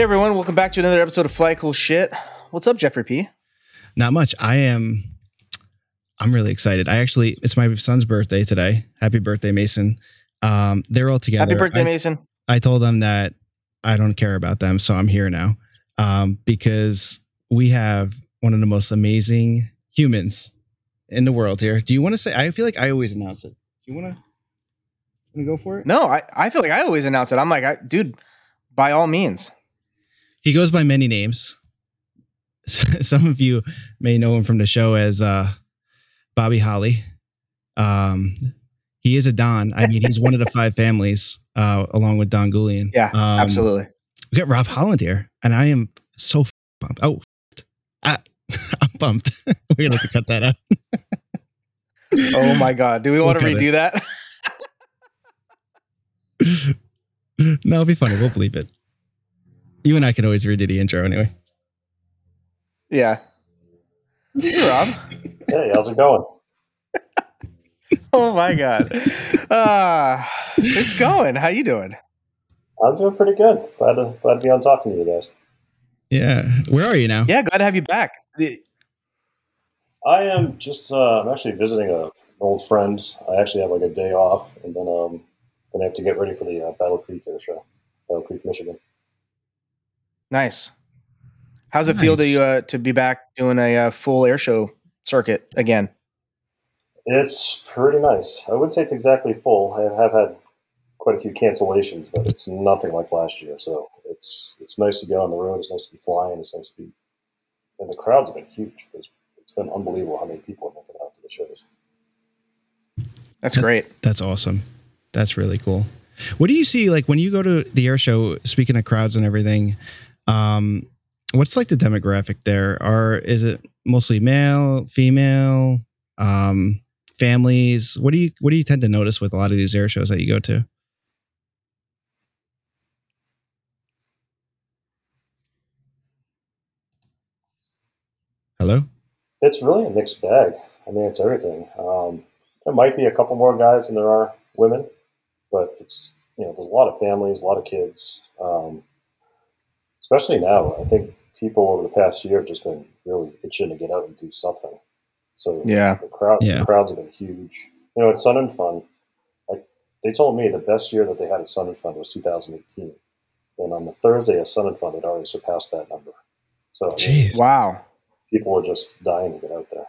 Hey everyone, welcome back to another episode of Fly Cool Shit. What's up, Jeffrey P? Not much. I am. I'm really excited. I actually, it's my son's birthday today. Happy birthday, Mason. Um, they're all together. Happy birthday, I, Mason. I told them that I don't care about them, so I'm here now um, because we have one of the most amazing humans in the world here. Do you want to say? I feel like I always announce it. Do you want to? Want to go for it? No, I, I feel like I always announce it. I'm like, I, dude, by all means. He goes by many names. Some of you may know him from the show as uh, Bobby Holly. Um, he is a Don. I mean, he's one of the five families, uh, along with Don Goulian. Yeah, Um, absolutely. We got Rob Holland here, and I am so pumped. Oh, I, I'm pumped. We're gonna have to cut that out. Oh my god, do we want to We'll redo that? no, it'll be funny. We'll believe it. You and I can always redo the intro anyway. yeah. Hey, Rob. Hey, how's it going? Oh my god. Uh, it's going. How you doing? I'm doing pretty good. Glad to glad to be on talking to you guys. Yeah. Where are you now? Yeah, glad to have you back. I am just uh, I'm actually visiting a an old friend. I actually have like a day off, and then um then I have to get ready for the uh, Battle Creek Air Show, Battle Creek, Michigan. Nice. How's it feel to you uh, to be back doing a uh, full air show circuit again? It's pretty nice. I wouldn't say it's exactly full. I have had quite a few cancellations, but it's nothing like last year. So it's it's nice to get on the road. It's nice to be flying. It's nice to be, and the crowds have been huge. It's, it's been unbelievable how many people have making it out to the shows. That's great. That's awesome. That's really cool. What do you see like when you go to the air show? Speaking of crowds and everything, um, what's like the demographic there? Are is it mostly male, female, um, families? What do you what do you tend to notice with a lot of these air shows that you go to? Hello. It's really a mixed bag. I mean, it's everything. Um, there might be a couple more guys than there are women, but it's you know there's a lot of families, a lot of kids. Um, especially now, I think people over the past year have just been really itching to get out and do something. So Yeah. the crowd, Yeah. the crowds have been huge. You know, at Sun and Fun, like they told me, the best year that they had at Sun and Fun was 2018, and on the Thursday at Sun and Fun, they'd already surpassed that number. So I Jeez. Wow. people were just dying to get out there.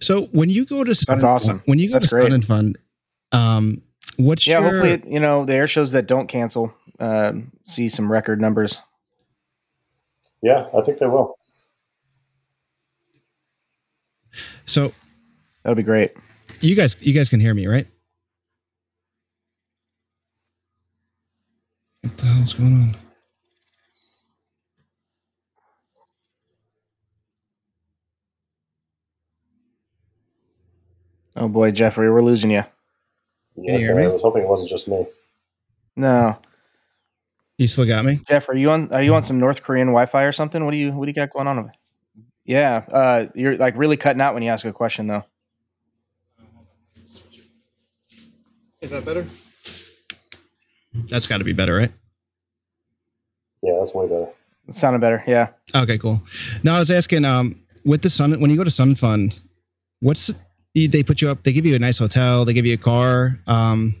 So when you go to Sun That's awesome. When you go That's to great. Sun and Fun, um, what's Yeah, your, hopefully, you know, the air shows that don't cancel um, see some record numbers. Yeah, I think they will. so That'll be great. you guys you guys can hear me right what the hell's going on Oh boy, Jeffrey, we're losing you. Yeah, you hear me? I was hoping it wasn't just me. No, you still got me Jeff, are you on? Are you on some North Korean Wi-Fi or something? What do you What do you got going on? Over? Yeah, uh, you're like really cutting out when you ask a question, though. is that better that's got to be better right Yeah, that's way better. It sounded better. Yeah. okay cool now i was asking um with the sun when you go to sun fun what's they put you up they give you a nice hotel they give you a car um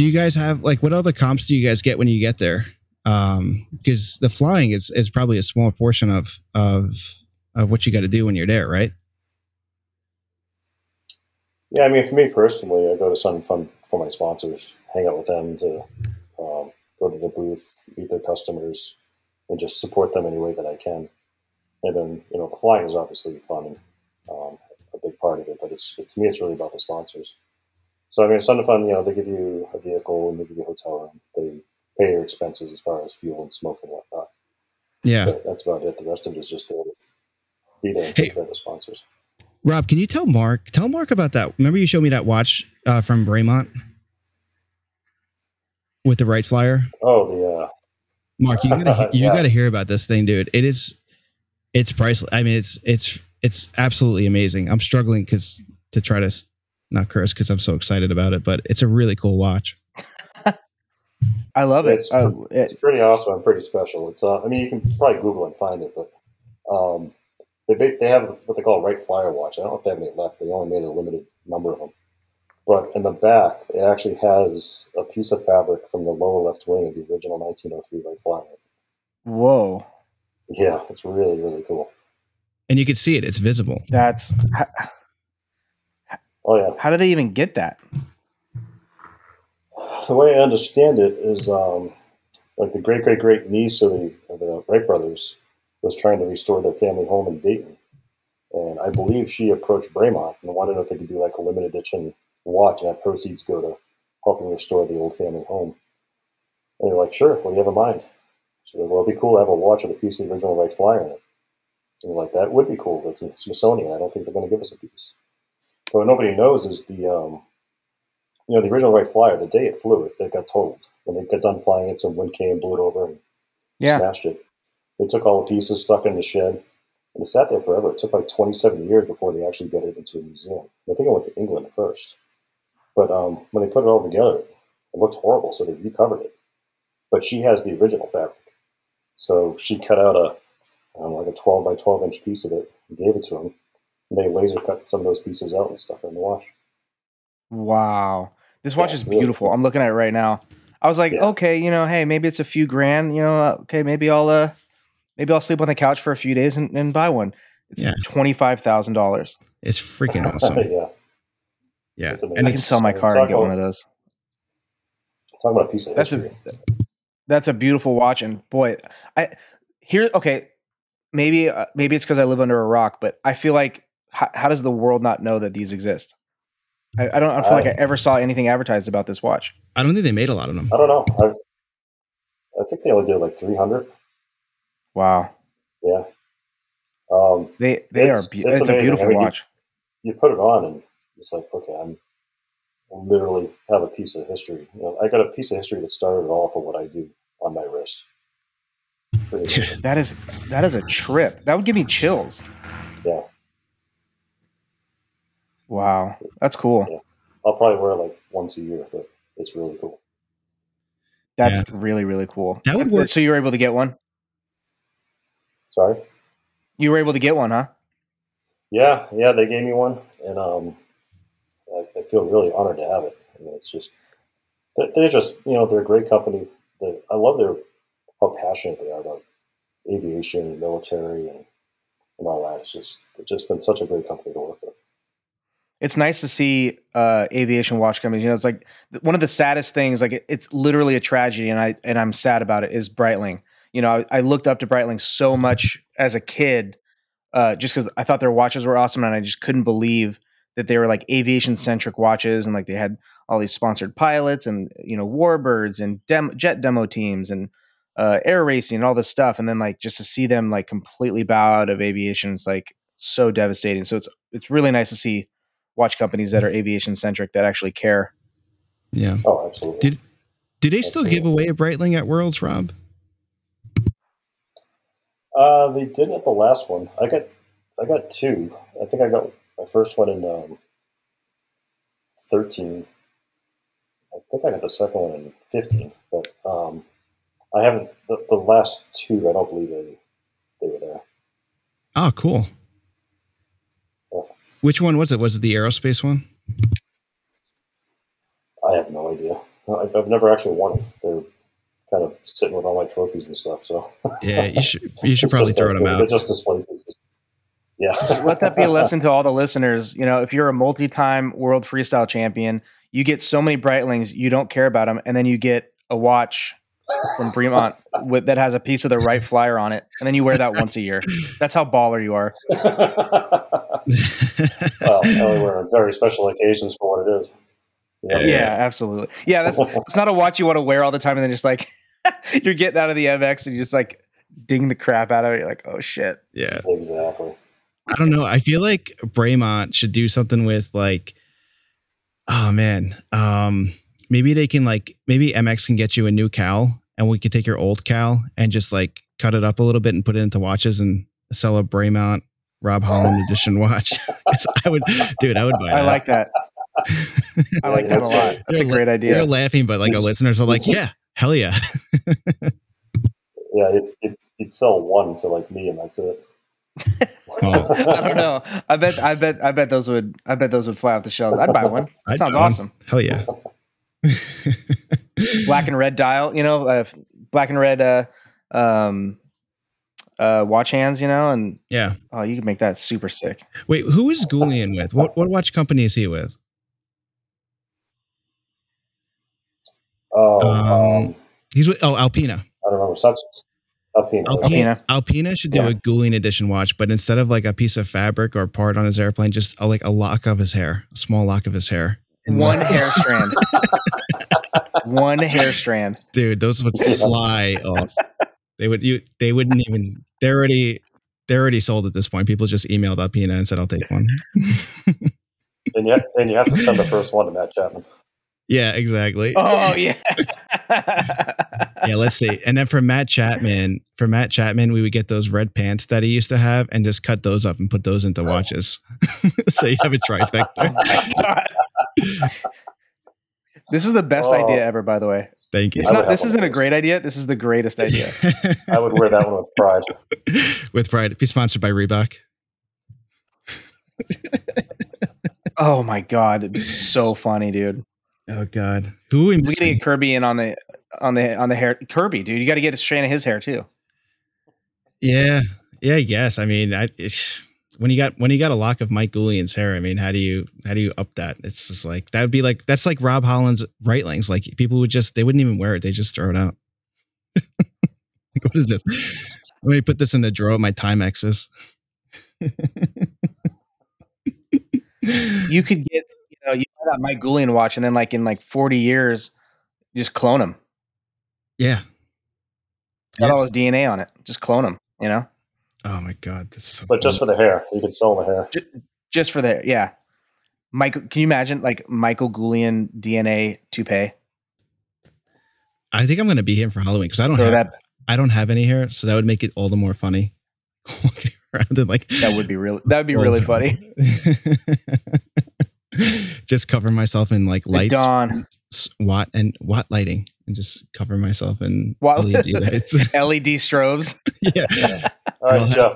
do you guys have like what other comps do you guys get when you get there um because the flying is is probably a small portion of of of what you got to do when you're there right Yeah, I mean, for me personally, I go to Sun Fun for my sponsors, hang out with them to um, go to the booth, meet their customers, and just support them any way that I can. And then, you know, the flying is obviously fun and um, a big part of it, but it's to me, it's really about the sponsors. So I mean, Sun and Fun, you know, they give you a vehicle and they give you a hotel room. They pay your expenses as far as fuel and smoke and whatnot. Yeah. But that's about it. The rest of it is just to be there Hey. take care of the sponsors. Rob, can you tell Mark? Tell Mark about that. Remember you showed me that watch uh, from Bremont with the Wright Flyer. Oh, the uh, Mark, you gotta you Yeah. gotta hear about this thing, dude. It is, it's priceless. I mean, it's it's it's absolutely amazing. I'm struggling because to try to not curse because I'm so excited about it, but it's a really cool watch. I love it. It's, Uh, it's pretty awesome and pretty special. It's uh, I mean, you can probably Google and find it, but um, they they have what they call a Wright Flyer watch. I don't know if they have any left. They only made a limited number of them. But in the back, it actually has a piece of fabric from the lower left wing of the original 1903 Wright Flyer. Whoa, Yeah, it's really really cool. And you can see it; it's visible. that's how, Oh yeah, how do they even get that? the way I understand it is um, like the great great great niece of the, of the Wright brothers was trying to restore their family home in Dayton, and I believe she approached Bremont and wanted to know if they could do like a limited edition watch, and that proceeds go to helping restore the old family home. And they're like, "Sure, what do you have in mind?" So they're, well, it'd be cool to have a watch with a piece of the original Wright Flyer in it. And they're like, that would be cool, but it's in the Smithsonian. I don't think they're going to give us a piece. But what nobody knows is the um, you know, the original Wright Flyer, the day it flew, it, it got totaled. When they got done flying it, some wind came, blew it over, and Yeah, smashed it. They took all the pieces, stuck in the shed, and it sat there forever. It took like 27 years before they actually got it into a museum. I think it went to England first. But um, when they put it all together, it looked horrible, so they recovered it. But she has the original fabric. So she cut out a um, like a 12 by 12 inch piece of it and gave it to them. And they laser cut some of those pieces out and stuff it in the wash. wow, this watch Yeah, is beautiful. cool. I'm looking at it right now. I was like, Yeah. okay, you know, hey, maybe it's a few grand. You know, uh, okay, maybe I'll uh, maybe I'll sleep on the couch for a few days and, and buy one. It's Yeah. twenty five thousand dollars. It's freaking awesome. yeah. Yeah, It's and I can sell my car and talk get one of those. Talking about a piece of That's history. a that's a beautiful watch, and boy, I here okay, maybe uh, maybe it's because I live under a rock, but I feel like how, how does the world not know that these exist? I, I don't I feel like I I- ever saw anything advertised about this watch. I don't think they made a lot of them. I don't know. I, I think they only did like 300. Wow, Yeah. Um, they they It's- are be- it's it's, a beautiful I mean, watch. you put it on and it's like, okay, I'm I literally have a piece of history. You know, I got a piece of history that started it all for what I do on my wrist. Pretty amazing. That is that is a trip. That would give me chills. yeah. Wow, that's cool. Yeah. I'll probably wear it like once a year, but it's really cool. That's Yeah. really really cool. That would Uh, work- So you were able to get one. Sorry. You were able to get one, huh? Yeah, yeah, they gave me one, and um, I, I feel really honored to have it. I mean, it's just they're, they're just you know they're a great company. They, I love their how passionate they are about aviation and military and, and all that. It's just it's just been such a great company to work with. It's nice to see uh, aviation watch companies. You know, it's like one of the saddest things. Like it, it's literally a tragedy, and I and I'm sad about it. Is Breitling? You know, I, I looked up to Breitling so much as a kid, uh, just because I thought their watches were awesome, and I just couldn't believe that they were like aviation centric watches, and like they had all these sponsored pilots, and you know, warbirds, and dem- jet demo teams, and uh, air racing, and all this stuff, and then like just to see them like completely bow out of aviation is like so devastating. So it's it's really nice to see watch companies that are aviation centric that actually care. Yeah. Oh, absolutely. Did- Do they still give away a Breitling at Worlds, Rob? Uh, they didn't at the last one. I got, I got two. I think I got my first one in um, thirteen. I think I got the second one in fifteen, but um, I haven't. The, the last two, I don't believe they they were there. Oh, cool. Yeah. Which one was it? Was it the aerospace one? I have no idea. I've, I've never actually won it. They're kind of sitting with all my trophies and stuff. So Yeah, you should you should probably throw a- them out. just display pieces. Yeah. Let that be a lesson to all the listeners. You know, if you're a multi-time world freestyle champion, you get so many Breitlings, you don't care about them, and then you get a watch from Bremont with, that has a piece of the Wright Flyer on it, and then you wear that once a year. That's how baller you are. well, I only wear on very special occasions for what it is. Yeah, Yeah. absolutely. Yeah, that's it's not a watch you want to wear all the time, and then just like you're getting out of the MX and you just like ding the crap out of it. You're like, oh shit. Yeah. Exactly. I don't know. I feel like Bremont should do something with like, oh man, um, maybe they can like maybe MX can get you a new cowl, and we could take your old cowl and just like cut it up a little bit and put it into watches and sell a Bremont Rob Holland edition watch. I would, dude, I would buy. I that. like that. I like that a lot. That's a You're great la- idea. You're laughing, but like our listeners are like, yeah, hell yeah. Yeah, it, it, you'd sell one to like me, and that's it. Oh, I don't know. I bet. I bet. I bet those would. I bet those would fly off the shelves. I'd buy one. That I'd sounds buy one. awesome. hell yeah. Black and red dial. You know, uh, black and red. Uh, um, uh, watch hands. You know, and yeah. oh, you could make that super sick. Wait, who is Goulian with? What what watch company is he with? Oh, Um, um, He's with oh Alpina. I don't remember. Such Alpina. Alpina. Alpina. Alpina should do Yeah. a Goulian edition watch, but instead of like a piece of fabric or part on his airplane, just a, like a lock of his hair, a small lock of his hair. One hair strand. One hair strand. dude, those would fly off. They would you they wouldn't even they're already they're already sold at this point. People just emailed Alpina and said I'll take one. And you, and you have to send the first one to Matt Chapman. yeah, exactly. Oh yeah. yeah, let's see. And then for Matt Chapman, for Matt Chapman, we would get those red pants that he used to have and just cut those up and put those into oh. watches. so you have a Oh trifecta. my This is the best Oh. idea ever, by the way. Thank you. It's not. This isn't a great idea. This is the greatest idea. I would wear that one with pride. With pride. Be sponsored by Reebok. Oh my god, it'd be so funny, dude. Oh God. Who are we We gotta get Kirby in on the on the on the hair. Kirby, dude, you got to get a strand of his hair too. Yeah. Yeah, I guess. I mean, I it's, when you got when you got a lock of Mike Goulian's hair, I mean, how do you how do you up that? It's just like that would be like that's like Rob Holland's Breitlings. Like people would just they wouldn't even wear it; they just throw it out. like, what is this? Let me put this in the drawer of my Timexes. You could get, you know, you buy that Mike Goulian watch, and then like in like forty years, just clone him. yeah. Got Yeah. all his DNA on it. Just clone him. You know, Oh my God. That's so But just for the hair, you could sell the hair. just for the yeah. Michael, can you imagine like Michael Goulian DNA toupee? I think I'm gonna be him for Halloween because I don't Throw have that. I don't have any hair, so that would make it all the more funny. Walking around and like That would be really. That would be really funny. just cover myself in like The lights, dawn s- watt and watt lighting, and just cover myself in Watt- LED lights. LED strobes. yeah, All right, Well, Jeff.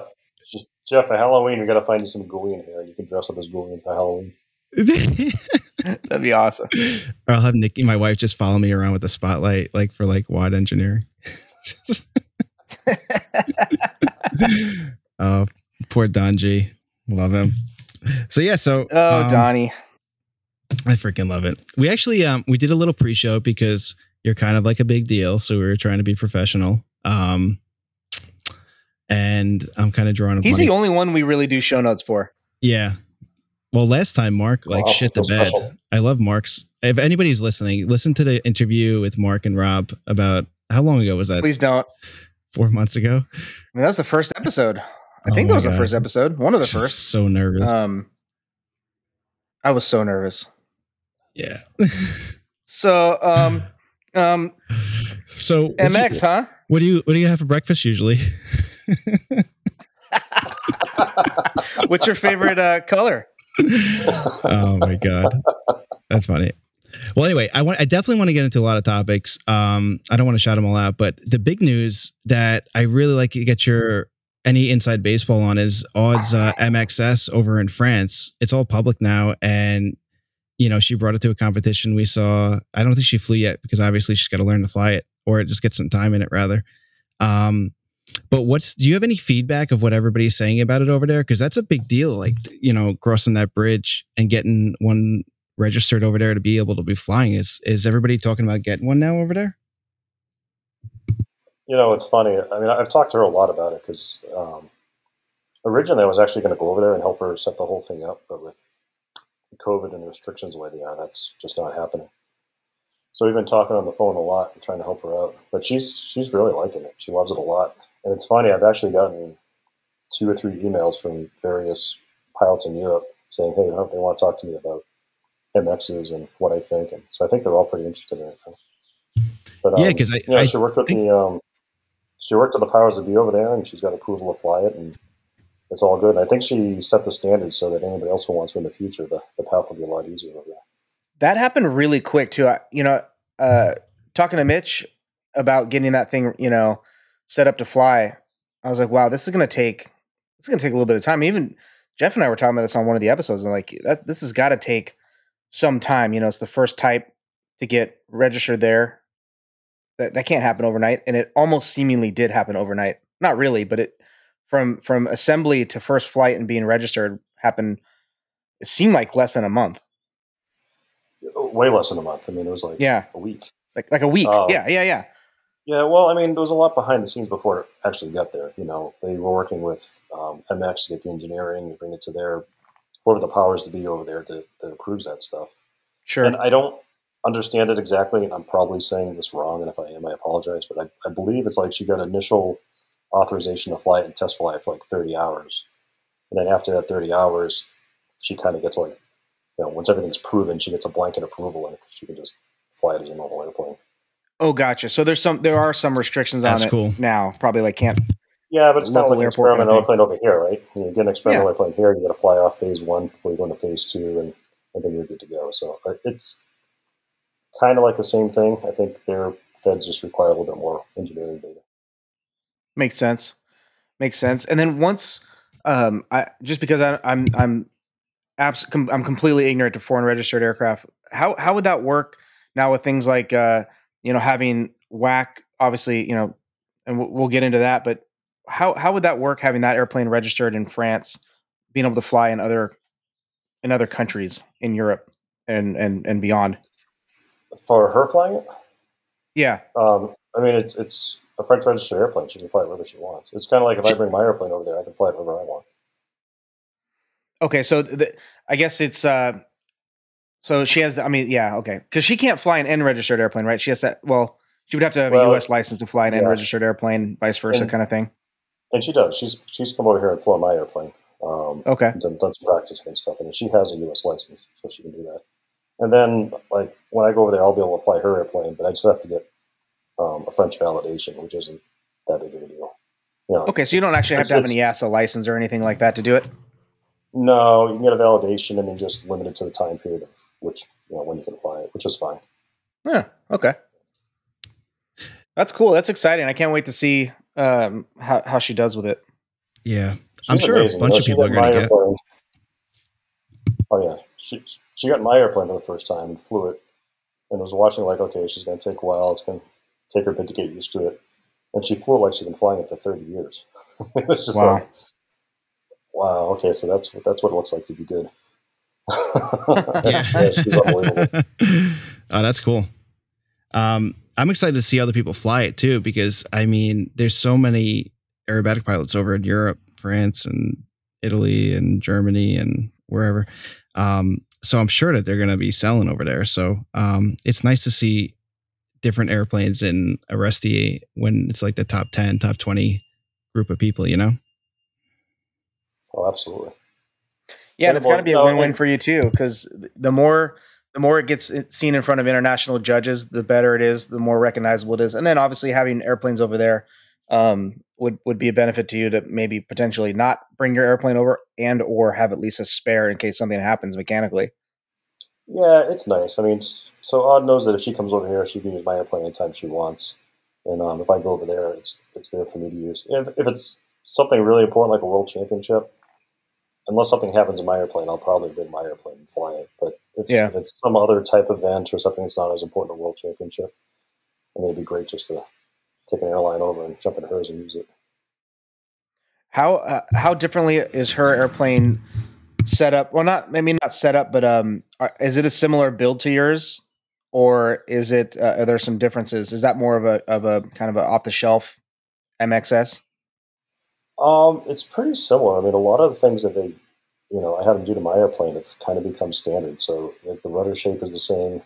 Jeff, for Halloween, we got to find you some Goulian hair. You can dress up as Goulian for Halloween. That'd be awesome. or I'll have Nikki, my wife, just follow me around with a spotlight, like for like watt engineering. oh, poor Don G, love him. So yeah, so Oh, um, Donnie. I freaking love it. We actually um we did a little pre-show because you're kind of like a big deal, so we were trying to be professional. Um and I'm kind of drawing a He's blank. the only one we really do show notes for. Yeah. Well, last time Mark like Wow, shit the bed. special. I love Mark's. If anybody's listening, listen to the interview with Mark and Rob about how long ago was that? Please don't. Four months ago. I mean, that was the first episode. I Oh think that was the first episode. One of the Just first. So nervous. Um, I was so nervous. yeah. So, um, um, so what do you- MX, huh? what do you what do you have for breakfast usually? What's your favorite uh, color? oh my god. That's funny. Well anyway i want i definitely want to get into a lot of topics. Um i don't want to shout them all out but the big news that i really like to get your any inside baseball on is Aude's uh, mxs over in france. It's all public now and you know she brought it to a competition we saw. I don't think she flew yet because obviously she's got to learn to fly it or it just get some time in it rather. Um but what's do you have any feedback of what everybody's saying about it over there? Because that's a big deal. Like you know, crossing that bridge and getting one registered over there to be able to be flying. Is is everybody talking about getting one now over there? You know, it's funny. I mean, I've talked to her a lot about it because um, originally I was actually going to go over there and help her set the whole thing up, but with COVID and the restrictions the way they are, that's just not happening. So we've been talking on the phone a lot and trying to help her out. But she's she's really liking it. She loves it a lot. And it's funny. I've actually gotten two or three emails from various pilots in Europe saying, "Hey, they want to talk to me about MXs and what I think." And so I think they're all pretty interested in it. But um, yeah, because I, yeah, I she worked with think... the um, she worked with the powers that be over there, and she's got approval to fly it, and it's all good. And I think she set the standard so that anybody else who wants to in the future, the, the path will be a lot easier over there. That happened really quick too. I, you know, uh, talking to Mitch about getting that thing, you know, set up to fly. I was like, wow, this is going to take it's going to take a little bit of time. Even Jeff and I were talking about this on one of the episodes, and like that, this has got to take some time. You know, it's the first type to get registered there. That that can't happen overnight, and it almost seemingly did happen overnight. Not really, but it from from assembly to first flight and being registered happened. It seemed like less than a month. Way less than a month. I mean, it was like yeah, a week. Like like a week. Um, yeah, yeah, yeah. Yeah, well, I mean, there was a lot behind the scenes before it actually got there. You know, they were working with um, MX to get the engineering, to bring it to their whoever the powers to be over there to, that approves that stuff. Sure. And I don't understand it exactly, and I'm probably saying this wrong, and if I am, I apologize. But I, I believe it's like she got initial authorization to fly it and test fly it for like 30 hours, and then after that 30 hours, she kind of gets like, you know, once everything's proven, she gets a blanket approval, and she can just fly it as a normal airplane. Oh, gotcha. So there's some there are some restrictions That's on it cool. now. Probably like can't. Yeah, but it's kind of like an experimental airplane over here, right? You get an experimental yeah. airplane here, you got to fly off phase one before you go into phase two, and, and then you're good to go. So uh, it's kind of like the same thing. I think their feds just require a little bit more engineering data. Makes sense. Makes sense. And then once, um, I just because I, I'm I'm abs- com- I'm completely ignorant to foreign registered aircraft. How how would that work now with things like uh, you know, having WAC, obviously, you know, and we'll, we'll get into that, but how how would that work having that airplane registered in France, being able to fly in other in other countries in Europe and and and beyond? For her flying it? Yeah. Um, I mean, it's it's a French registered airplane. She can fly it wherever she wants. It's kind of like if I bring my airplane over there, I can fly it wherever I want. Okay, so the, I guess it's uh, so she has the, I mean, yeah, okay. Because she can't fly an N registered airplane, right? She has to, well, she would have to have well, a US license to fly an yeah. N registered airplane, vice versa, and, kind of thing. And she does. She's she's come over here and flown my airplane. Um, okay. Done, done some practicing and stuff. And she has a US license, so she can do that. And then, like, when I go over there, I'll be able to fly her airplane, but I just have to get um, a French validation, which isn't that big of a deal. You know, okay, so you don't actually have to have an EASA license or anything like that to do it? No, you can get a validation and then just limit it to the time period of which you know when you can fly it, which is fine. Yeah. Okay. That's cool. That's exciting. I can't wait to see um, how how she does with it. Yeah, She's I'm sure amazing. a bunch you know, of people are going to get. Oh yeah, she she got my airplane for the first time and flew it, and was watching like, okay, she's going to take a while. It's going to take her a bit to get used to it, and she flew it like she'd been flying it for 30 years. it was just wow. like, wow, okay, so that's that's what it looks like to be good. Yeah. yeah, she's unbelievable. oh, that's cool. Um, I'm excited to see other people fly it too, because I mean, there's so many aerobatic pilots over in Europe, France, and Italy, and Germany, and wherever. Um, so I'm sure that they're going to be selling over there. So um, it's nice to see different airplanes in Aresti when it's like the top 10, top 20 group of people, you know? Oh, absolutely. Yeah, and it's got to be a win-win for you too, because the more the more it gets seen in front of international judges, the better it is, the more recognizable it is, and then obviously having airplanes over there um, would would be a benefit to you to maybe potentially not bring your airplane over and or have at least a spare in case something happens mechanically. Yeah, it's nice. I mean, so Aude knows that if she comes over here, she can use my airplane anytime she wants, and um, if I go over there, it's it's there for me to use. If, if it's something really important like a world championship, unless something happens in my airplane, I'll probably bid my airplane and fly it. But if, yeah. if it's some other type of event or something that's not as important a world championship, I mean, it'd be great just to take an airline over and jump into hers and use it. How uh, how differently is her airplane set up? Well, not maybe not set up, but um, are, is it a similar build to yours, or is it? Uh, are there some differences? Is that more of a of a kind of a off the shelf MXS? Um, it's pretty similar. I mean, a lot of the things that they, you know, I had them do to my airplane have kind of become standard. So like the rudder shape is the same.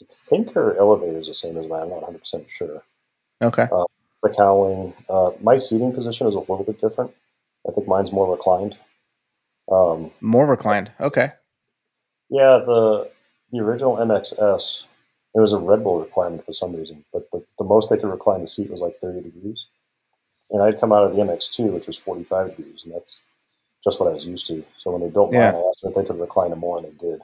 I think her elevator is the same as mine. I'm not 100 percent sure. Okay. Um, the cowling. Uh, my seating position is a little bit different. I think mine's more reclined. Um, More reclined. Okay. yeah, the the original MXS, it was a Red Bull requirement for some reason, but the, the most they could recline the seat was like 30 degrees. And I'd come out of the MX2, which was 45 degrees, and that's just what I was used to. So when they built mine, Yeah. I asked them if they could recline it more, and they did.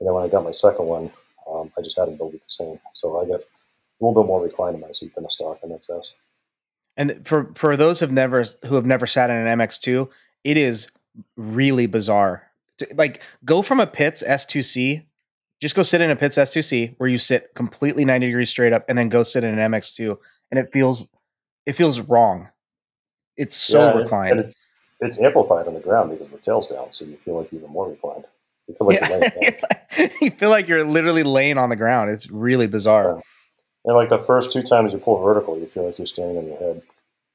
And then when I got my second one, um, I just had them build it the same. So I got a little bit more recline in my seat than a stock MXS. And for for those who've never who have never sat in an MX2, it is really bizarre. Like go from a Pitts S2C, just go sit in a Pitts S2C where you sit completely 90 degrees straight up, and then go sit in an MX2, and it feels it feels wrong. It's so Yeah, reclined. And it's, it's amplified on the ground because the tail's down, so you feel like even more reclined. You feel like you're laying down. you feel like you're literally laying on the ground. It's really bizarre. And like the first two times you pull vertical, you feel like you're standing on your head.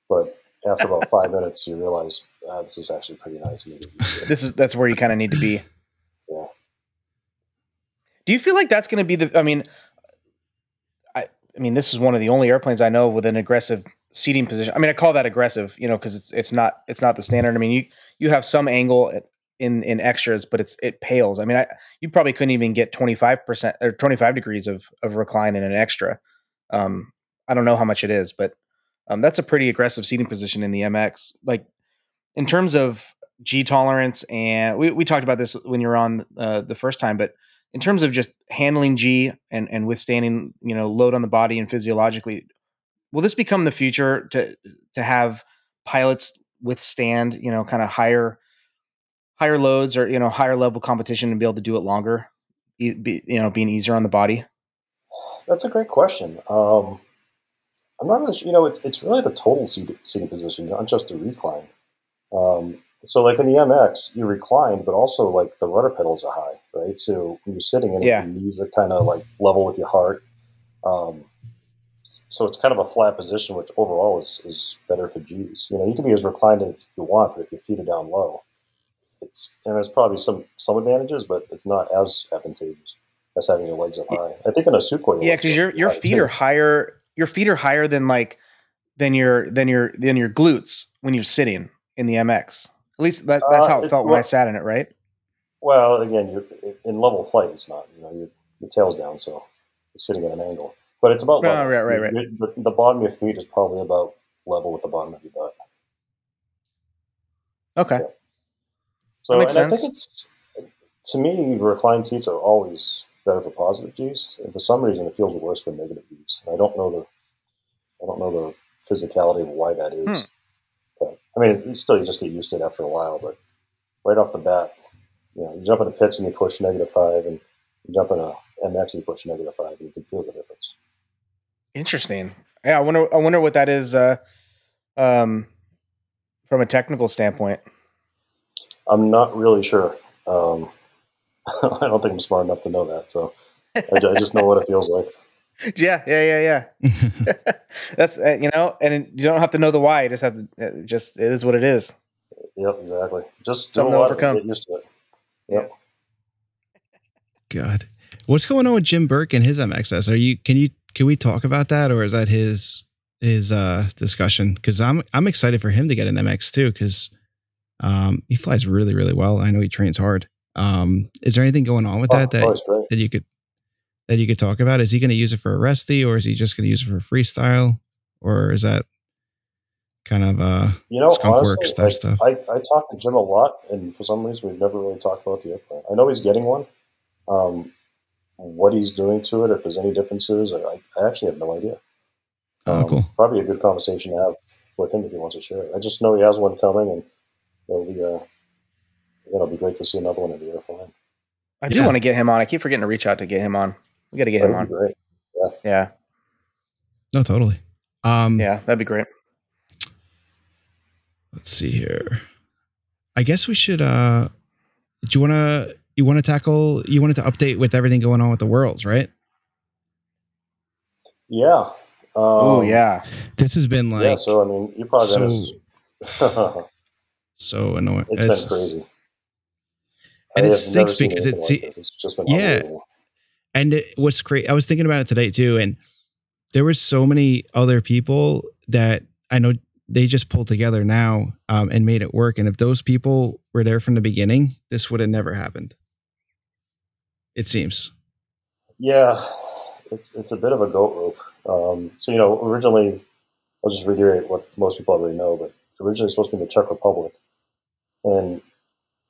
But after about five minutes, you realize ah, this is actually pretty nice. and you get used to it. This is that's where you kind of need to be. Yeah. Do you feel like that's going to be the? I mean, I I mean, this is one of the only airplanes I know with an aggressive seating position. I mean, I call that aggressive, you know, because it's it's not it's not the standard. I mean, you you have some angle in in extras, but it's it pales. I mean, I you probably couldn't even get twenty five percent or twenty five degrees of of recline in an extra. Um, I don't know how much it is, but um, that's a pretty aggressive seating position in the MX. Like in terms of G tolerance, and we, we talked about this when you were on uh, the first time, but in terms of just handling G and, and withstanding, you know, load on the body and physiologically, will this become the future to to have pilots withstand, you know, kind of higher higher loads or you know higher level competition and be able to do it longer, be, you know, being easier on the body? That's a great question. Um, I'm not really sure. You know, it's, it's really the total seat, seating position, not just the recline. Um, so, like in the MX, you recline, but also like the rudder pedals are high, right? So when you're sitting in Yeah. your knees are kind of like level with your heart. Um, so it's kind of a flat position, which overall is, is better for G's. You know, you can be as reclined as you want, but if your feet are down low, it's and there's probably some some advantages, but it's not as advantageous as having your legs up high. I think in a your Yeah, because your your high, feet too. are higher. Your feet are higher than like than your than your than your glutes when you're sitting in the MX. At least that, that's Uh, how it it- felt when I sat in it, right? Well, again, you're in level flight. It's not. You know, your your tail's down, so you're sitting at an angle. But it's about Oh, right, right, right. The, the bottom of your feet is probably about level with the bottom of your butt. Okay. Yeah. So, makes and I think it's to me, reclined seats are always better for positive G's, and for some reason, it feels worse for negative G's. I don't know the, I don't know the physicality of why that is. Hmm. But I mean, still you just get used to it after a while. But right off the bat, you know, you jump in a Pitts and you push negative five, and you jump in a MX and you push negative five, and you can feel the difference. Interesting. Yeah, I wonder. I wonder what that is. Uh, um, from a technical standpoint. I'm not really sure. Um, I don't think I'm smart enough to know that. So I, I just know what it feels like. Yeah, yeah, yeah, yeah. That's uh, you know, and you don't have to know the why. You just have to. It just it is what it is. Yep, exactly. Just do Something to lot of it, overcome. Get used to it. Yep. God, what's going on with Jim Burke and his MXS? Are you? Can you? Can we talk about that, or is that his his uh discussion? Because I'm I'm excited for him to get an MX too, because um he flies really really well. I know he trains hard. Um, is there anything going on with Oh, that that great. that you could that you could talk about? Is he going to use it for Aresti, or is he just going to use it for freestyle, or is that kind of uh You know, honestly, like, stuff. I, I talk to Jim a lot, and for some reason, we've never really talked about the airplane. I know he's getting one. Um, what he's doing to it, if there's any differences, I, I actually have no idea. oh Um, cool? Probably a good conversation to have with him if he wants to share it. I just know he has one coming, and it'll be uh, it'll be great to see another one in the air flying. I do Yeah. want to get him on. I keep forgetting to reach out to get him on. We got to get him That'd be on. great. Yeah, No, totally. Um, yeah, that'd be great. let's see here. I guess we should. uh Do you want to? You want to tackle? You wanted to update with everything going on with the worlds, right? Yeah. Um, oh yeah, This has been like yeah. So I mean, you probably been so- as- so annoying. it's been crazy. And I it stinks because it's- like. It's just been Yeah. And it, what's great, I was thinking about it today too, and there were so many other people that I know they just pulled together now um, and made it work. And if those people were there from the beginning, this would have never happened. It seems. Yeah, it's it's a bit of a goat rope. Um, so you know, originally, I'll just reiterate what most people already know, but originally supposed to be in the Czech Republic, and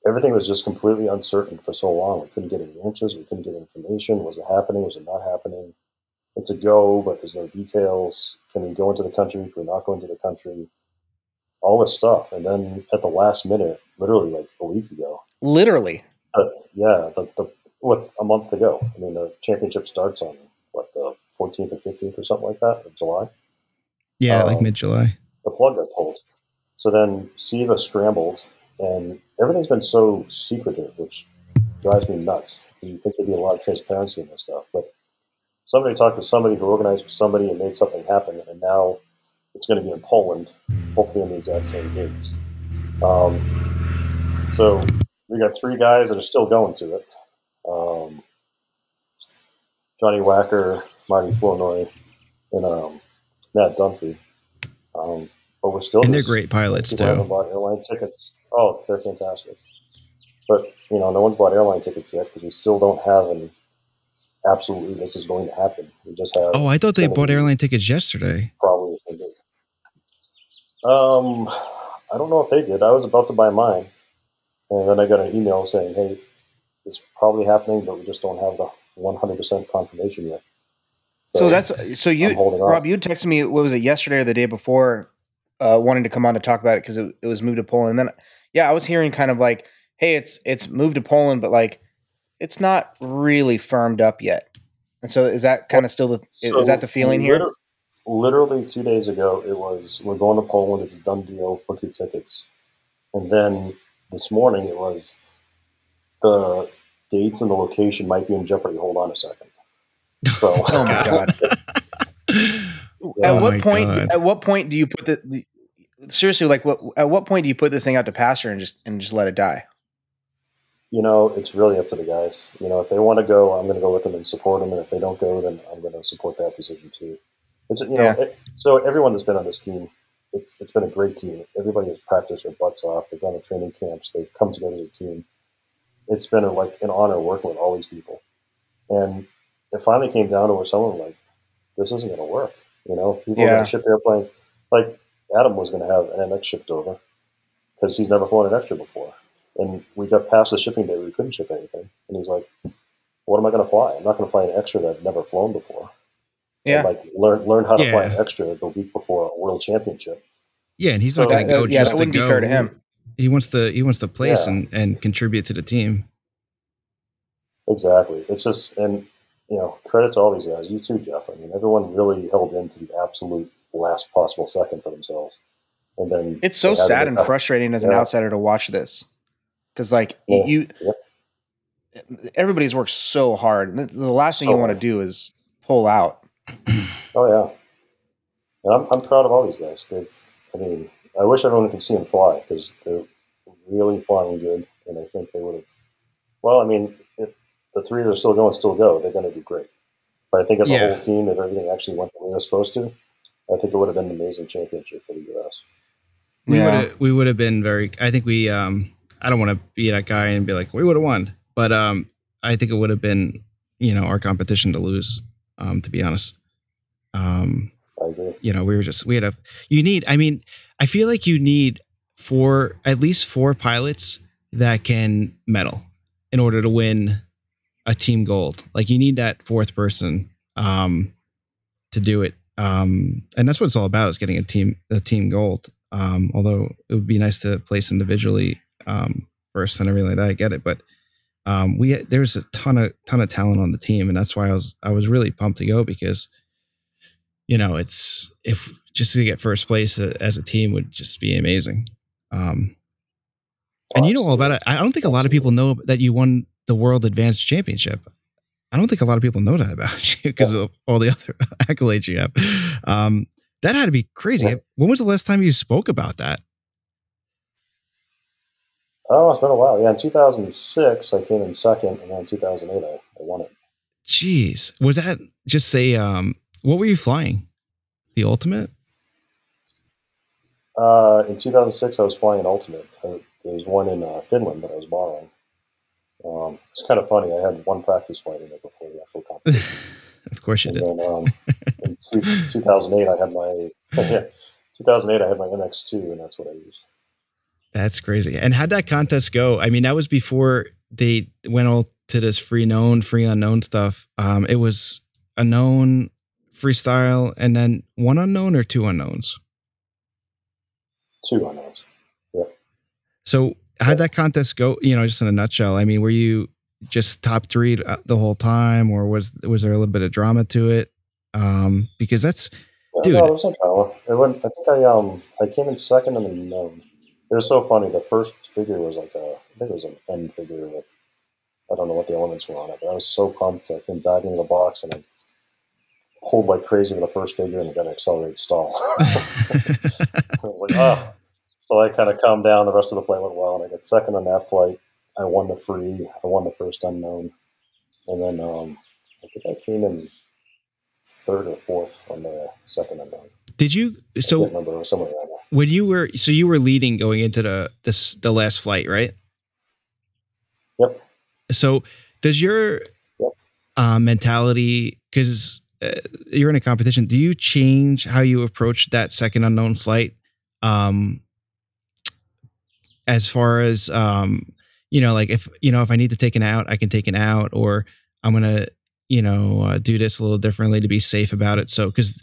everything was just completely uncertain for so long. We couldn't get any answers. We couldn't get information. Was it happening? Was it not happening? It's a go, but there's no details. Can we go into the country? Can we not go into the country? All this stuff, and then at the last minute, literally like a week ago, Literally. uh, yeah, the, the with a month to go. I mean, the championship starts on what the 14th or 15th or something like that of July. Yeah, like Um, mid July. The plug got pulled. So then CIVA scrambled, and everything's been so secretive, which drives me nuts. You think there'd be a lot of transparency in this stuff, but somebody talked to somebody who organized with somebody and made something happen, and now it's going to be in Poland, hopefully on the exact same dates. Um, so we got three guys that are still going to it. Um, Johnny Wacker, Marty Flournoy, and um, Matt Dunphy. Um, but we're still And they're great pilots people haven't too. bought airline tickets. Oh, they're fantastic. But you know, no one's bought airline tickets yet because we still don't have an absolutely this is going to happen. We just have Oh, I thought they bought airline tickets yesterday. probably the same days. Um, I don't know if they did. I was about to buy mine, and then I got an email saying, "Hey, it's probably happening, but we just don't have the 100% confirmation yet." So that's so you Rob, off. you texted me what was it yesterday or the day before, uh, wanting to come on to talk about it because it, it was moved to Poland. And then yeah, I was hearing kind of like, hey, it's it's moved to Poland, but like it's not really firmed up yet. And so is that kind of still the is that the feeling here? Literally two days ago, it was we're going to Poland. It's a done deal. Book your tickets. And then this morning, it was the dates and the location might be in jeopardy. Hold on a second. So Oh my god! Oh at what my point? God. At what point do you put the, the seriously like what? At what point do you put this thing out to pasture and just and just let it die? you know, it's really up to the guys. You know, if they want to go, I'm going to go with them and support them. And if they don't go, then I'm going to support that decision too. It's you know, Yeah. it, so everyone that's been on this team, it's it's been a great team. Everybody has practiced their butts off. They've gone to training camps. They've come together as a team. It's been a, like an honor working with all these people, and it finally came down to where someone was like, this isn't going to work. You know, people are Yeah. going to ship airplanes. Like Adam was going to have an NX shipped over because he's never flown an extra before. And we got past the shipping day, we couldn't ship anything. And he's like, "What am I going to fly? I'm not going to fly an extra that I've never flown before. And, Yeah, like learn learn how to fly an extra the week before a world championship. Yeah, and he's So not going to go yeah, just that to wouldn't be go. fair to him. He wants to he wants to place Yeah. and and contribute to the team. Exactly. It's just and you know credit to all these guys. You too, Jeff. I mean, everyone really held in to the absolute last possible second for themselves. And then It's so they had to sad and frustrating as an outsider to watch this because like Yeah. you Yep. everybody's worked so hard and the- the last thing So you oh, want to do is pull out Oh yeah, and I'm, I'm proud of all these guys. They've, I mean, I wish everyone could see them fly because they're really flying good, and I think they would have. Well, I mean, if the three that are still going still go, they're going to do great. But I think as a Yeah. whole team, if everything actually went the way it was supposed to, I think it would have been an amazing championship for the U.S. We Yeah. would have we would have been very. I think we. um I don't want to be that guy and be like we would have won, but um I think it would have been you know our competition to lose. Um to be honest, um I agree. you know we were just we had a you need i mean i feel like you need four at least four pilots that can medal in order to win a team gold. Like you need that fourth person um to do it. Um and that's what it's all about is getting a team a team gold. Um although it would be nice to place individually um first and everything like that. I get it but um we there's a ton of ton of talent on the team and that's why i was i was really pumped to go because you know, it's if just to get first place as a team would just be amazing. Um, and you know all about it. I don't think a lot of people know that you won the World Advanced Championship. I don't think a lot of people know that about you because of all the other accolades you have. Um, that had to be crazy. Yeah. When was the last time you spoke about that? Oh, it's been a while. Yeah, in 2006, I came in second, and then in 2008, I, I won it. Jeez, was that just a um? What were you flying? The ultimate? Uh, in 2006, I was flying an Ultimate. Uh, there was one in uh, Finland that I was borrowing. Um, it's kind of funny. I had one practice flight in it before the actual competition. of course you and did. then um, in two, 2008, I had my yeah, 2008, I had my MX2, and that's what I used. That's crazy. And how'd that contest go? I mean, that was before they went all to this free known, free unknown stuff. Um, it was a known freestyle and then one unknown or two unknowns. Two unknowns. Yeah. So how'd that contest go? You know, just in a nutshell. I mean, were you just top three uh, the whole time, or was was there a little bit of drama to it? Um, because that's Dude. No, there was no drama. It went, I think I um I came in second in the known. It was so funny. The first figure was like a I think it was an M figure with I don't know what the elements were on it, but I was so pumped. I came diving in the box and I pulled like crazy with the first figure and got an accelerate stall. I was like, oh. So I kind of calmed down. The rest of the flight went well, and I got second on that flight. I won the free. I won the first unknown, and then um, I think I came in third or fourth on the second unknown. did you? So remember. Somewhere around there. when you were, so you were leading going into the this the last flight, right? Yep. So does your Yep. uh, mentality because you're in a competition? Do you change how you approach that second unknown flight? Um, as far as um, you know, like if you know if I need to take an out, I can take an out, or I'm gonna you know uh, do this a little differently to be safe about it. So because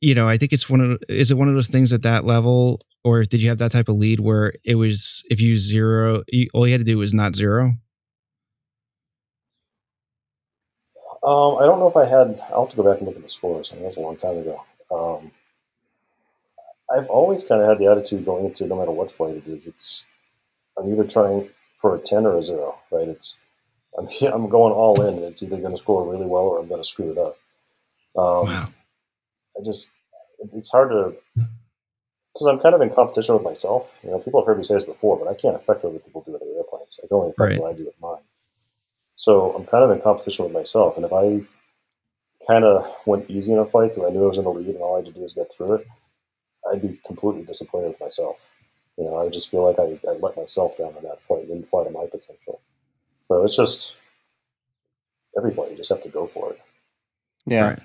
you know, I think it's one of is it one of those things at that level, or did you have that type of lead where it was if you zero, you, all you had to do was not zero? Um, I don't know if I had. I'll have to go back and look at the scores. I mean, that was a long time ago. Um, I've always kind of had the attitude going into no matter what flight it is. It's I'm either trying for a ten or a zero, right? It's I'm I'm going all in, and it's either going to score really well or I'm going to screw it up. Um, Wow. I just it's hard to because I'm kind of in competition with myself. You know, people have heard me say this before, but I can't affect what other people do with their airplanes. I can only affect Right. what I do with mine. So I'm kind of in competition with myself, and if I kind of went easy in a fight because I knew I was in the lead and all I had to do was get through it, I'd be completely disappointed with myself. You know, I would just feel like I, I let myself down in that fight, didn't fly to my potential. So it's just every fight, you just have to go for it. Yeah. Right.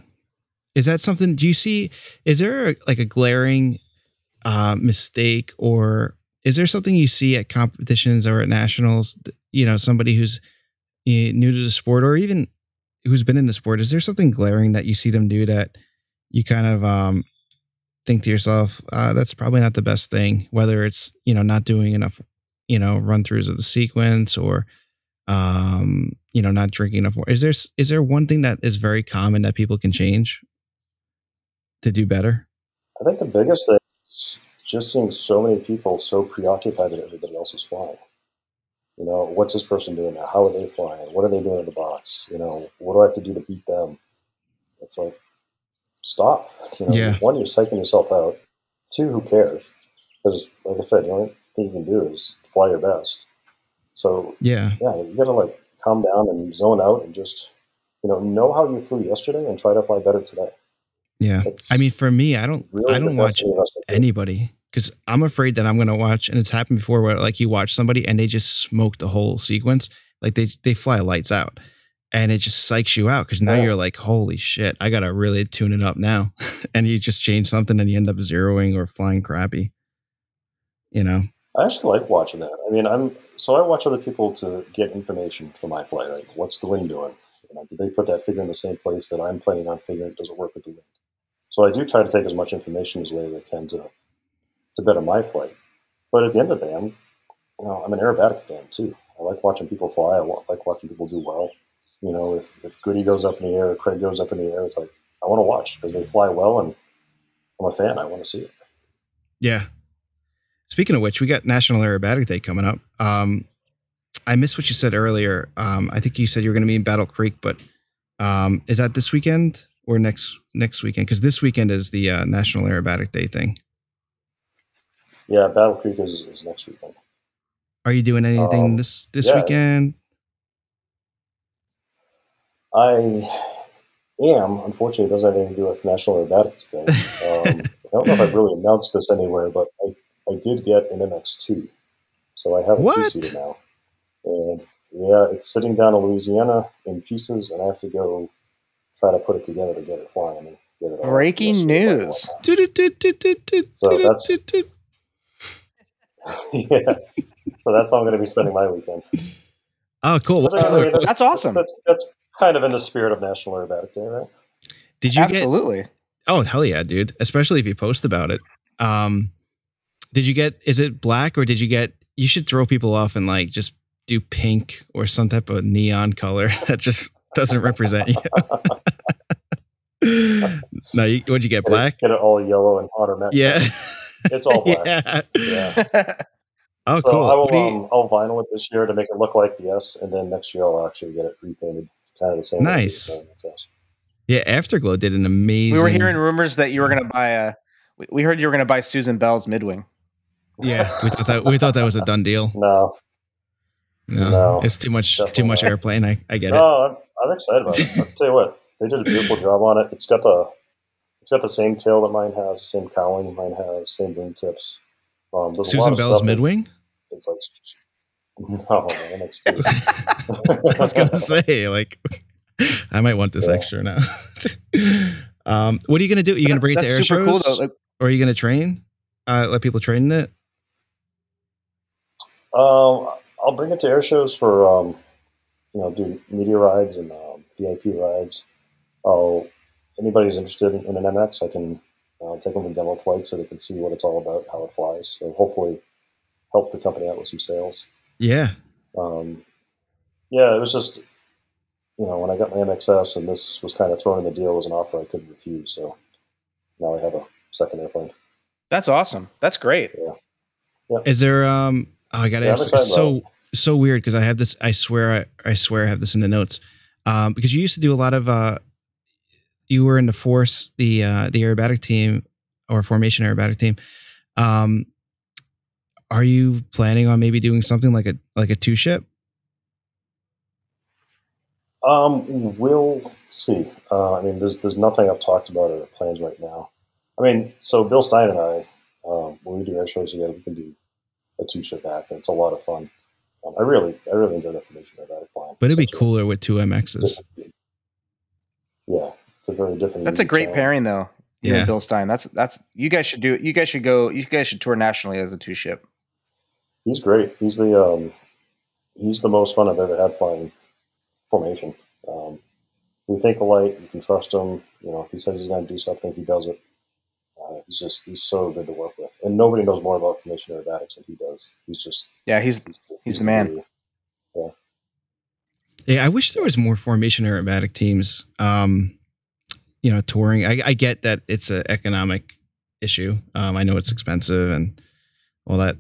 Is that something? Do you see? Is there a, like a glaring uh, mistake, or is there something you see at competitions or at nationals? You know, somebody who's new to the sport, or even who's been in the sport. Is there something glaring that you see them do that you kind of um, think to yourself, uh, "That's probably not the best thing"? Whether it's you know not doing enough, you know, run throughs of the sequence, or um, you know, not drinking enough water. Is there is there one thing that is very common that people can change to do better? I think the biggest thing is just seeing so many people so preoccupied that everybody else is flying. You know, what's this person doing now? How are they flying? What are they doing in the box? You know, what do I have to do to beat them? It's like, stop. You know, Yeah. one, you're psyching yourself out. Two, who cares? Because, like I said, the only thing you can do is fly your best. So, Yeah, yeah, you gotta like calm down and zone out and just, you know, know how you flew yesterday and try to fly better today. yeah. It's I mean, for me, I don't really I don't watch anybody because I'm afraid that I'm gonna watch, and it's happened before where like you watch somebody and they just smoke the whole sequence, like they they fly lights out, and it just psychs you out because now Yeah. you're like, holy shit, I gotta really tune it up now, and you just change something and you end up zeroing or flying crappy, you know? I actually like watching that. I mean, I'm so I watch other people to get information for my flight. Like, what's the wind doing? You know, did they put that figure in the same place that I'm planning on figuring? Does it work with the wind? So I do try to take as much information as way as I can to to better my flight. But at the end of the day, I'm you know I'm an aerobatic fan too. I like watching people fly. I like watching people do well. You know, if if Goody goes up in the air, Craig goes up in the air, it's like I want to watch because they fly well, and I'm a fan. I want to see it. Yeah. Speaking of which, we got National Aerobatic Day coming up. Um, I missed what you said earlier. Um, I think you said you were going to be in Battle Creek, but um, is that this weekend or next next weekend? Because this weekend is the uh, National Aerobatic Day thing. Yeah, Battle Creek is, is next weekend. Are you doing anything Um, this this yeah. weekend? I am. Unfortunately, it doesn't have anything to do with National Aerobatics Day. Um, I don't know if I've really announced this anywhere, but I I did get an MX2, so I have a two seater now, and yeah, it's sitting down in Louisiana in pieces, and I have to go try to put it together to get it flying and get it. Breaking yesterday if I news. So that's- yeah, so that's how I'm going to be spending my weekend. Oh, cool. That's, I mean, that's awesome. That's, that's kind of in the spirit of National Aerobatic Day, right? Did you get? Absolutely. Oh hell yeah, dude! Especially if you post about it. Um, did you get? Is it black or did you get? You should throw people off and like just do pink or some type of neon color that just doesn't represent you. no, you, what'd you get? Get it- Black? Get it all yellow and hot or match. Yeah. It's all black. yeah. Yeah. Oh, So cool. I will What do you- um, I'll vinyl it this year to make it look like the S, and then next year I'll actually get it repainted, kind of the same. Nice. as the S. yeah, Afterglow did an amazing. we were hearing rumors that you were going to buy a. we- We heard you were going to buy Susan Bell's Midwing. Yeah, we thought that we thought that was a done deal. No, No, No, it's too much. definitely Too much not. airplane. I, I get it. no, I'm, I'm excited about it. I'll tell you what, they did a beautiful job on it. It's got the it's got the same tail that mine has, the same cowling mine has, same wingtips. Um, there's a lot Susan Bell's stuff in- midwing. It's like no, man, next to I was gonna say, like, I might want this Yeah. extra now. um, what are you gonna do? Are you gonna bring it to That's air shows, cool though. Like, or are you gonna train? Uh, let people train in it. Um, I'll bring it to air shows for um, you know, do media rides and um, VIP rides. Oh, anybody who's interested in an MX, I can uh, take them to demo flights so they can see what it's all about, how it flies. So hopefully, help the company out with some sales. Yeah, Um, yeah, it was just you know when I got my MXS and this was kind of thrown in the deal as an offer I couldn't refuse. So now I have a second airplane. that's awesome. That's great. Yeah. Is there? Um, oh, I gotta Yeah, ask. so so weird because I have this. I swear, I, I swear, I have this in the notes. Um, because you used to do a lot of. Uh, you were in the force, the uh, the aerobatic team or formation aerobatic team. Um, are you planning on maybe doing something like a like a two ship? Um, we'll see. Uh, I mean, there's there's nothing I've talked about or plans right now. I mean, so Bill Stein and I, um, when we do air shows together, we can do a two ship act, and it's a lot of fun. Um, I really, I really enjoy the formation of that flying. But it'd be cooler with two MXs. yeah, it's a very different. That's a great challenge. pairing though. You Yeah. and Bill Stein. That's that's you guys should do. It. You guys should go. You guys should tour nationally as a two ship. He's great. He's the um, he's the most fun I've ever had flying formation. Um, we think alike. You can trust him. You know, if he says he's going to do something, he does it. Uh, he's just he's so good to work with, and nobody knows more about formation aerobatics than he does. He's just Yeah, he's he's, the man. guru. Yeah, I wish there was more formation aerobatic teams. Um, you know, touring. I, I get that it's an economic issue. Um, I know it's expensive and all that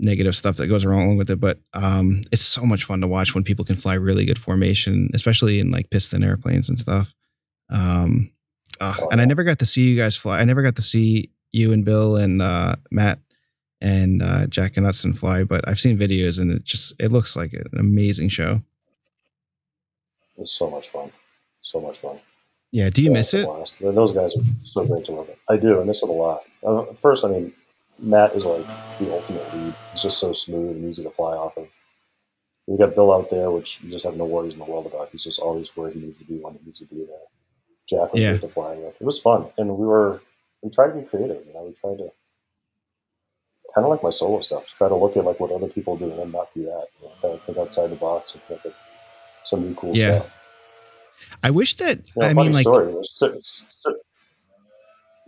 negative stuff that goes along with it, but um, it's so much fun to watch when people can fly really good formation, especially in like piston airplanes and stuff. Um, Oh, and I never got to see you guys fly. I never got to see you and Bill and uh, Matt and uh, Jack and Hudson fly, but I've seen videos and it just it looks like an amazing show. It's so much fun, so much fun. Yeah, do you Yeah, miss it? And Those guys are so great to work with. I do. I miss it a lot. Uh, first, I mean, Matt is like the ultimate lead. He's just so smooth and easy to fly off of. We got Bill out there, which you just have no worries in the world about. He's just always where he needs to be when he needs to be there. Jack was Yeah. great to fly with. It was fun, and we were we tried to be creative. You know, we tried to kind of like my solo stuff. Try to look at like what other people do and then not do that. You know, try to think outside the box and come up with some new cool Yeah. stuff. I wish that. You know, I funny mean, like, story. It was- so- so-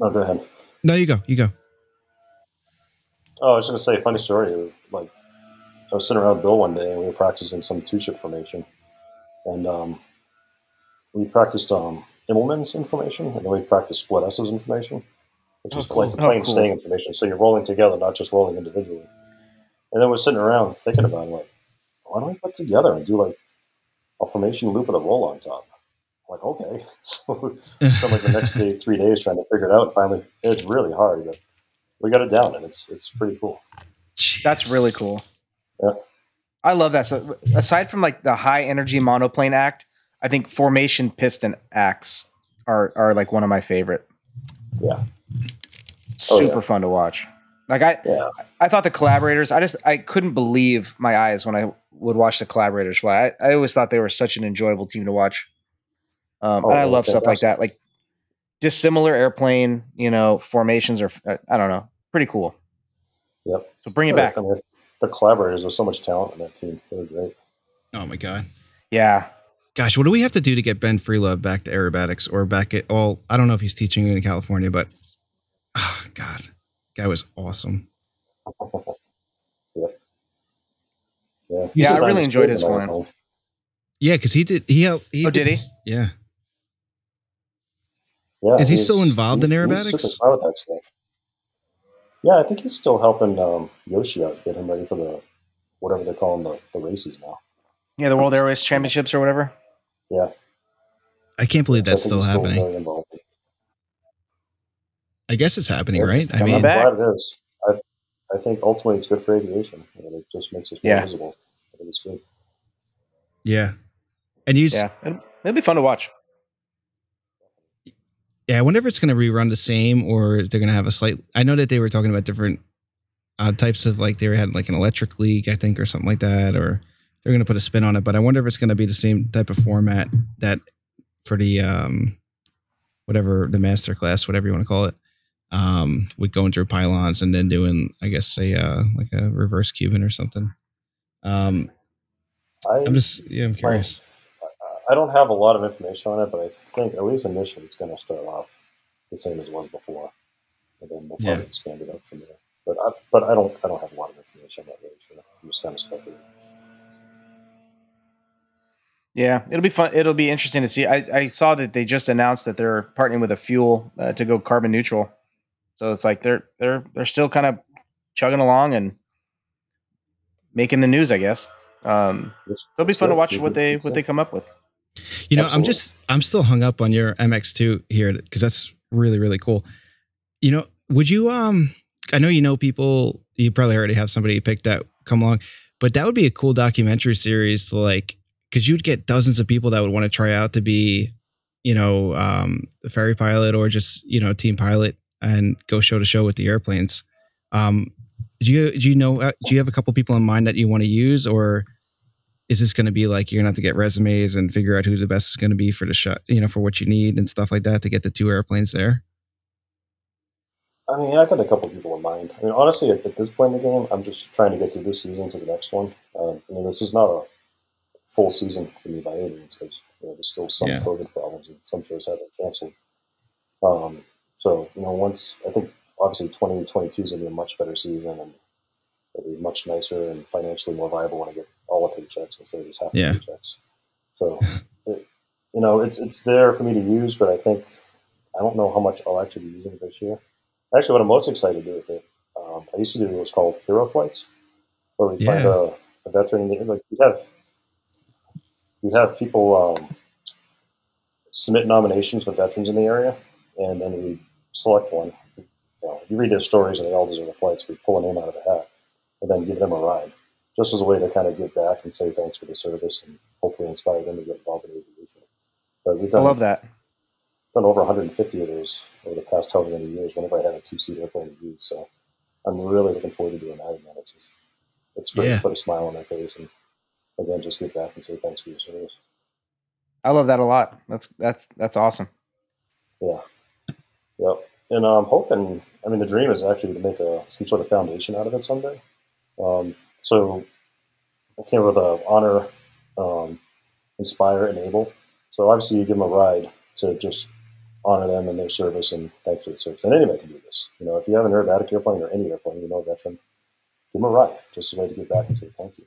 no, go ahead. no, you go, you go. Oh, I was going to say, funny story. Like, I was sitting around with Bill one day and we were practicing some two ship formation, and um, we practiced um, Immelman's information, and then we practiced split S's information, which Oh, is cool. like the Oh, plane cool. staying information. So you're rolling together, not just rolling individually. And then we're sitting around thinking about it, like, why don't we put together and do like a formation loop with a roll on top? Like, okay. So we spent like the next day, three days trying to figure it out. And finally, it's really hard, but we got it down, and it's it's pretty cool. That's really cool. Yeah. I love that. So aside from like the high energy monoplane act, I think formation piston acts are are like one of my favorite. Yeah. Oh, Super yeah. fun to watch. Like I, Yeah. I thought the collaborators. I just I couldn't believe my eyes when I would watch the collaborators fly. I, I always thought they were such an enjoyable team to watch. Um, Oh, and I love stuff like that, like dissimilar airplane, you know, formations or uh, I don't know, pretty cool. Yep. So bring it Yeah, back. I mean, the collaborators, there's so much talent in that team. They were great. Oh my god. Yeah, Gosh, what do we have to do to get Ben Freelove back to aerobatics or back at well, I don't know if he's teaching in California, but oh god. Guy was awesome. yep. Yeah. Yeah, I really enjoyed his and flying. everything. Yeah, because he did he helped he Oh, did he? Yeah. Yeah, Is he still involved in aerobatics? He's super smart with that stuff. Yeah, I think he's still helping um, Yoshi out, get him ready for the whatever they're calling the, the races now. yeah, the World Airways Championships or whatever. Yeah, I can't believe that's still he's happening. very involved. I guess it's happening, It's- right? I mean, I'm glad it is. I, I think ultimately it's good for aviation. and it just makes us more Yeah. visible. I think it's good. yeah. And you Yeah, it'll, it'll be fun to watch. Yeah, I wonder if it's going to rerun the same or if they're going to have a slight. I know that they were talking about different uh, types of like they had like an electric league, I think, or something like that, or they're going to put a spin on it. But I wonder if it's going to be the same type of format that for the um, whatever the master class, whatever you want to call it, um, with going through pylons and then doing, I guess, say uh, like a reverse Cuban or something. Um, I, I'm just yeah, I'm curious. I- don't have a lot of information on it, but I think at least initially it's going to start off the same as it was before, and then we'll probably Yeah. expand it up from there. But I, but I don't I don't have a lot of information. I'm not really sure. I'm just kind of speculating. Yeah, it'll be fun. It'll be interesting to see. I, I saw that they just announced that they're partnering with a fuel uh, to go carbon neutral. So it's like they're they're they're still kind of chugging along and making the news, I guess. Um, It's- it'll be fun to watch what they what they come up with. You know, I'm just I'm still hung up on your MX2 here because that's really really cool. You know, would you um I know you know people you probably already have somebody picked that come along, but that would be a cool documentary series to like cuz you'd get dozens of people that would want to try out to be, you know, um the ferry pilot or just, you know, team pilot and go show to show with the airplanes. Um do you do you know uh, do you have a couple people in mind that you want to use or is this going to be like you're going to have to get resumes and figure out who the best is going to be for the shot, you know, for what you need and stuff like that to get the two airplanes there? I mean, I've got a couple people in mind. I mean, honestly, at, at this point in the game, I'm just trying to get through this season to the next one. Um, I mean, this is not a full season for me by any means because you know, there's still some Yeah. COVID problems and some shows have been canceled. Um, so, you know, once I think obviously 2022 is going to be a much better season and it'll be much nicer and financially more viable when I get all the paychecks instead of just half the paychecks. So, it, you know, it's it's there for me to use, but I think I don't know how much I'll actually be using it this year. Actually, what I'm most excited to do with it, um, I used to do what's called hero flights, where we find a, a veteran. Like we'd have, we'd have people um, submit nominations for veterans in the area, and then we select one. You, know, you read their stories, and they all deserve a flight. So we pull a name out of the hat, and then give them a ride, just as a way to kind of give back and say thanks for the service, and hopefully inspire them to get involved in aviation. But we've I done love that. done over 150 of those over the past however many years whenever I had a two-seat airplane to use. So I'm really looking forward to doing that again. It's just, it's great Yeah. to put a smile on their face and again, just give back and say thanks for your service. I love that a lot. That's that's that's awesome. Yeah. Yep. And I'm hoping, I mean, the dream is actually to make a, some sort of foundation out of it someday. Um, so I came with a honor, um, inspire, enable. So obviously you give them a ride to just honor them and their service and thanks for the service. And anybody can do this. You know, if you have an aerobatic airplane or any airplane, you know, a veteran, give them a ride just as a way to give back and say thank you.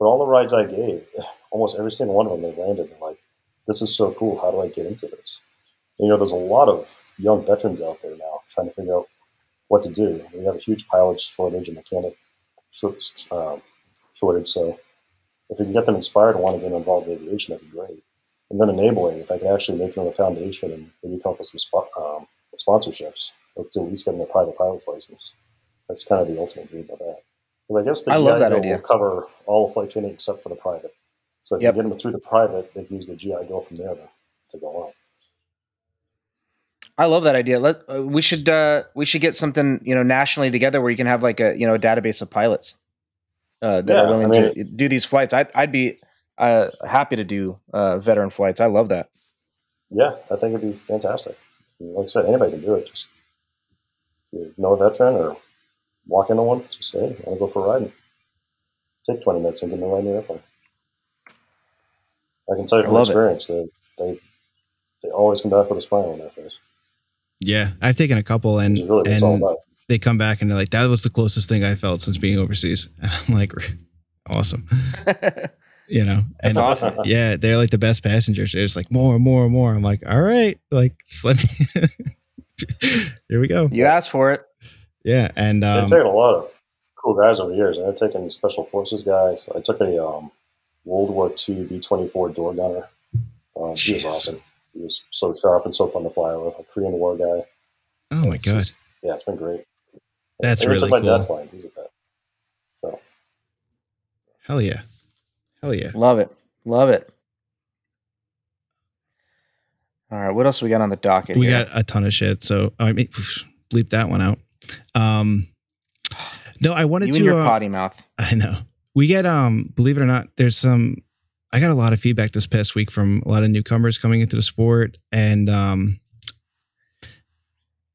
But all the rides I gave, almost every single one of them, they landed. They're like, this is so cool. How do I get into this? You know, there's a lot of young veterans out there now trying to figure out what to do. We have a huge pilot shortage and mechanic um, shortage. So if we can get them inspired and want to get involved in aviation, that'd be great. And then enabling, if I could actually make them a foundation and maybe come up with some spot, um, sponsorships, or to at least get them a private pilot's license. That's kind of the ultimate dream of that. Because I guess the I love GI that Bill idea. will cover all flight training except for the private. So if Yep. you get them through the private, they can use the GI Bill from there to, to go on. I love that idea. Let uh, we should uh, we should get something you know nationally together where you can have like a you know a database of pilots uh, that Yeah, are willing I mean- to do these flights. I'd I'd be uh, happy to do uh, veteran flights. I love that. Yeah, I think it'd be fantastic. Like I said, anybody can do it. Just if you know a veteran or walk into one, just say, hey, I want to go for a ride. And take 20 minutes and get me right in the airplane. I can tell you from love it. experience that they they always come back with a smile on their face, Yeah, I've taken a couple, and really it's and they come back and they're like, "That was the closest thing I felt since being overseas." And I'm like, "Awesome," you know. That's And awesome. yeah, they're like the best passengers. They're like more, and more, and more. I'm like, "All right, like just let me." Here we go. You asked for it. Yeah, and um, I've taken a lot of cool guys over the years. I've taken special forces guys. I took a um, World War II B twenty four door gunner. Um, he was awesome. He was so sharp and so fun to fly with. A Korean War guy. oh my It's god, just- yeah, it's been great. That's I even really my cool. dad flying. He's a vet. So hell yeah, hell yeah. Love it. Love it. All right. What else we got on the docket? we here? got a ton of shit. So I mean, bleep that one out. Um, no, I wanted you to. and your uh, potty mouth. I know. We get um believe it or not, there's some I got a lot of feedback this past week from a lot of newcomers coming into the sport and um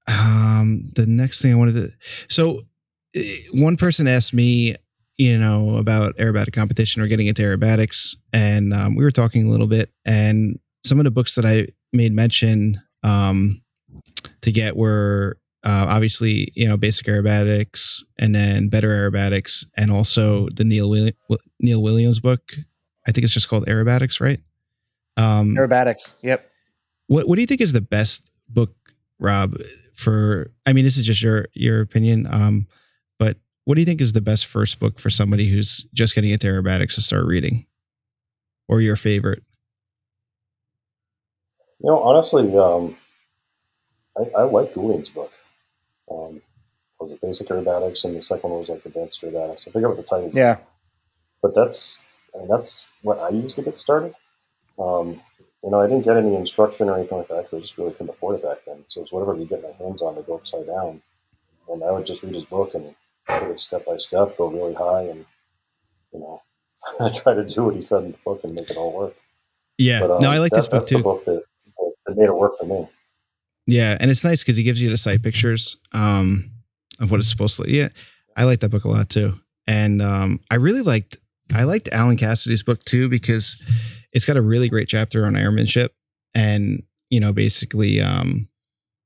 um the next thing I wanted to so eh, one person asked me you know about aerobatic competition or getting into aerobatics and um, we were talking a little bit and some of the books that I made mention um to get were uh, obviously you know basic aerobatics and then better aerobatics and also the neil Willi- neil williams book i think it's just called aerobatics right um Aerobatics. Yep. what what do you think is the best book rob for i mean this is just your your opinion um but what do you think is the best first book for somebody who's just getting into aerobatics to start reading or your favorite you know, honestly, um, I, I like Goulian's book. Um, was it Basic Aerobatics, and the second one was like Advanced Aerobatics. I forget what the title. was. Yeah. but that's I mean, that's what I used to get started. Um, you know, I didn't get any instruction or anything like that because I just really couldn't afford it back then. So it's whatever I could get my hands on to go upside down, and I would just read his book and take it step by step, go really high, and you know, try to do what he said in the book and make it all work. yeah But, um, no i like that- this book too book that, that, made it work for me. Yeah, and it's nice because he gives you the sight pictures um, of what it's supposed to. Yeah, I like that book a lot too, and um, I really liked I liked Alan Cassidy's book too because it's got a really great chapter on airmanship and you know basically um,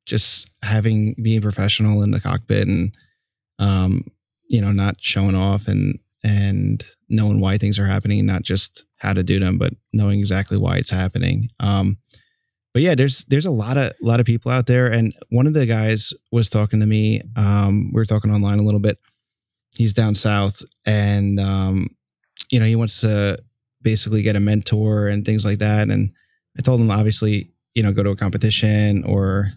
just having being professional in the cockpit and um, you know not showing off and and knowing why things are happening, not just how to do them, but knowing exactly why it's happening. Um, but yeah, there's there's a lot of a lot of people out there, and one of the guys was talking to me. Um, we were talking online a little bit. He's down south, and um, you know he wants to basically get a mentor and things like that. And I told him obviously, you know, go to a competition or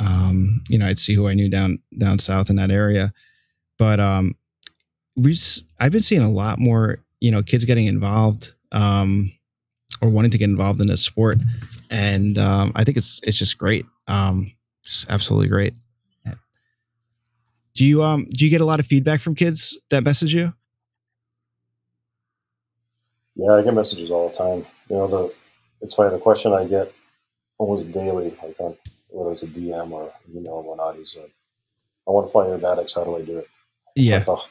um, you know, I'd see who I knew down down south in that area. But um, we I've been seeing a lot more, you know, kids getting involved um, or wanting to get involved in the sport and um, I think it's it's just great. Um, just absolutely great. Do you um do you get a lot of feedback from kids that message you? Yeah, I get messages all the time. You know, the it's funny. The question I get almost daily, like on whether it's a DM or email or whatnot, is, uh, "I want to fly aerobatics. How do I do it?" It's Yeah. like, oh,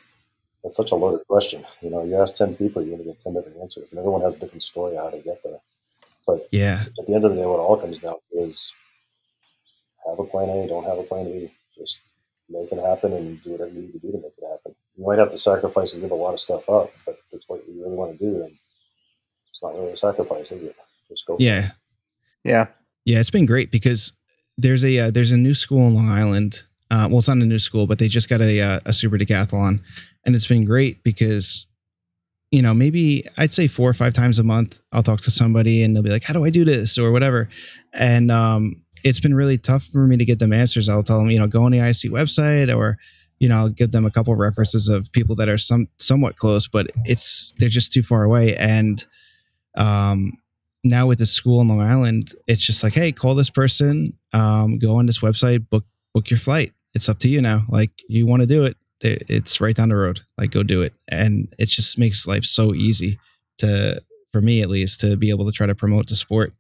that's such a loaded question. You know, you ask ten people, you're going to get ten different answers, and everyone has a different story how to get there. But Yeah, at the end of the day, what it all comes down to is have a plan A, don't have a plan B. Just make it happen and do whatever you need to do to make it happen. You might have to sacrifice and give a lot of stuff up, but that's what you really want to do, then it's not really a sacrifice, is it? Just go. for it. yeah, Yeah. yeah. It's been great because there's a uh, there's a new school in Long Island. Uh, well, it's not a new school, but they just got a uh, a super decathlon, and it's been great because you know maybe I'd say four or five times a month I'll talk to somebody and they'll be like, "How do I do this?" or whatever, and um, it's been really tough for me to get them answers. I'll tell them, you know, go on the IAC website or you know, I'll give them a couple of references of people that are some somewhat close, but it's they're just too far away. And um, now with the school in Long Island, it's just like, hey, call this person, um, go on this website, book book your flight. It's up to you now. Like you want to do it, it's right down the road. Like go do it, and it just makes life so easy to, for me at least, to be able to try to promote the sport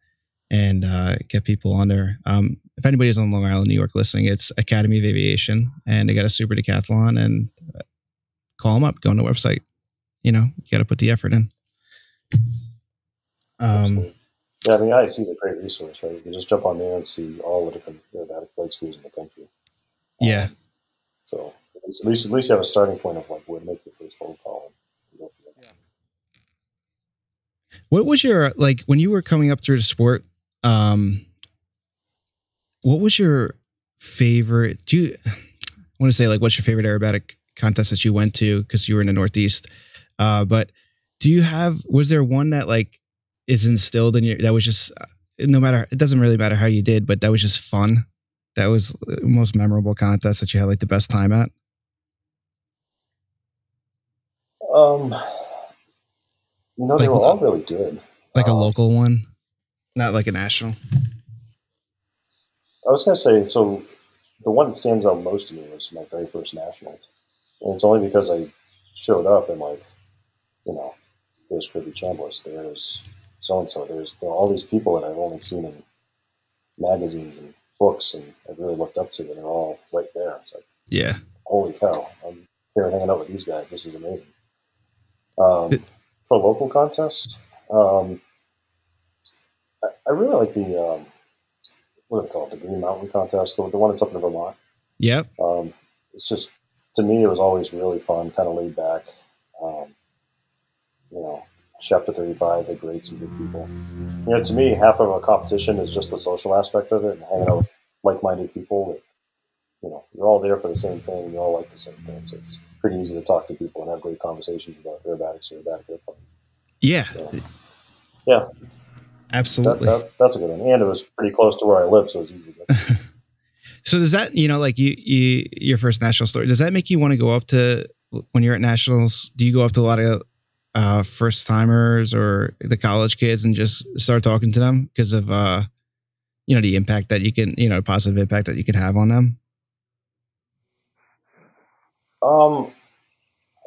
and uh, get people on there. Um, if anybody's on Long Island, New York, listening, it's Academy of Aviation, and they got a super decathlon, and uh, call them up, go on the website. You know, you got to put the effort in. Um, yeah, I mean, IAC is a great resource, right? You can just jump on there and see all the different aerobatic flight schools in the country. Yeah. Um, so at least, at least you have a starting point of like where to make your first phone call. And go from there. What was your like when you were coming up through the sport? Um, what was your favorite? Do you I want to say like what's your favorite aerobatic contest that you went to because you were in the Northeast? Uh, but do you have was there one that like is instilled in you that was just no matter it doesn't really matter how you did, but that was just fun. That was the most memorable contest that you had like the best time at. Um, you know, like, they were all really good. Like a um, local one, not like a national. I was gonna say so. The one that stands out most to me was my very first nationals, and it's only because I showed up and like, you know, there's Kirby Chambliss, there's so and so. There's you know, all these people that I've only seen in magazines and books, and I've really looked up to, and they're all right there. It's like, yeah, holy cow! I'm here hanging out with these guys. This is amazing. Um, for local contests, um, I, I, really like the um, what do they call it? The Green Mountain contest, the, the one that's up in Vermont. Yep. Um, it's just to me, it was always really fun, kind of laid back. Um, you know, chapter 35 they grade some good people. You know to me half of a competition is just the social aspect of it and hanging out with like-minded people that you know you're all there for the same thing you all like the same thing. So it's pretty easy to talk to people and have great conversations about aerobatics or aerobatic airplanes yeah. So, yeah. Absolutely. That, that, that's a good one. And it was pretty close to where i live so it was easy to get so does that you know like you, you your first national story does that make you want to go up to when you're at nationals do you go up to a lot of uh, first timers or the college kids and just start talking to them because of uh, you know the impact that you can you know positive impact that you can have on them? Um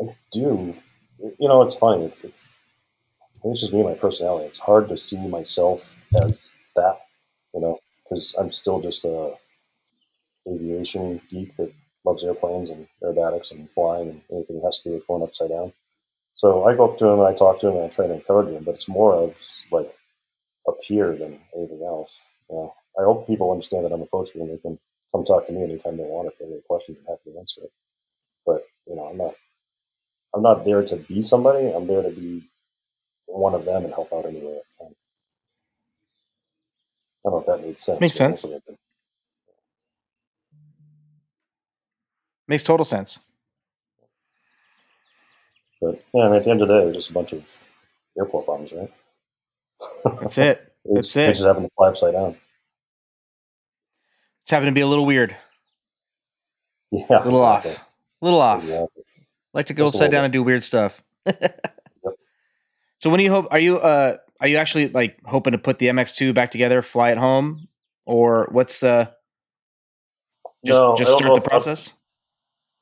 i do. You know it's funny. It's it's it's just me and my personality. It's hard to see myself as that you know because i'm still just a aviation geek that loves airplanes and aerobatics and flying and anything that has to do with going upside down so I go up to him and I talk to him and I try to encourage him, but it's more of like a peer than anything else. You know, I hope people understand that I'm approachable and they can come talk to me anytime they want if they have any questions. I'm happy to answer it. But you know, I'm not I'm not there to be somebody. I'm there to be one of them and help out any way I can. I don't know if that made sense. Makes sense. Makes total sense. But yeah, I mean, at the end of the day, it's just a bunch of airport bombs, right? That's it. That's it. Just having to fly upside down. It's having to be a little weird. Yeah, a little exactly. off. A little off. Exactly. Like to go just upside down bit. and do weird stuff. yep. So when do you hope? Are you uh are you actually like hoping to put the MX2 back together, fly it home, or what's uh just no, just start the process?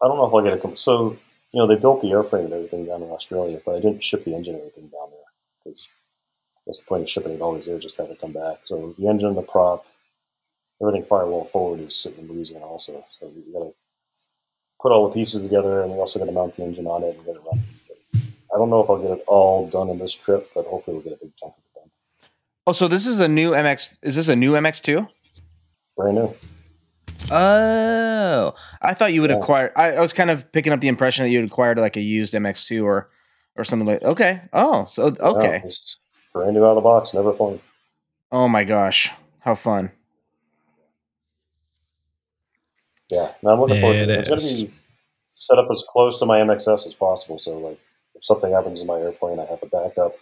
I don't know if I'll get it. So you know, they built the airframe and everything down in Australia, but I didn't ship the engine and everything down there because that's the point of shipping it always there, just have it come back. So the engine, the prop, everything firewall forward is sitting in Louisiana also. So we got to put all the pieces together, and we also got to mount the engine on it and get it running. I don't know if I'll get it all done in this trip, but hopefully we'll get a big chunk of it done. Oh, so this is a new MX? Is this a new MX2? Brand new. Oh, I thought you would yeah. acquire. I, I, was kind of picking up the impression that you had acquired like a used MX2 or or something like. Okay. Oh, so okay. Yeah, brand new out of the box, never flown. Oh my gosh, how fun! Yeah, no, I'm looking it forward to it. It's going to be set up as close to my MXS as possible. So, like, if something happens in my airplane, I have a backup,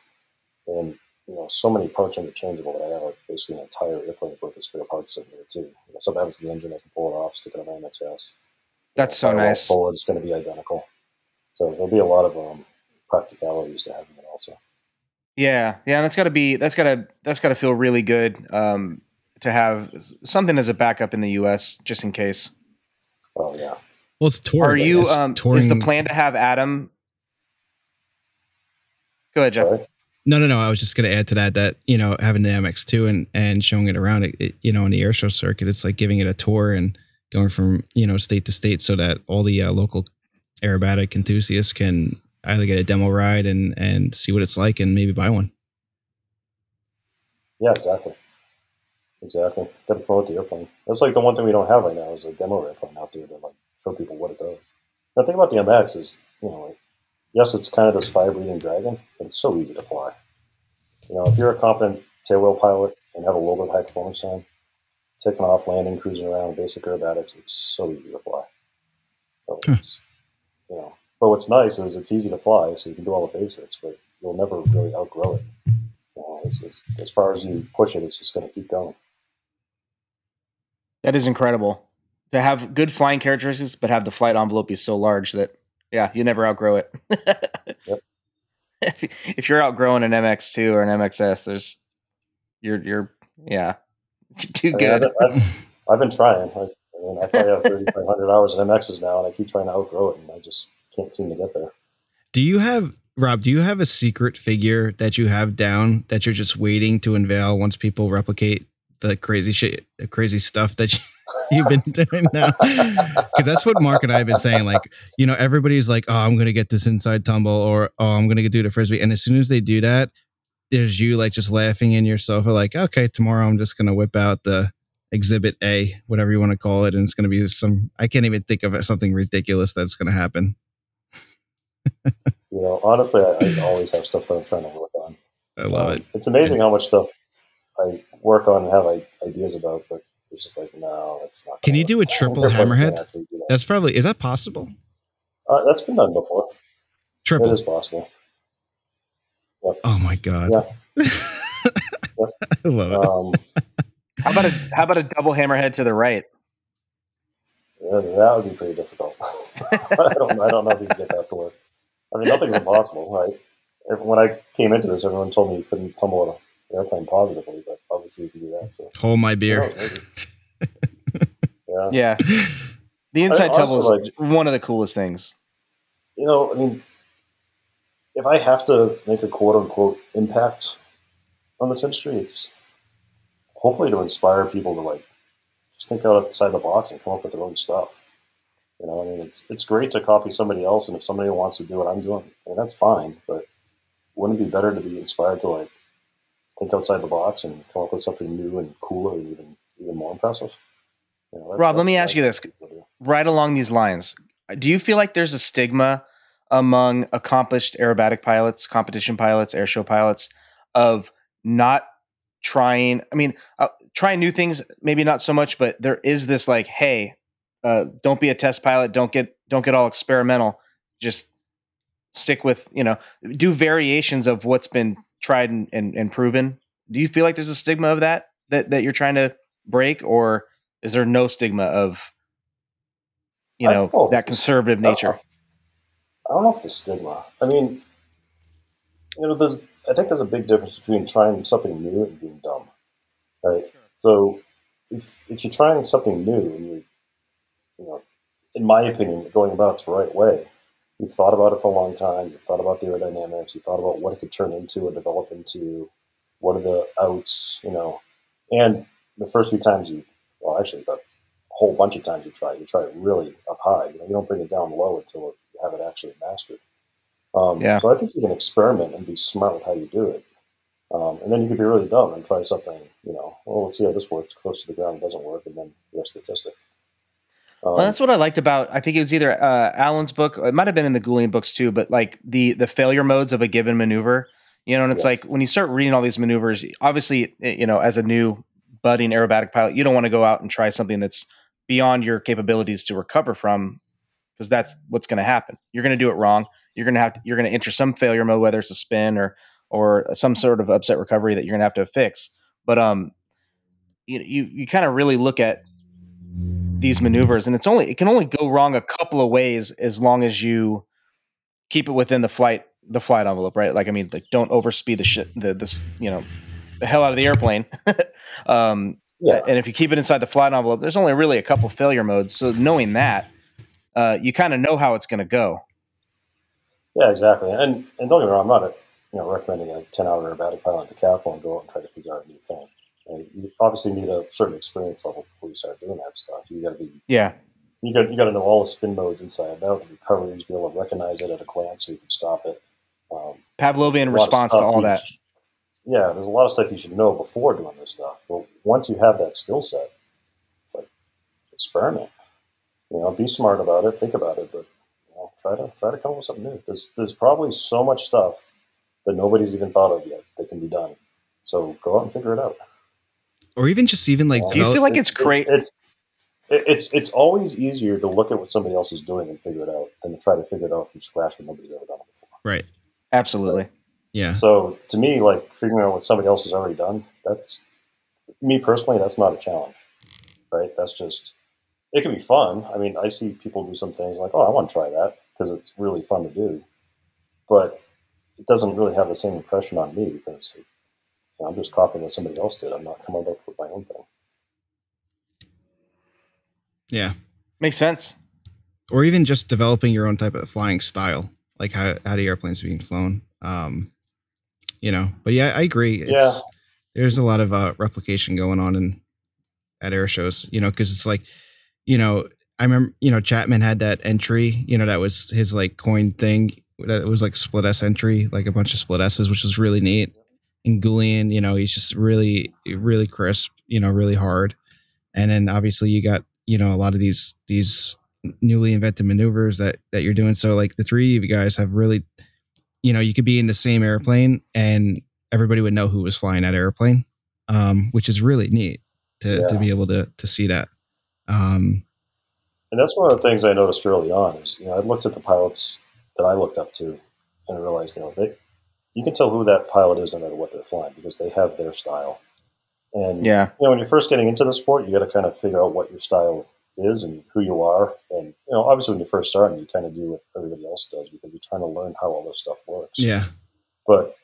and you know, so many parts interchangeable that I have like basically an entire airplane worth of spare parts sitting there too. You know, something happens to the engine, I can pull it off, stick it on my MXS. That's you know, so nice. Forward, it's going to be identical. So there'll be a lot of um, practicalities to having it also. Yeah, yeah, and that's got to be that's got to that's got to feel really good um, to have something as a backup in the U.S. just in case. Oh yeah. Well, it's touring. Are you? It's Um, touring. is the plan to have Adam? Go ahead, Jeff. Sorry. No, no, no. I was just going to add to that that you know having the MX2 and and showing it around it, it, you know, on the air show circuit, it's like giving it a tour and going from you know state to state so that all the uh, local aerobatic enthusiasts can either get a demo ride and and see what it's like and maybe buy one. Yeah, exactly. Exactly. Got to promote the airplane. That's like the one thing we don't have right now is a demo airplane out there to like show people what it does. The thing about the MX is, you know, like, yes, it's kind of this fire breathing dragon, but it's so easy to fly. You know, if you're a competent tailwheel pilot and have a little bit of high performance time, taking off, landing, cruising around, basic aerobatics, it's so easy to fly. So Hmm. it's, you know, but what's nice is it's easy to fly, so you can do all the basics, but you'll never really outgrow it. You know, it's, it's, as far as you push it, it's just going to keep going. That is incredible to have good flying characteristics, but have the flight envelope be so large that yeah, you never outgrow it. Yep. if, if you're outgrowing an MX2 or an MXS, there's you're you're yeah too I mean, good. I've, I've, I've been trying. I, I mean, I probably have 3,500 hours in MXs now, and I keep trying to outgrow it, and I just can't seem to get there. Do you have Rob? Do you have a secret figure that you have down that you're just waiting to unveil once people replicate the crazy shit, the crazy stuff that you, you've been doing now? Because that's what Mark and I have been saying. Like, you know, everybody's like, "Oh, I'm gonna get this inside tumble," or "Oh, I'm gonna do the frisbee," and as soon as they do that, there's you like just laughing in your sofa, like, "Okay, tomorrow I'm just gonna whip out the." Exhibit A, whatever you want to call it, and it's going to be some. I can't even think of something ridiculous that's going to happen. You know, honestly, I, I always have stuff that I'm trying to work on. I love Um, it. It's amazing how much stuff I work on and have I, ideas about, but it's just like, no, it's not. Can you do a triple hammerhead? do that. That's probably is that possible? Uh, that's been done before. Triple. It is possible. Oh my god. Yeah. I love it. Um, How about a how about a double hammerhead to the right? yeah, that would be pretty difficult. I don't. I don't know if you can get that to work. I mean, nothing's impossible, right? When I came into this, everyone told me you couldn't tumble an airplane positively, but obviously you can do that. So, Hold my beer. Oh, knows, yeah. Yeah, the inside tumble is like- one of the coolest things. you know, I mean, if I have to make a quote unquote impact on this industry, it's hopefully to inspire people to like just think outside the box and come up with their own stuff. You know, I mean, it's it's great to copy somebody else, and if somebody wants to do what I'm doing, I mean, that's fine. But wouldn't it be better to be inspired to like think outside the box and come up with something new and cooler and even even more impressive? You know, that's- Rob, let me ask I you this. Right along these lines, do you feel like there's a stigma among accomplished aerobatic pilots, competition pilots, airshow pilots of not trying? I mean, uh, trying new things, maybe not so much, but there is this like, hey, uh, don't be a test pilot. Don't get don't get all experimental. Just stick with you know, do variations of what's been tried and, and, and proven. Do you feel like there's a stigma of that that that you're trying to break, or is there no stigma of you know know that conservative nature? I don't know if it's a stigma. I mean, you know, there's. I think there's a big difference between trying something new and being dumb, right? So, if if you're trying something new and you, you know, in my opinion, going about it the right way. You've thought about it for a long time. You've thought about the aerodynamics. You thought about what it could turn into or develop into. What are the outs? You know, and the first few times you, well, actually, the whole bunch of times you try, you try it really up high. You know, you don't bring it down low until you have it actually mastered. Um, Yeah. So I think you can experiment and be smart with how you do it. Um, and then you could be really dumb and try something, you know, well, let's see how this works. Close to the ground, it doesn't work, and then you're a statistic. Um, Well, that's what I liked about. I think it was either uh, Alan's book. It might have been in the Goulian books too. But like the the failure modes of a given maneuver, you know, and it's Yeah. like when you start reading all these maneuvers. Obviously, you know, as a new budding aerobatic pilot, you don't want to go out and try something that's beyond your capabilities to recover from, because that's what's going to happen. You're going to do it wrong. You're going to have to, you're going to enter some failure mode, whether it's a spin or or some sort of upset recovery that you're going to have to fix. But um, you you you kind of really look at these maneuvers and it's only it can only go wrong a couple of ways as long as you keep it within the flight the flight envelope, right? Like I mean, like don't overspeed the shit, the this you know, the hell out of the airplane. um, Yeah. and if you keep it inside the flight envelope, there's only really a couple failure modes. So knowing that, uh, you kind of know how it's going to go. Yeah, exactly. And and don't get me wrong, I'm not a, you know recommending a 10 hour aerobatic pilot to decathlon and go out and try to figure out a new thing. And you obviously need a certain experience level before you start doing that stuff. You got to be Yeah, you got you got to know all the spin modes inside and out, the recoveries, be able to recognize it at a glance so you can stop it. Um, Pavlovian a lot of response to all that. sh- yeah, there's a lot of stuff you should know before doing this stuff. But once you have that skill set, it's like experiment. You know, be smart about it, think about it, but you know, try to try to come up with something new. There's there's probably so much stuff that nobody's even thought of yet that can be done. So go out and figure it out. Or even just even like Yeah. Do you feel like it's great- It's, it's it's it's always easier to look at what somebody else is doing and figure it out than to try to figure it out from scratch when nobody's ever done it before. right? Absolutely. Yeah, So to me, like figuring out what somebody else has already done, that's me personally, that's not a challenge, right? That's just it can be fun. I mean, I see people do some things like, oh, I want to try that because it's really fun to do, but it doesn't really have the same impression on me because you know, I'm just copying what somebody else did. I'm not coming up with my own thing. yeah. Makes sense. or even just developing your own type of flying style, like how how the airplanes being flown. Um, you know, but yeah, I agree. It's, Yeah. there's a lot of uh, replication going on in at air shows. You know, because it's like, you know, I remember, you know, Chapman had that entry. You know, that was his like coin thing. That was like split S entry, like a bunch of split S's, which was really neat. And Goulian, you know, he's just really, really crisp. You know, really hard. And then obviously you got you know a lot of these these newly invented maneuvers that that you're doing. So like the three of you guys have really, you know, you could be in the same airplane and everybody would know who was flying that airplane, um, which is really neat to to be able to to see that. Um, And that's one of the things I noticed early on is, you know, I looked at the pilots that I looked up to and realized, you know, they, you can tell who that pilot is no matter what they're flying because they have their style. And, Yeah. you know, when you're first getting into the sport, you got to kind of figure out what your style is and who you are. And, you know, obviously when you first start, you kind of do what everybody else does because you're trying to learn how all this stuff works. yeah, But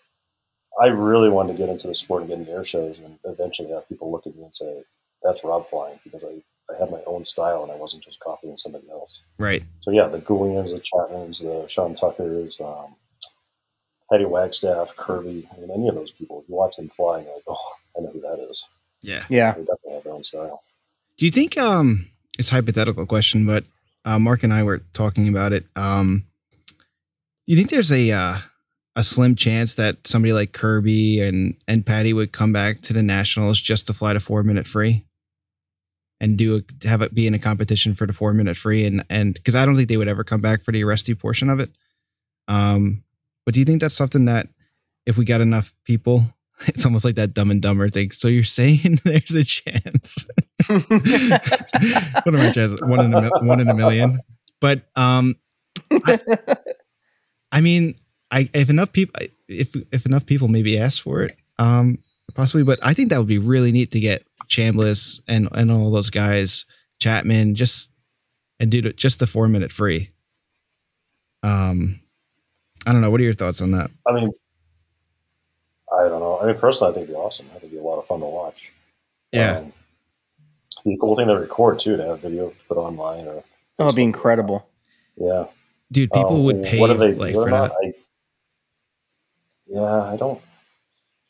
I really wanted to get into the sport and get into air shows and eventually have people look at me and say, that's Rob flying because I, I had my own style and I wasn't just copying somebody else. right. So yeah, the Goulians, the Chapmans, the Sean Tuckers, um, Patty Wagstaff, Kirby, I mean, any of those people, you watch them flying, like, oh, I know who that is. Yeah. Yeah. They definitely have their own style. Do you think um it's a hypothetical question, but uh, Mark and I were talking about it. Um, you think there's a uh, a slim chance that somebody like Kirby and and Patty would come back to the nationals just to fly the four minute free and do a, have it be in a competition for the four minute free and and because I don't think they would ever come back for the Aresti portion of it. Um, but do you think that's something that if we got enough people, it's almost like that Dumb and Dumber thing. So you're saying there's a chance? what are my chances? One in a one in a million. But um, I, I mean, I if enough people if if enough people maybe ask for it, um, possibly. But I think that would be really neat to get Chambliss and and all those guys, Chapman, just and do it just the four minute free. Um, I don't know. What are your thoughts on that? I mean, I don't know. I mean, personally, I think it'd be awesome. I think it'd be a lot of fun to watch. Yeah. Um, be a cool thing to record too, to have video to put online or. That would be incredible. Yeah. Dude, people Um, would pay What do they like do for not? that. I, yeah, I don't.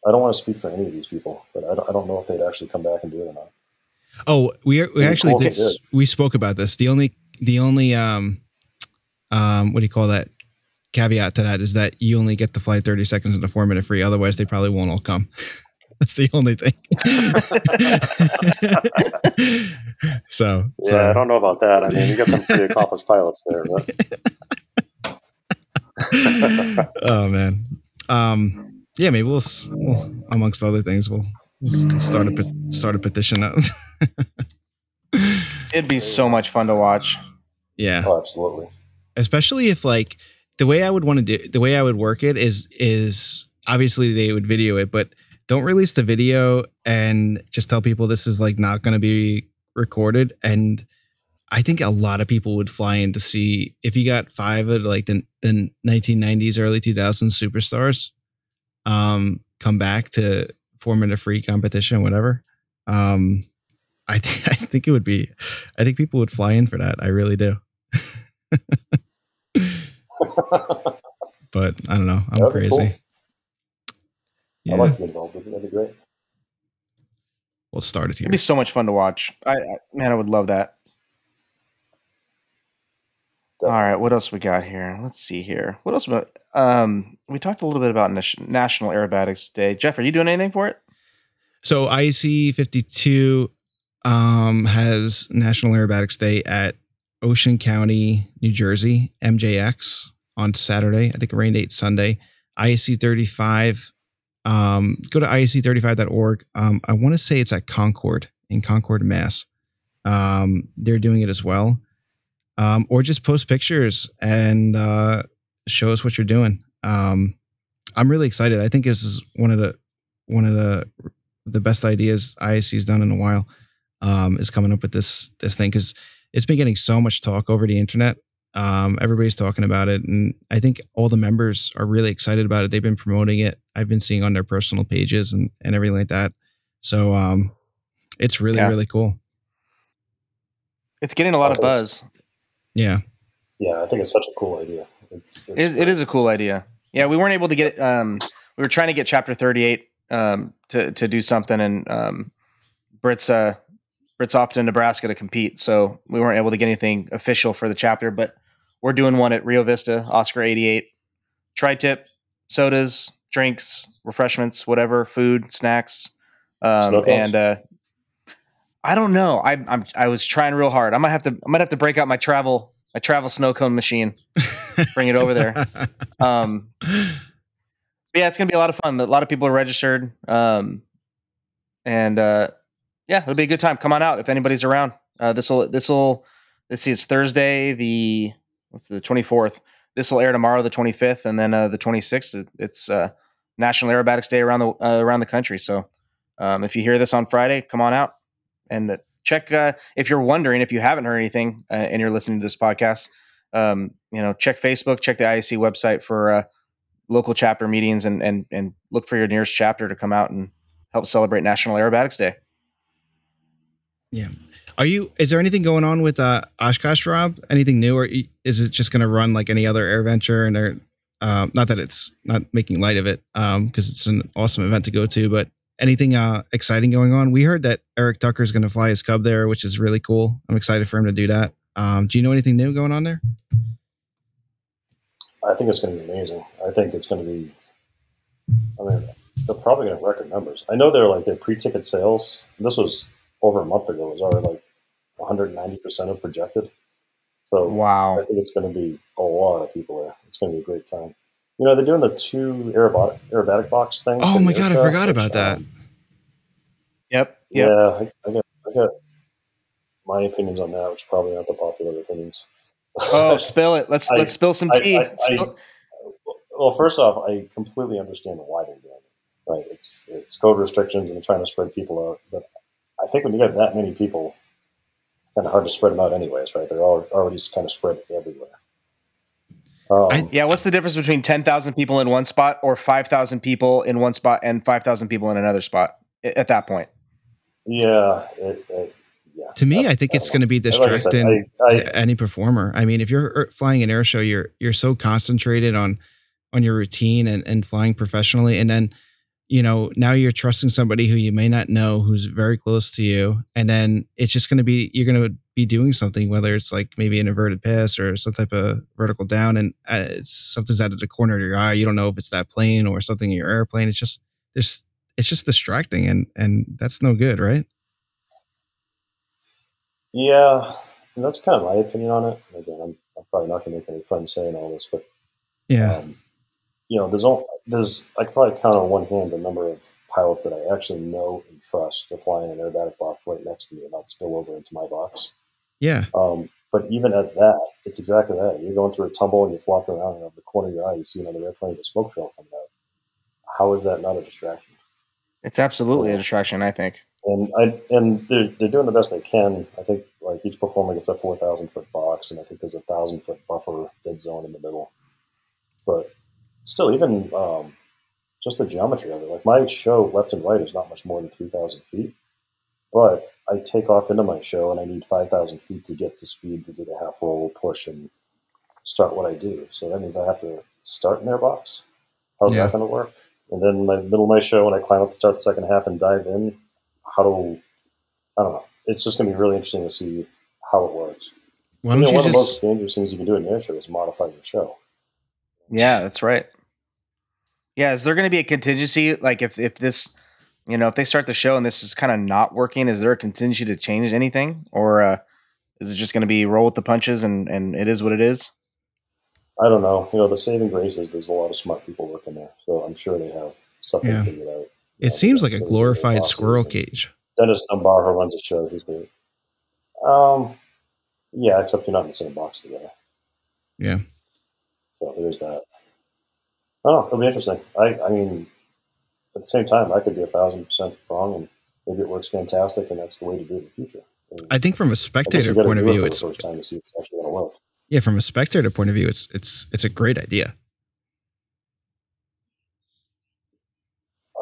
I don't want to speak for any of these people, but I don't, I don't know if they'd actually come back and do it or not. Oh, we are, we Yeah, actually cool, did. good. We spoke about this. The only the only um um what do you call that caveat to that is that you only get to fly 30 seconds in a four minute free. Otherwise, they probably won't all come. That's the only thing. so, Yeah, so I don't know about that. I mean, you got some pretty accomplished pilots there, but oh man. Um yeah, maybe we'll, we'll amongst other things we'll, we'll start a pet- start a petition up. It'd be so much fun to watch. yeah. oh, absolutely. especially if like the way I would want to do the way I would work it is is obviously they would video it, but don't release the video and just tell people this is like not going to be recorded. And I think a lot of people would fly in to see if you got five of like the, the 1990s, early 2000s superstars um, come back to form in a free competition, whatever. Um, I, th- I think it would be, I think people would fly in for that. I really do. but I don't know. I'm That'd crazy. cool. Yeah, I'd like to be involved with it. That'd be great. we'll start it here. It'd be so much fun to watch. I, I man, I would love that. All right, what else we got here? Let's see here. What else? About, um, we talked a little bit about National Aerobatics Day. Jeff, are you doing anything for it? So IAC 52 um, has National Aerobatics Day at Ocean County, New Jersey, MJX on Saturday. I think a rain date Sunday. IAC 35. Um, go to IAC35.org. Um, I want to say it's at Concord in Concord, Mass. Um, they're doing it as well. Um, or just post pictures and uh, show us what you're doing. Um, I'm really excited. I think this is one of the one of the the best ideas IAC's done in a while um, is coming up with this this thing because it's been getting so much talk over the internet. Um, everybody's talking about it, and I think all the members are really excited about it. They've been promoting it. I've been seeing on their personal pages and and everything like that. So um, it's really Yeah. really cool. It's getting a lot of buzz. Yeah, Yeah, I think it's such a cool idea. It's, it's It, it is a cool idea. Yeah, we weren't able to get. Um, we were trying to get Chapter Thirty Eight um, to to do something, and um, Britt's uh, Britt's off to Nebraska to compete, so we weren't able to get anything official for the chapter. But we're doing one at Rio Vista, Oscar eighty eight, tri tip, sodas, drinks, refreshments, whatever, food, snacks, um, and uh, I don't know. I, I'm I was trying real hard. I might have to I might have to break out my travel my travel snow cone machine. Bring it over there. Um, yeah, it's gonna be a lot of fun. A lot of people are registered, um, and uh, yeah, it'll be a good time. Come on out if anybody's around. Uh, this will this will let's see, it's Thursday the what's the twenty fourth. This will air tomorrow, the twenty fifth, and then uh, the twenty sixth. It's uh, National Aerobatics Day around the uh, around the country. So um, if you hear this on Friday, come on out and uh, check. Uh, if you're wondering if you haven't heard anything uh, and you're listening to this podcast, um, you know, check Facebook, check the IAC website for local chapter meetings, and and and look for your nearest chapter to come out and help celebrate National Aerobatics Day. Are you? Is there anything going on with uh, Oshkosh, Rob? Anything new, or is it just going to run like any other air venture? And they're uh, not that it's not making light of it, because it's an awesome event to go to. But anything uh, exciting going on? We heard that Eric Tucker is going to fly his Cub there, which is really cool. I'm excited for him to do that. Um, do you know anything new going on there? I think it's going to be amazing. I think it's going to be. I mean, they're probably going to record numbers. I know they're like their pre-ticket sales. This was over a month ago. It was already like 190 percent of projected. So wow, I think it's going to be a lot of people there. It's going to be a great time. You know, they're doing the two aerobatic, aerobatic box thing. Oh my air god, I forgot which, about that. um, Yep. Yep. Yeah, I, I got, I got my opinions on that, which probably aren't the popular opinions. Oh, spill it. Let's I- let's spill some tea. I- I- Spill- Well, first off, I completely understand why they're doing it. Right? It's it's code restrictions and they're trying to spread people out. But I think when you get that many people, it's kind of hard to spread them out, anyways. Right? They're al- already kind of spread everywhere. Um, I- yeah. What's the difference between ten thousand people in one spot or five thousand people in one spot and five thousand people in another spot a- at that point? yeah, it, it, yeah. To me, I think it's going to be Like I said, distracting. I, I, to any performer. I mean, if you're er, flying an air show, you're you're so concentrated on on your routine and, and flying professionally, and then you know now you're trusting somebody who you may not know who's very close to you, and then it's just going to be you're going to be doing something, whether it's like maybe an inverted pass or some type of vertical down, and uh, it's something's out of the corner of your eye. You don't know if it's that plane or something in your airplane. It's just there's it's just distracting, and and that's no good, right? Yeah, and that's kind of my opinion on it. Again, I'm, I'm probably not going to make any friends saying all this, but Yeah. um, you know, there's all, there's I could probably count on one hand the number of pilots that I actually know and trust to fly in an aerobatic box right next to me and not spill over into my box. Yeah. Um, but even at that, it's exactly that. You're going through a tumble and you're flopping around, and out of the corner of your eye, you see another airplane with a smoke trail coming out. How is that not a distraction? It's absolutely a distraction. I think. and I and they're they're doing the best they can. I think like each performer gets a four thousand foot box, and I think there's a thousand foot buffer dead zone in the middle. But still, even um, just the geometry of it, like my show left and right is not much more than three thousand feet, but I take off into my show and I need five thousand feet to get to speed to do the half roll, push, and start what I do. So that means I have to start in their box. How's Yeah. that going to work? And then in my middle of my show, when I climb up to start the second half and dive in, how do I don't know? It's just going to be really interesting to see how it works. Why You don't know, you one of the most dangerous things you can do in an air show is modify your show. Yeah, that's right. Yeah, is there going to be a contingency like if if this, you know, if they start the show and this is kind of not working, is there a contingency to change anything, or uh, is it just going to be roll with the punches and and it is what it is? I don't know. You know, the saving grace is there's a lot of smart people working there, so I'm sure they have something Yeah. figured out. It seems like a They're- they're glorified bosses squirrel and- cage. Dennis Dunbar, who runs the show, he's great. Um, yeah, except you're not in the same box together. Yeah. So there's that. Oh, it'll be interesting. I, I mean, at the same time, I could be a thousand percent wrong, and maybe it works fantastic, and that's the way to do it in the future. And I think from a I guess you spectator point of view, it's the first time to see if it's actually going to work. yeah. From a spectator point of view, it's it's it's a great idea.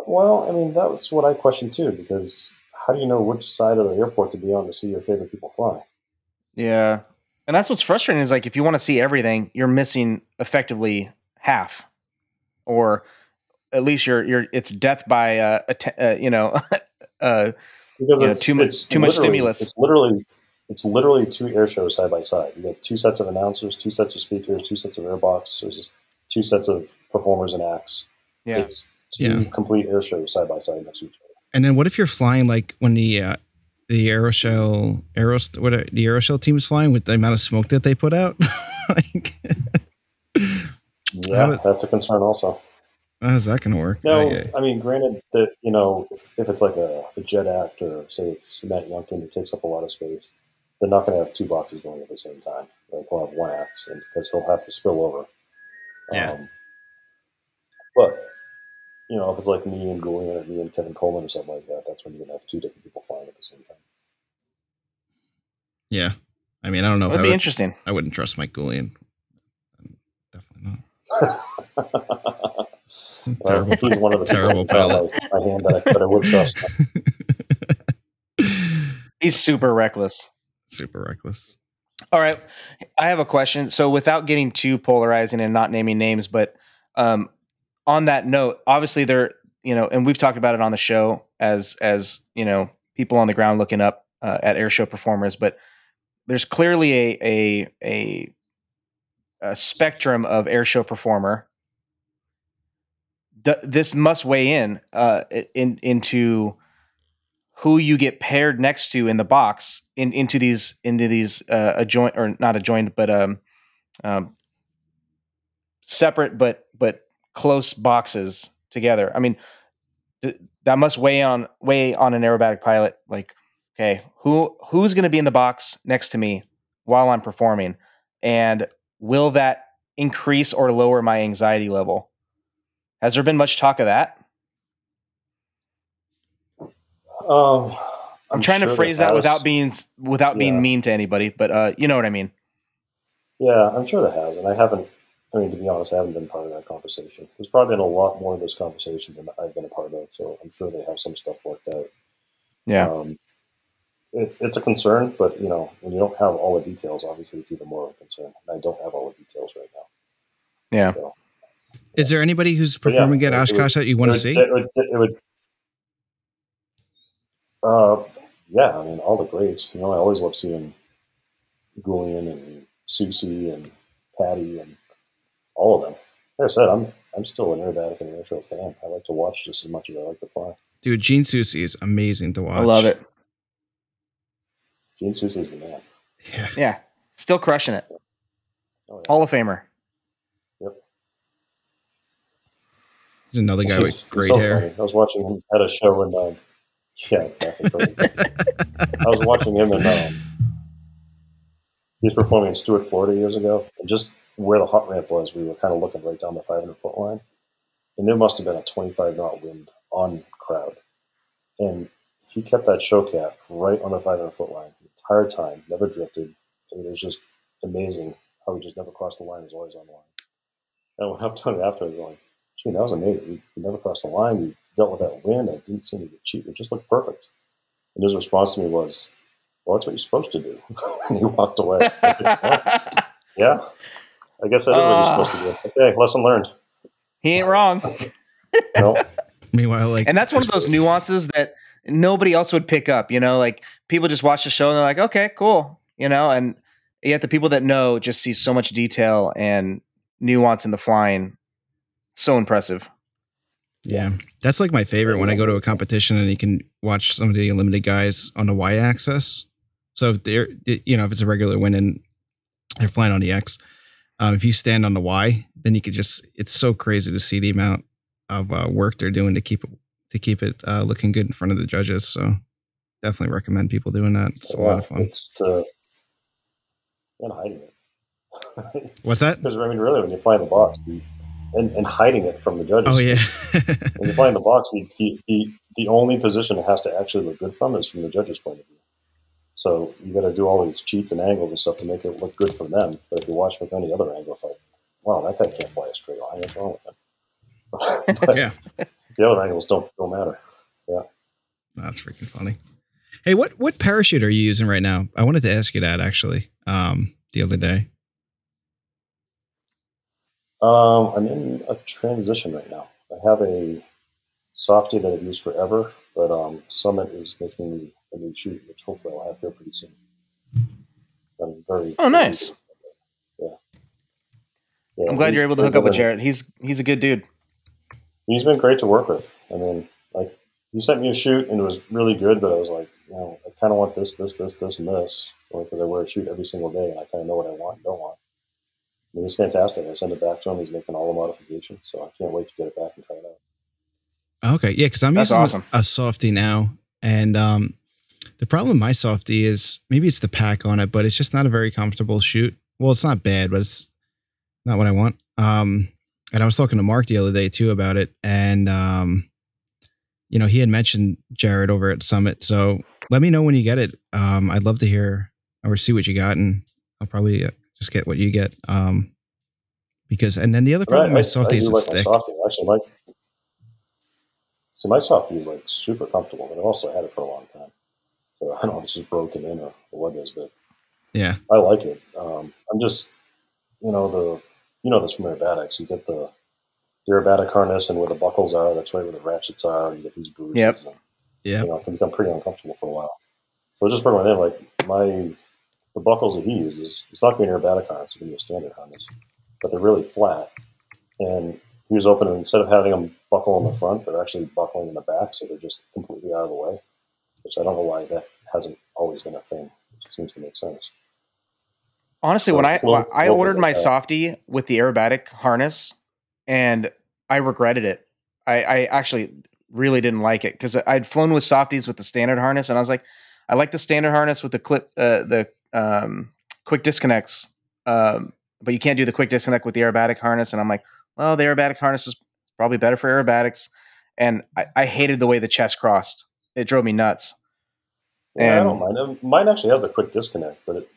Well, I mean, that was what I questioned too, because how do you know which side of the airport to be on to see your favorite people fly? Yeah, and that's what's frustrating is like if you want to see everything, you're missing effectively half, or at least you're you're it's death by uh, att- uh you know uh Because Yeah, it's too mu- it's too much stimulus. It's literally it's literally two air shows side by side. You get two sets of announcers, two sets of speakers, two sets of airbox. There's just two sets of performers and acts. yeah It's two Yeah. complete air shows side by side next to each other. And then what if you're flying like when the uh, the Aeroshell Aeros what are, the Aeroshell team is flying with the amount of smoke that they put out? like, Yeah, would- that's a concern also. how's that gonna work? No, I- I mean, granted that you know, if, if it's like a, a jet act or say it's Matt Younkin who takes up a lot of space, they're not going to have two boxes going at the same time. Like they'll have one act, and because he'll have to spill over. Yeah. Um, but you know, if it's like me and Goulian or me and Kevin Coleman or something like that, that's when you're going to have two different people flying at the same time. yeah. I mean, I don't know if that would be would, interesting. I wouldn't trust Mike Goulian. Definitely not. Well, Terrible. he's one of the terrible that got pilot. My, my hand that I, that I would trust. He's super reckless. Super reckless. All right, I have a question. So without getting too polarizing and not naming names, but um, on that note, obviously there, you know, and we've talked about it on the show as as you know people on the ground looking up uh, at air show performers, but there's clearly a a a, a spectrum of air show performer. D- this must weigh in uh, in into who you get paired next to in the box in into these into these uh adjoint or not adjoined but um um separate but but close boxes together i mean th- that must weigh on weigh on an aerobatic pilot like okay who who's going to be in the box next to me while i'm performing and will that increase or lower my anxiety level has there been much talk of that Um, I'm, trying sure to phrase that without being without being mean to anybody, but uh, you know what I mean. Yeah, I'm sure there has, and I haven't. I mean, to be honest, I haven't been part of that conversation. There's probably been a lot more of this conversation than I've been a part of, so I'm sure they have some stuff worked out. Yeah, Um, it's it's a concern, but you know, when you don't have all the details, obviously it's even more of a concern. And I don't have all the details right now. yeah. So, Is there anybody who's But yeah, performing at it would- that you want to see? It would, it would. Uh, yeah, I mean, all the greats. You know, I always love seeing Goulian and Soucy and Patty and all of them. Like I said, I'm I'm still an aerobatic and air show fan. I like to watch just as much as I like to fly. Dude, Gene Soucy is amazing to watch. I love it. Gene Soucy's the man. Yeah. Yeah, still crushing it. Oh, yeah. Hall of Famer. Yep. He's another guy with he's great so hair. funny. I was watching him at a show and um, yeah, exactly. I was watching him and um, he was performing in Stuart, Florida years ago, and just where the hot ramp was, we were kind of looking right down the 500 foot line, and there must have been a 25 knot wind on crowd, and he kept that show cap right on the 500 foot line the entire time, never drifted. I mean, it was just amazing how he just never crossed the line. He was always on the line. And when I went up to him after, I was like, gee, that was amazing. You, you never crossed the line. You dealt with that wind. I didn't seem to get cheap. It just looked perfect. And his response to me was, well, that's what you're supposed to do. and he walked away. yeah, I guess that is what you're uh. supposed to do. Okay, lesson learned. he ain't wrong. No, Meanwhile, like, And that's one of those nuances that nobody else would pick up. You know, like people just watch the show and they're like, okay, cool. You know, and yet the people that know just see so much detail and nuance in the flying. So impressive. yeah, that's like my favorite when I go to a competition and you can watch some of the limited guys on the Y axis. So if they're, you know, if it's a regular win and they're flying on the X, um, if you stand on the Y, then you could just, it's so crazy to see the amount of uh, work they're doing to keep it, to keep it uh, looking good in front of the judges. So definitely recommend people doing that. It's a lot of fun. It's uh, and hiding it. What's that? Because I mean, really, when you in the box, the, and, and hiding it from the judges. Oh yeah. When you in the box, the, the, the, the only position it has to actually look good from is from the judge's point of view. So you got to do all these cheats and angles and stuff to make it look good for them. But if you watch from any other angle, it's like, wow, that guy can't fly a straight line. What's wrong with him? But yeah. The other angles don't don't matter. Yeah. That's freaking funny. Hey, what what parachute are you using right now? I wanted to ask you that actually um, the other day. Um, I'm in a transition right now. I have a softie that I've used forever, but um, Summit is making me a new chute, which hopefully I'll have here pretty soon. I'm very. Oh, nice. Yeah. yeah I'm glad you're able to hook up with been- Jarrett. He's he's a good dude. He's been great to work with. I mean, like he sent me a chute and it was really good, but I was like, you know, I kind of want this, this, this, this, and this, because I wear a chute every single day and I kind of know what I want and don't want. And it was fantastic. I sent it back to him. He's making all the modifications, so I can't wait to get it back and try it out. Okay, yeah, because I'm That's using awesome. a softy now, and um, the problem with my softy is maybe it's the pack on it, but it's just not a very comfortable chute. Well, it's not bad, but it's not what I want. Um, and I was talking to Mark the other day too about it, and um, you know, he had mentioned Jared over at Summit. So let me know when you get it. Um, I'd love to hear or see what you got, and I'll probably uh, just get what you get. Um, because and then the other problem I, with my I, I softie is like it's thick. Actually, my see my softie is like super comfortable, but I've also had it for a long time. So I don't know if it's just broken in or, or what it is, but Yeah, I like it. Um, I'm just, you know, the you know this from aerobatics. You get the the aerobatic harness and where the buckles are. That's right where the ratchets are. You get these bruises. Yep. And, yeah, You know, it can become pretty uncomfortable for a while. So just for my name, like my the buckles that he uses, it's not going to be an aerobatic harness. It's going to be a standard harness, but they're really flat. And he was open, and instead of having them buckle in the front, they're actually buckling in the back, so they're just completely out of the way. Which I don't know why that hasn't always been a thing. It seems to make sense. Honestly, So when I I ordered my softie with the aerobatic harness, and I regretted it. I, I actually really didn't like it because I'd flown with softies with the standard harness, and I was like, I like the standard harness with the clip, uh, the um, quick disconnects, um, but you can't do the quick disconnect with the aerobatic harness. And I'm like, well, the aerobatic harness is probably better for aerobatics, and I, I hated the way the chest crossed. It drove me nuts. Yeah, I don't mind. Mine actually has the quick disconnect, but it,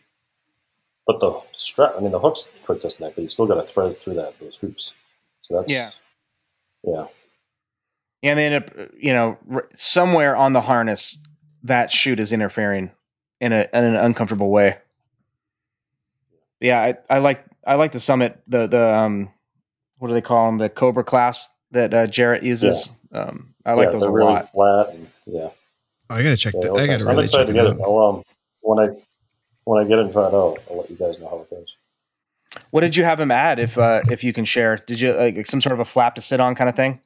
but the strap. I mean, the hook's quick disconnect, but you still got to thread through that those hoops. So that's Yeah. yeah. and they end up uh, you know somewhere on the harness that chute is interfering in a in an uncomfortable way yeah i, I like i like the summit the the um what do they call them the cobra clasp that uh, jarrett uses um i like yeah, those they're a really lot flat. And, yeah, Oh, I gotta check yeah that. I gotta I'm really excited check to get it. I'll, um, when I when I get it and try it out, I'll let you guys know how it goes. what did you have him add if uh if you can share did you like some sort of a flap to sit on kind of thing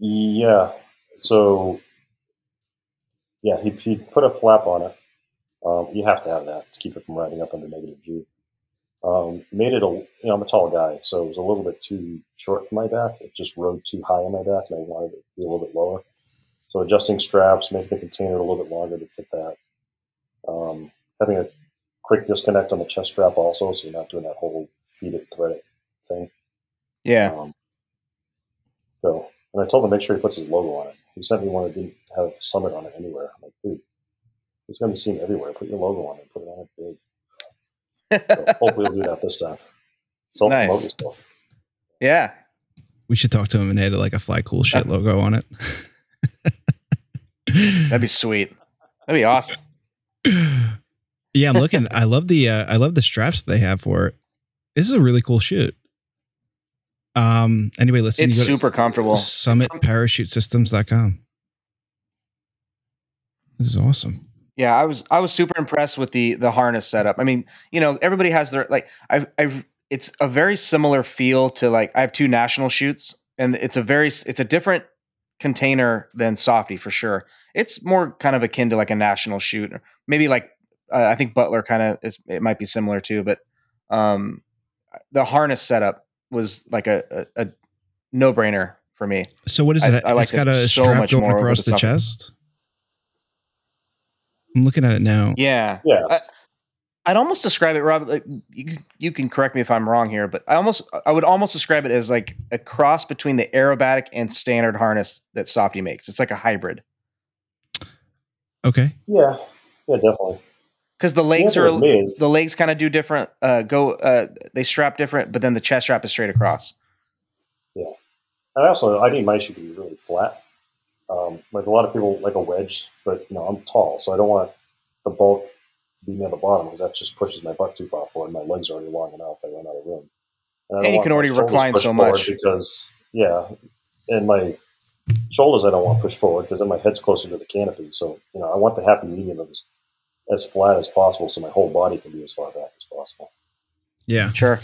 Yeah. So, yeah, he, he put a flap on it. Um, you have to have that to keep it from riding up under negative G. Um, made it a, you know, I'm a tall guy, so it was a little bit too short for my back. It just rode too high on my back, and I wanted it to be a little bit lower. So adjusting straps, making the container a little bit longer to fit that. Um, having a quick disconnect on the chest strap also, so you're not doing that whole feed it, thread it thing. yeah Um, so, and I told him to make sure he puts his logo on it. He sent me one that didn't have Summit on it anywhere. I'm like, dude, it's going to be seen everywhere. Put your logo on it. Put it on it big. So hopefully, we'll do that this time. Self promote Nice. yourself. Yeah. We should talk to him and add like a fly cool shit That's- logo on it. That'd be sweet. That'd be awesome. yeah, I'm looking. I love the uh, I love the straps they have for it. This is a really cool chute. Um. Anyway, listen. It's super comfortable. SummitParachuteSystems.com. This is awesome. Yeah, I was I was super impressed with the the harness setup. I mean, you know, everybody has their like I've I've. it's a very similar feel to like I have two national chutes and it's a very it's a different container than Softy for sure. It's more kind of akin to like a national chute. or Maybe like uh, I think Butler kind of is it might be similar too, but um the harness setup was like a a, a no-brainer for me. So what is I- it? I it's liked got it a so strap much going more across the the chest. I'm looking at it now. Yeah. Yeah. I- I'd almost describe it, Rob. Like, you, you can correct me if I'm wrong here, but I almost I would almost describe it as like a cross between the aerobatic and standard harness that Softy makes. It's like a hybrid Okay. yeah. Yeah, definitely. because the legs The are other with me is- the legs kind of do different. Uh, go uh, they strap different, but then the chest strap is straight across. Yeah. And I also I need my shoe to be really flat. Um, like a lot of people like a wedge, but you know I'm tall, so I don't want the bulk to be near the bottom because that just pushes my butt too far forward. My legs are already long enough; I run out of room. I don't And you can already recline so much. because yeah, and my shoulders I don't want pushed forward because then my head's closer to the canopy. So you know I want the happy medium of as, as flat as possible, so my whole body can be as far back as possible. Yeah. Sure,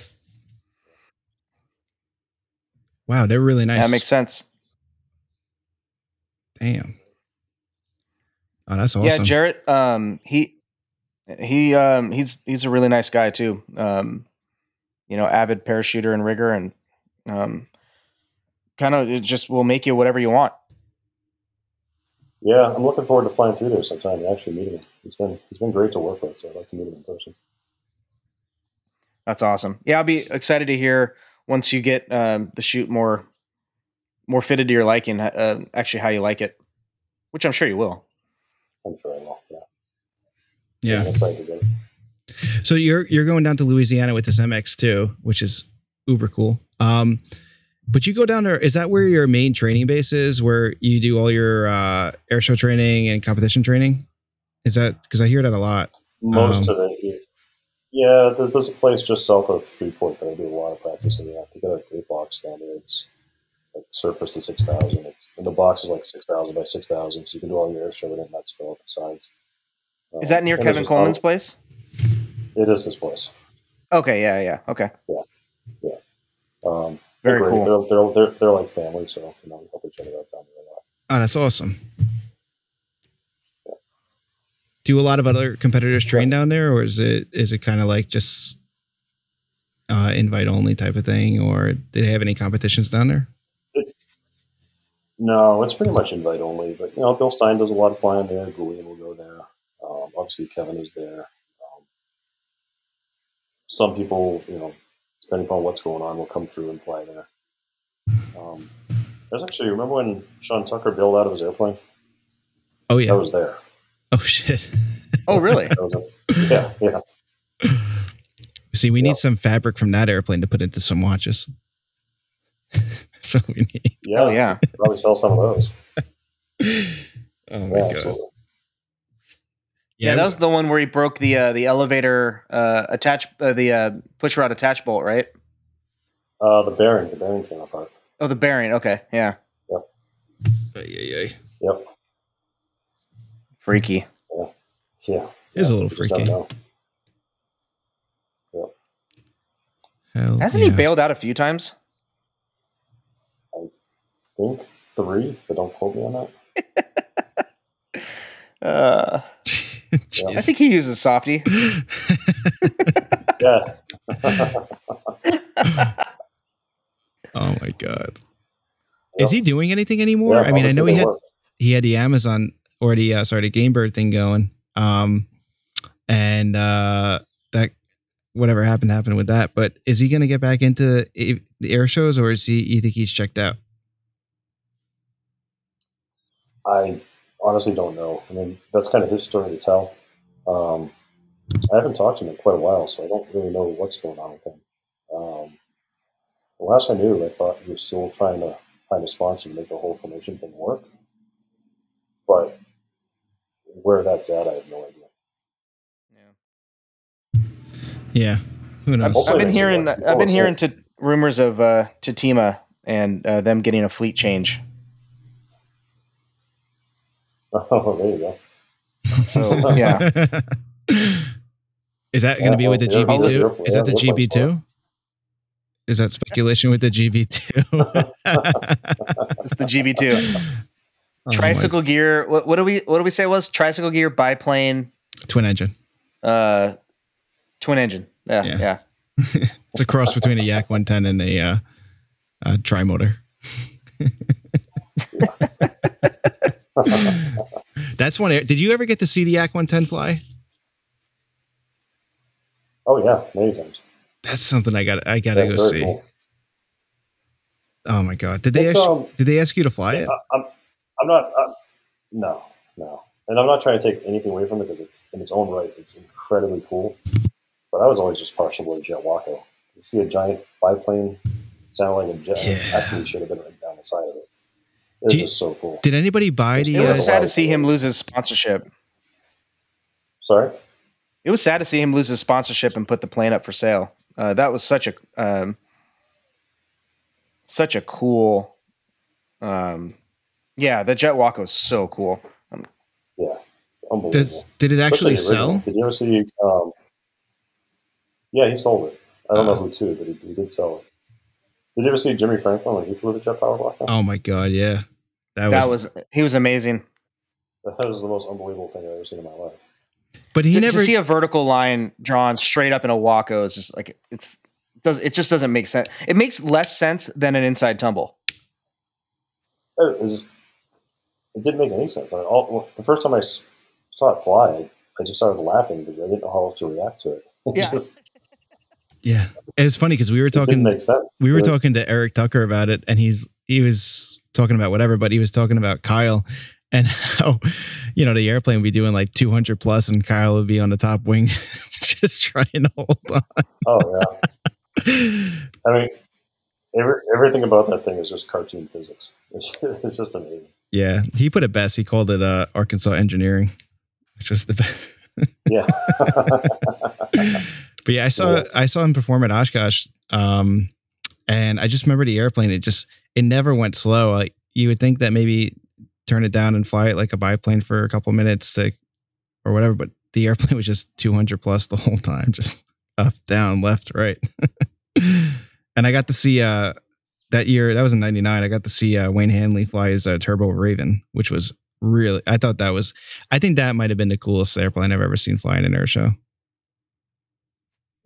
Wow, they're really nice. that makes sense. Damn. Oh, that's awesome. Yeah, Jarrett. Um, he he um he's he's a really nice guy too. Um, you know, avid parachuter and rigger, and um, kind of it just will make you whatever you want. Yeah, I'm looking forward to flying through there sometime and actually meeting him. He's been he's been great to work with, so I'd like to meet him in person. That's awesome. Yeah, I'll be excited to hear once you get um, the chute more more fitted to your liking. Uh, actually, how you like it, which I'm sure you will. I'm sure I will. Yeah, yeah. I'm excited to go. So you're you're going down to Louisiana with this MX too, which is uber cool. Um, but you go down there. Is that where your main training base is, where you do all your uh, air show training and competition training? Is that because I hear that a lot? Most Um, of it, yeah. There's, there's a place just south of Freeport that I do a lot of practice practicing at. They got a great box down there. It's like surface to six thousand. It's and the box is like six thousand by six thousand, so you can do all your air show in it and not spill out the sides. Is that Um, near Kevin just- Coleman's place? It is his place. Okay, yeah, yeah. Okay, Yeah. Yeah. Um, very they're cool. They're, they're, they're, they're like family, so you know we help each other out down there a lot. Oh, that's awesome. Do a lot of other competitors train down there, or is it is it kind of like just uh, invite only type of thing, or do they have any competitions down there? It's no, it's pretty much invite only. But you know, Bill Stein does a lot of flying there. Goulian will go there. Um, obviously, Kevin is there. Um, some people, you know, depending upon what's going on, will come through and fly there. Um, there's actually remember when Sean Tucker bailed out of his airplane? Oh I yeah. was there. Oh shit. Oh, really? That was a, yeah, yeah. See, we Yeah. need some fabric from that airplane to put into some watches. That's what we need. Yeah, Oh, yeah. Probably sell some of those. Oh my Yeah, god. absolutely. Yeah, that was the one where he broke the uh, the elevator uh, attach uh, the uh, push rod attach bolt, right? Uh, the bearing, the bearing came apart. Oh, the bearing. Okay, yeah, Ay, ay, ay. Yep. freaky. Yeah. It is a Yeah, little you just never freaky. know. Hell Hasn't yeah. he bailed out a few times? I think three, but don't quote me on that. Uh, I think he uses softy. Yeah. oh my god. Is he doing anything anymore? Yeah, I mean, I know he had work. he had the Amazon or the uh, sorry the Gamebird thing going. Um, and uh, that whatever happened happened with that. But is he going to get back into the air shows, or is he? You think he's checked out? I honestly don't know. I mean, that's kind of his story to tell. Um, I haven't talked to him in quite a while, so I don't really know what's going on with him. Um, the last I knew, I thought he was still trying to find a sponsor to make the whole formation thing work. But where that's at, I have no idea. Yeah. Yeah. Who knows? Hopefully I've been hearing I've been hearing to rumors of uh Tatima and uh, them getting a fleet change. Oh, there you go. So yeah, Is that going to Yeah, be with the GB two? Is yeah, that the GB likes two? Is that speculation with the GB two? it's the GB two tricycle gear. What, what do we what do we say it was tricycle gear biplane twin engine. uh twin engine? Yeah, Yeah. yeah. It's a cross between a Yak 110 and a uh, uh, tri motor. That's one. Did you ever get to see the Yak 110 fly? oh yeah, many times. That's something I got. I gotta That's go see. cool. Oh my god! Did they ask, um, did they ask you to fly it? I, I'm, I'm not. I'm, no, no, and I'm not trying to take anything away from it because it's in its own right. It's incredibly cool. But I was always just partial to Jet Waco. To see a giant biplane sound like a jet Yeah. actually should have been right down the side of it. It's you- just so cool. Did anybody buy the? It Uh, was sad to see him lose his sponsorship. Sorry. It was sad to see him lose his sponsorship and put the plane up for sale. Uh, that was such a um, such a cool. Um, yeah, the Jet Waco was so cool. Yeah, unbelievable. does did it actually sell? Did you ever see? Um, yeah, he sold it. I don't Oh. know who to, but he, he did sell it. Did you ever see Jimmy Franklin when he flew the Jet Power Block? Oh my god! Yeah, that, That was. was he was amazing. That was the most unbelievable thing I've ever seen in my life. But he to, never. to see a vertical line drawn straight up in a Waco is just like it's does it just doesn't make sense. It makes less sense than an inside tumble. It, was, it didn't make any sense. I mean, all, the first time I saw it fly, I, I just started laughing because I didn't know how else to react to it. It Yeah. just yeah, and it's funny because we were talking. make sense. we were talking to Eric Tucker about it, and he's he was talking about whatever, but he was talking about Kyle and how you know the airplane would be doing like 200 plus, and Kyle would be on the top wing, just trying to hold on. Oh yeah. I mean, every, everything about that thing is just cartoon physics. It's, it's just amazing. yeah, he put it best. He called it uh, Arkansas engineering, which was the best. Yeah. But yeah, I saw Yeah. I saw him perform at Oshkosh, um, and I just remember the airplane. It just it never went slow. Like you would think that maybe turn it down and fly it like a biplane for a couple minutes to, or whatever. But the airplane was just 200 plus the whole time, just up, down, left, right. and I got to see uh that year. That was in '99. I got to see uh, Wayne Handley fly his uh, Turbo Raven, which was really. I thought that was. I think that might have been the coolest airplane I've ever seen fly in an air show.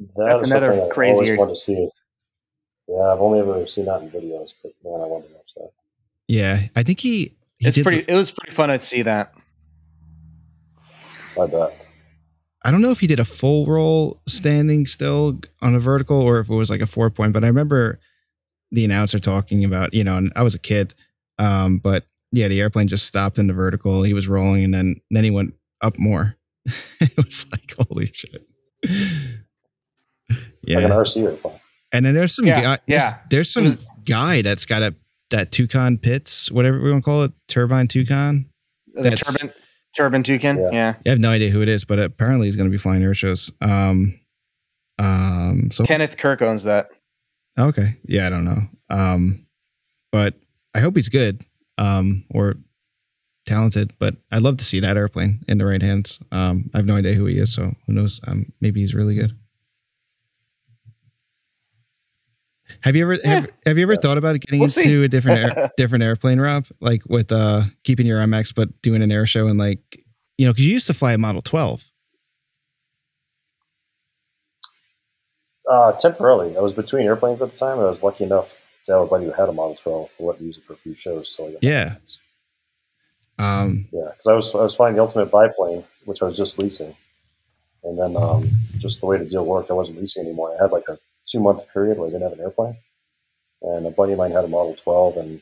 That That's another something I crazy- always want to see. Yeah, I've only ever seen that in videos, but man, I want to watch that. Yeah, I think he. he It's did pretty. It was pretty fun to see that. I bet. I don't know if he did a full roll standing still on a vertical or if it was like a four point, but I remember the announcer talking about, you know, and I was a kid. Um, but yeah, the airplane just stopped in the vertical. He was rolling and then then he went up more. it was like holy shit. It's like an Yeah. RC airplane. And then there's some Yeah, guy there's, yeah. there's some was- guy that's got a that Toucan Pitts, whatever we want to call it, turbine Toucan. The turbine, turbine toucan. Yeah. Yeah. I have no idea who it is, but apparently he's going to be flying air shows. Um, um, so Kenneth Kirk owns that. Okay. Yeah, I don't know. Um, but I hope he's good um, or talented. But I'd love to see that airplane in the right hands. Um, I have no idea who he is, so who knows? Um, maybe he's really good. Have you ever have, have you ever thought about getting We'll see. into a different air, different airplane, Rob? Like with uh keeping your MX, but doing an air show and like you know, because you used to fly a Model Twelve. Uh, temporarily, I was between airplanes at the time. I was lucky enough to have a buddy who had a Model 12 who let me use it for a few shows till I got Yeah. Um, Yeah, because I was I was flying the ultimate biplane, which I was just leasing, and then um, just the way the deal worked, I wasn't leasing anymore. I had like a two month period where I didn't have an airplane, and a buddy of mine had a Model 12, and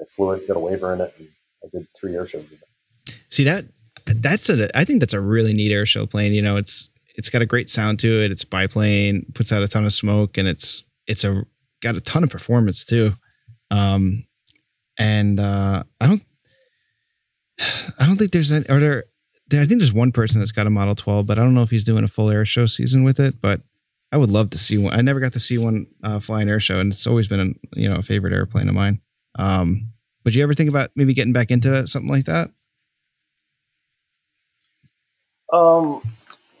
I flew it, got a waiver in it, and I did three air shows with them. See that that's a I think that's a really neat air show plane. You know, it's it's got a great sound to it. It's biplane, puts out a ton of smoke, and it's it's a got a ton of performance too. Um, and uh, I don't I don't think there's any, there, there I think there's one person that's got a Model 12, but I don't know if he's doing a full air show season with it. But I would love to see one. I never got to see one uh, fly an air show, and it's always been a you know a favorite airplane of mine. Um, but you ever think about maybe getting back into something like that? Um,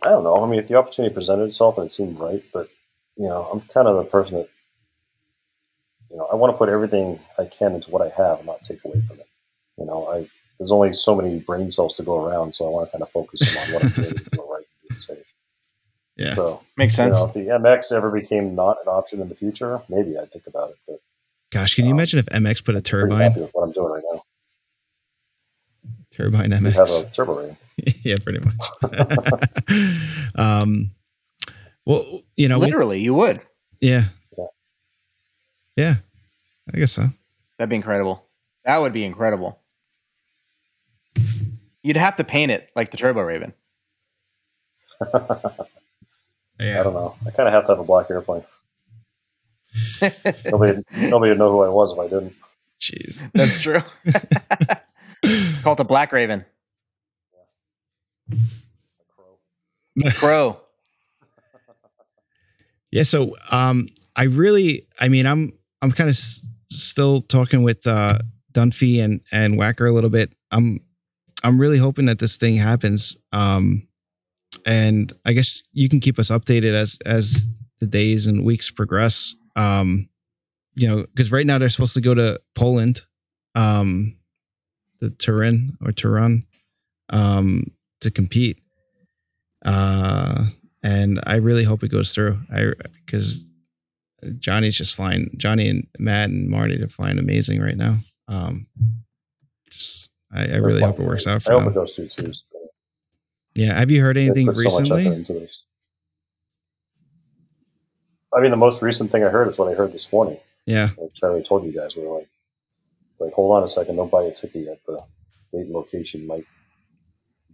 I don't know. I mean, if the opportunity presented itself and it seemed right, but you know, I'm kind of the person that you know I want to put everything I can into what I have and not take away from it. You know, I there's only so many brain cells to go around, so I want to kind of focus on what I'm doing right and safe. Yeah, So Makes you sense. know, if the MX ever became not an option in the future, maybe I'd think about it. But gosh, can you Um, imagine if MX put a I'm pretty turbine happy with what I'm doing right now. turbine We have a turbo ring. yeah, pretty much. um, well, you know, we, Literally, you would. yeah, Yeah. yeah, I guess so. That'd be incredible. That would be incredible. You'd have to paint it like the Turbo Raven. I don't know. I kind of have to have a black airplane. Nobody, nobody would know who I was if I didn't. jeez. That's true. Call it the Black Raven. Crow. The crow. yeah, so um, I really, I mean, I'm I'm kind of s- still talking with uh, Dunphy and and Wacker a little bit. I'm I'm really hoping that this thing happens. Um, and I guess you can keep us updated as as the days and weeks progress. Um, you know, because right now they're supposed to go to Poland, um, the Turin or Turan, um, to compete. Uh, and I really hope it goes through. I because Johnny's just flying. Johnny and Matt and Marty are flying amazing right now. Um, just I, I really hope it works out for I hope it them. goes through too. Yeah. Have you heard anything put so much effort recently? this. I mean, the most recent thing I heard is what I heard this morning. Yeah. Like Charlie told you guys, we were like, it's like, hold on a second, don't buy a ticket yet. The date location might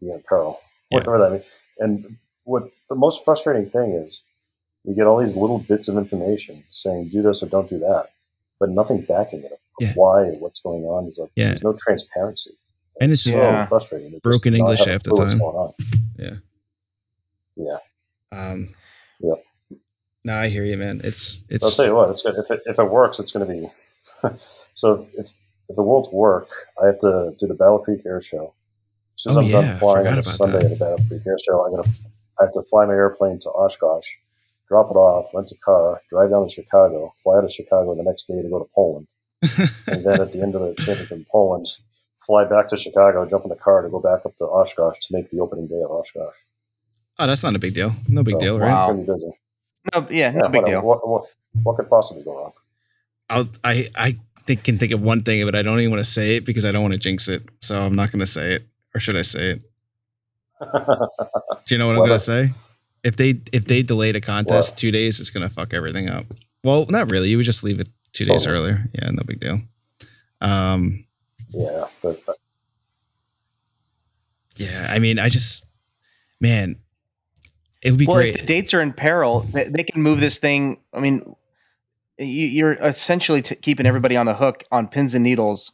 be in peril, Yeah. whatever that means. And what the most frustrating thing is, you get all these little bits of information saying do this or don't do that, but nothing backing it up. Yeah. Why what's going on is like Yeah. there's no transparency. And it's so frustrating. They broken do English have half the time. going on. Yeah. Yeah. Um, Yep. No, I hear you, man. It's it's I'll tell you what, it's good. If it, if it works, it's going to be. so if, if if the world's work, I have to do the Battle Creek Air Show. As soon as Oh, I'm yeah, done flying on a Sunday that. at the Battle Creek Air Show, I'm gonna f- I have to fly my airplane to Oshkosh, drop it off, rent a car, drive down to Chicago, fly out of Chicago the next day to go to Poland, and then at the end of the championship in Poland, fly back to Chicago, jump in the car to go back up to Oshkosh to make the opening day of Oshkosh. oh, that's not a big deal. No big So, deal, right? It's busy. No, yeah, no Yeah, big deal. What, what, what could possibly go wrong? I'll, I I think can think of one thing, but I don't even want to say it because I don't want to jinx it. So I'm not going to say it, or should I say it? Do you know what I'm going to say? If they if they delay the contest What? two days, it's going to fuck everything up. Well, not really. You would just leave it two days earlier. Yeah, no big deal. Um, yeah, but uh, yeah, I mean, I just, man, it would be well, great. if the dates are in peril, they, they can move this thing. I mean, you, you're essentially t- keeping everybody on the hook on pins and needles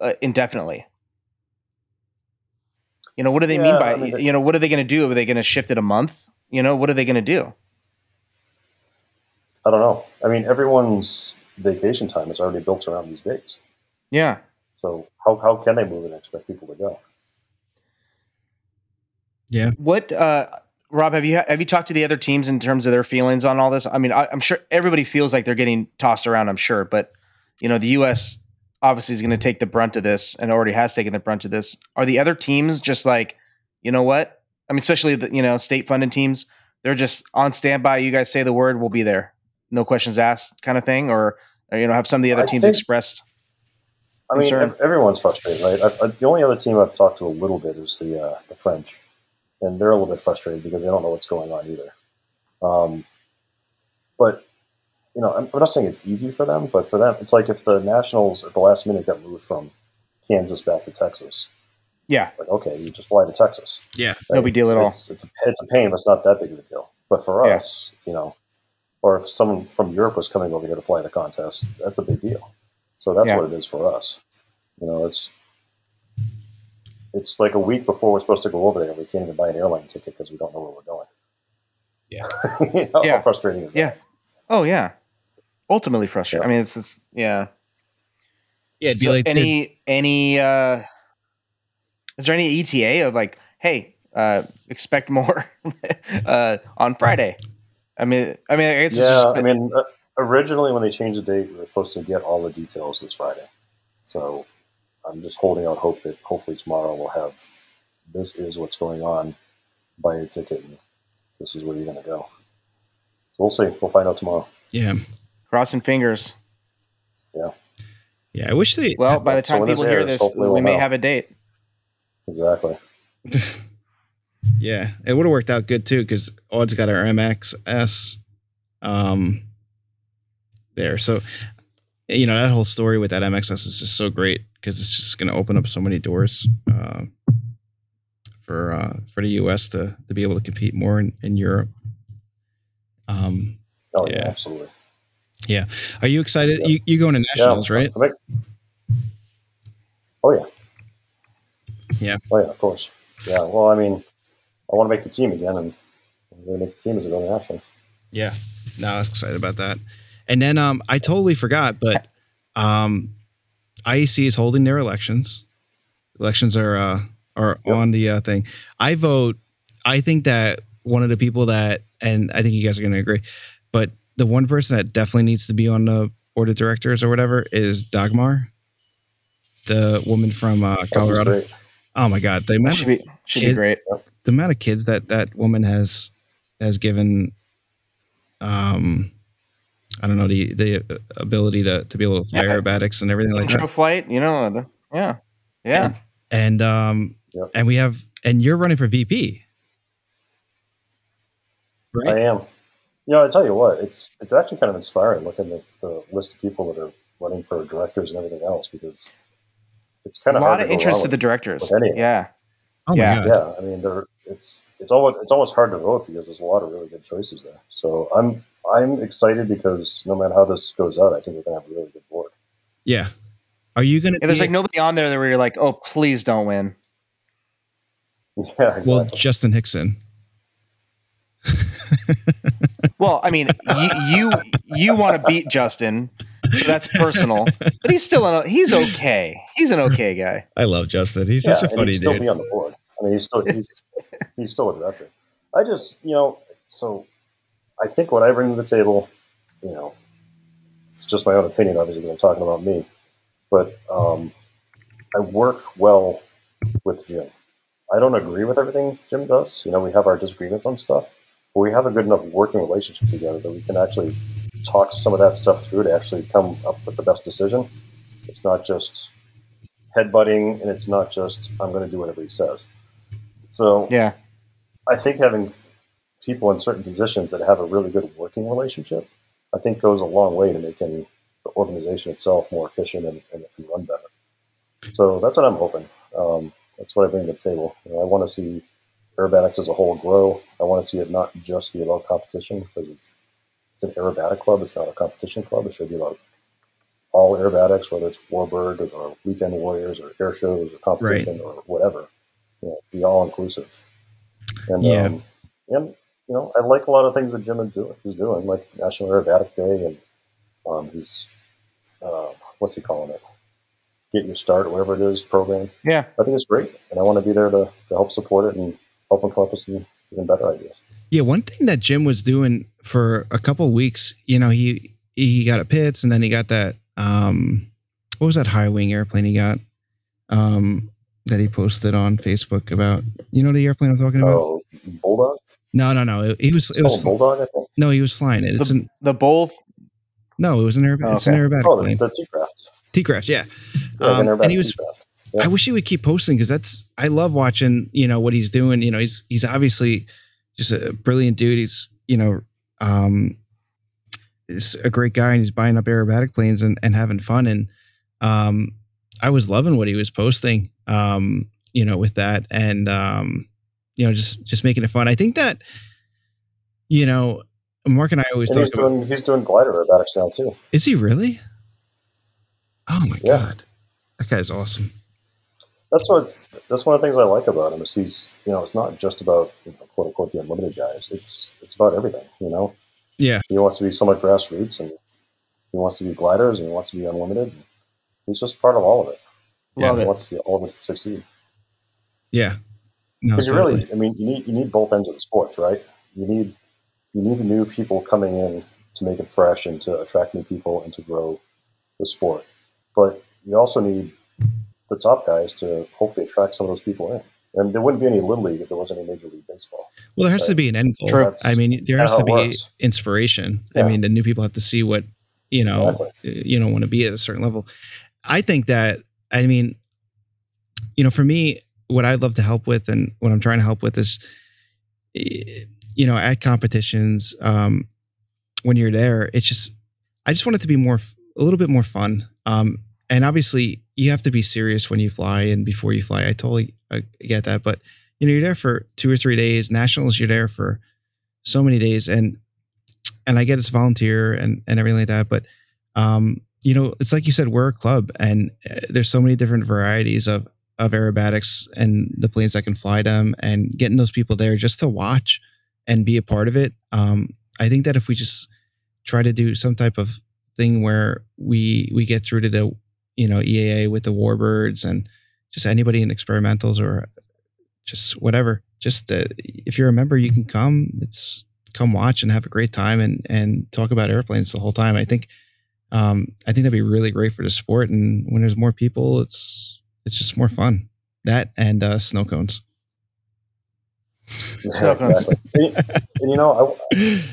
uh, indefinitely. You know, what do they mean by, I mean, you know, what are they going to do? Are they going to shift it a month? You know, what are they going to do? I don't know. I mean, everyone's vacation time is already built around these dates. Yeah. So how, how can they move and expect people to go? yeah, What, uh, Rob, have you have you talked to the other teams in terms of their feelings on all this? I mean, I, I'm sure everybody feels like they're getting tossed around. I'm sure, but you know, the U.S. obviously is going to take the brunt of this, and already has taken the brunt of this. Are the other teams just like, you know what? I mean, especially the you know state funded teams, they're just on standby. You guys say the word, we'll be there, no questions asked, kind of thing. Or, or, you know, have some of the other I teams think- expressed? I mean, Concern. everyone's frustrated, right? I, I, the only other team I've talked to a little bit is the uh, the French, and they're a little bit frustrated because they don't know what's going on either. Um, but you know, I'm, I'm not saying it's easy for them, but for them, it's like if the Nationals at the last minute got moved from Kansas back to Texas. Yeah. Like, okay, you just fly to Texas. Yeah. No big deal it's, at all. It's, it's, a, it's a pain, but it's not that big of a deal. But for Yeah. us, you know, or if someone from Europe was coming over here to fly the contest, that's a big deal. So that's Yeah. what it is for us. You know, it's it's like a week before we're supposed to go over there. We can't even buy an airline ticket because we don't know where we're going. Yeah. you know, Yeah. How frustrating is Yeah. that? Yeah. Oh yeah. Ultimately frustrating. Yeah. I mean, it's, it's yeah. Yeah. It'd be So like any any uh is there any ETA of like, hey, uh expect more uh on Friday? I mean I mean it's Yeah, just I mean, uh, originally when they changed the date, we were supposed to get all the details this Friday. So I'm just holding out hope that hopefully tomorrow we'll have this is what's going on. Buy your ticket, and this is where you're going to go. So we'll see. We'll find out tomorrow. yeah. crossing fingers. Yeah. Yeah. I wish they. Well, by the time when this people hear this, we we'll may know. have a date. Exactly. Yeah, it would have worked out good too because Aude's got our MXS um, there. So, you know, that whole story with that MXS is just so great because it's just going to open up so many doors uh, for uh, for the US to to be able to compete more in, in Europe. Um, Oh yeah, Yeah. absolutely. Yeah, are you excited? Yeah. You you going to nationals, right? I make- oh yeah. Yeah. Oh yeah, of course. Yeah. Well, I mean, I want to make the team again, and I'm going to make the team as a go to nationals. Yeah. No, I was excited about that. And then um I totally forgot, but um IAC is holding their elections. Elections are uh are Yep. on the uh, thing. I vote I think that one of the people that and I think you guys are gonna agree, but the one person that definitely needs to be on the board of directors or whatever is Dagmar. The woman from uh, Colorado. Oh my god, the amount should be should be Kid- great. the amount of kids that that woman has has given um i don't know the the ability to to be able to fly Yeah. aerobatics and everything like Intro that flight, you know, the, yeah. Yeah. and um Yep. and we have and you're running for vp I am. You know, I tell you what, it's it's actually kind of inspiring looking at the list of people that are running for directors and everything else because it's kind of A lot hard of to interest to the directors. with any of them. Yeah. oh yeah, my god Yeah, I mean, there it's it's almost it's almost hard to vote because there's a lot of really good choices there. So I'm I'm excited because no matter how this goes out, I think we're gonna have a really good board. yeah are you gonna Yeah, there's be- like nobody on there that where you're like, oh, please don't win. Yeah, exactly. well justin hickson Well, I mean, you you, you want to beat Justin, so that's personal. But he's still an, he's okay. He's an okay guy. i love justin he's yeah, such a funny he'd still dude be on the board. I mean, he's still he's he's still a director. I just you know, so I think what I bring to the table, you know, it's just my own opinion, obviously, because I'm talking about me. But um, I work well with Jim. I don't agree with everything Jim does. You know, we have our disagreements on stuff, but we have a good enough working relationship together that we can actually talk some of that stuff through to actually come up with the best decision. It's not just headbutting, and it's not just I'm going to do whatever he says. So Yeah. I think having people in certain positions that have a really good working relationship, I think goes a long way to making the organization itself more efficient and, and, and run better. So that's what I'm hoping. Um, that's what I bring to the table. You know, I want to see aerobatics as a whole grow. I want to see it not just be about competition because it's it's an aerobatic club. It's not a competition club. It should be about all aerobatics, whether it's Warbird or Weekend Warriors or air shows or competition or whatever. You know, it's be all inclusive. And Yeah. um, and you know, I like a lot of things that Jim is doing. He's doing like National Aerobatic Day, and um, he's uh, what's he calling it? Get your start, whatever it is, program. Yeah. I think it's great, and I want to be there to, to help support it and help him come up with some even better ideas. Yeah, one thing that Jim was doing for a couple weeks, you know, he he got a Pitts and then he got that um what was that high wing airplane he got? Um that he posted on Facebook about you know the airplane I'm talking about? Oh, Bulldog? No, no, no. It, he was It's it was called Bulldog, I think. no, he was flying it. It's The, an the both no, it was an air Oh, it's an aerobatic Oh, the, plane. the T-Craft. T-craft, yeah. Yeah, Um, the and he was T-Craft. I wish he would keep posting because that's I love watching, you know, what he's doing. You know, he's he's obviously just a brilliant dude. He's, you know, um is a great guy and he's buying up aerobatic planes and, and having fun. And um I was loving what he was posting. Um, you know, with that and um, you know, just just making it fun. I think that you know, Mark and I always And he's talk about. doing he's doing glider aerobatics now too. Is he really? Oh my Yeah. god, that guy's awesome. That's what that's one of the things I like about him is he's you know it's not just about you know, quote unquote the unlimited guys. It's it's about everything. You know, Yeah, he wants to be somewhat grassroots and he wants to be gliders and he wants to be unlimited. He's just part of all of it. Yeah. He wants to all of it to succeed. yeah. No, Because you totally. really, I mean, you need you need both ends of the sport, right? You need you need the new people coming in to make it fresh and to attract new people and to grow the sport. But you also need the top guys to hopefully attract some of those people in. And there wouldn't be any little league if there wasn't any major league baseball. Well, there has to be an end goal. True. I mean, there has to be works. inspiration. I mean, the new people have to see what you know, Exactly. uh, you know, want to be at a certain level. I think that, I mean, you know, for me, what I'd love to help with, and what I'm trying to help with is, eh, you know, at competitions, um, when you're there, it's just, I just want it to be more, a little bit more fun. Um, and obviously, you have to be serious when you fly and before you fly. I totally uh, get that, but you know, you're there for two or three days. Nationals, you're there for so many days, and and I get it's volunteer and and everything like that. But um, you know, it's like you said, we're a club, and uh, there's so many different varieties of of aerobatics and the planes that can fly them, and getting those people there just to watch and be a part of it. Um, I think that if we just try to do some type of thing where we we get through to the you know EAA with the Warbirds and just anybody in experimentals or just whatever. Just uh, if you're a member, you can come. It's come watch and have a great time and and talk about airplanes the whole time. I think um, I think that'd be really great for the sport. And when there's more people, it's it's just more fun. That and uh, snow cones. Yeah, exactly. and, and, you know, I,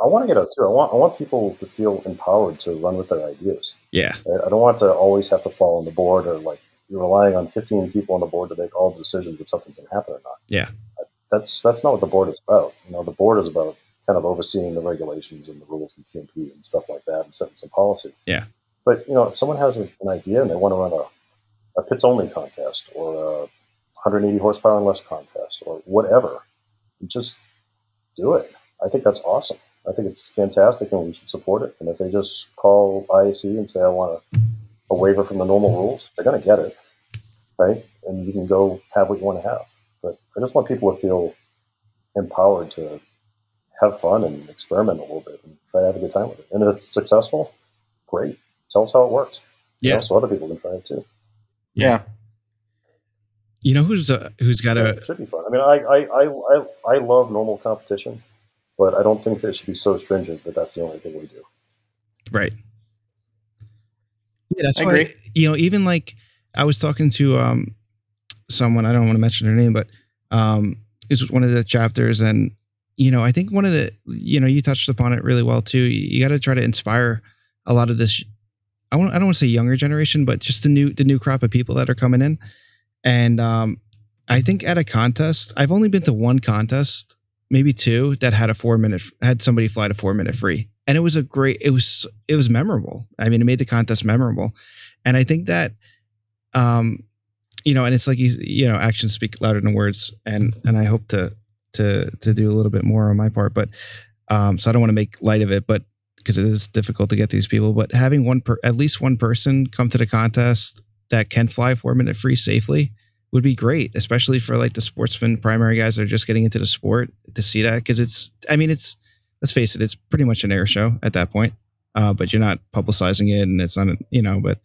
I want to get out too. I want I want people to feel empowered to run with their ideas. Yeah, I I don't want to always have to fall on the board or like you're relying on 15 people on the board to make all the decisions if something can happen or not. Yeah. That's that's not what the board is about. You know, the board is about kind of overseeing the regulations and the rules from QMP and stuff like that and setting some policy. Yeah. But you know, if someone has an idea and they want to run a, a Pitts only contest or a 180 horsepower and less contest or whatever, just do it. I think that's awesome. I think it's fantastic and we should support it. And if they just call IAC and say, I want a, a waiver from the normal rules, they're going to get it, right? And you can go have what you want to have. But I just want people to feel empowered to have fun and experiment a little bit and try to have a good time with it. And if it's successful, great. Tell us how it works. You Yeah. know, so other people can try it too. Yeah. you know who's uh, who's got Yeah, a it should be fun. I mean, I, I, I, I, I love normal competition, but I don't think that it should be so stringent that that's the only thing we do. Right. Yeah, that's I why agree. you know, even like I was talking to um someone, I don't want to mention her name, but um it was one of the chapters and you know, I think one of the you know, you touched upon it really well too. You, you got to try to inspire a lot of this I I don't want to say younger generation, but just the new the new crop of people that are coming in. And um I think at a contest, I've only been to one contest, maybe two, that had a four minute had somebody fly to four minute free. And it was a great it was it was memorable. I mean, it made the contest memorable. And I think that um you know, and it's like you you know, actions speak louder than words. And and I hope to to to do a little bit more on my part. But um so I don't want to make light of it, but because it is difficult to get these people. But having one per at least one person come to the contest that can fly four minute free safely would be great, especially for like the sportsman primary guys that are just getting into the sport to see that because it's I mean it's let's face it, it's pretty much an air show at that point. Uh, but you're not publicizing it and it's not you know, but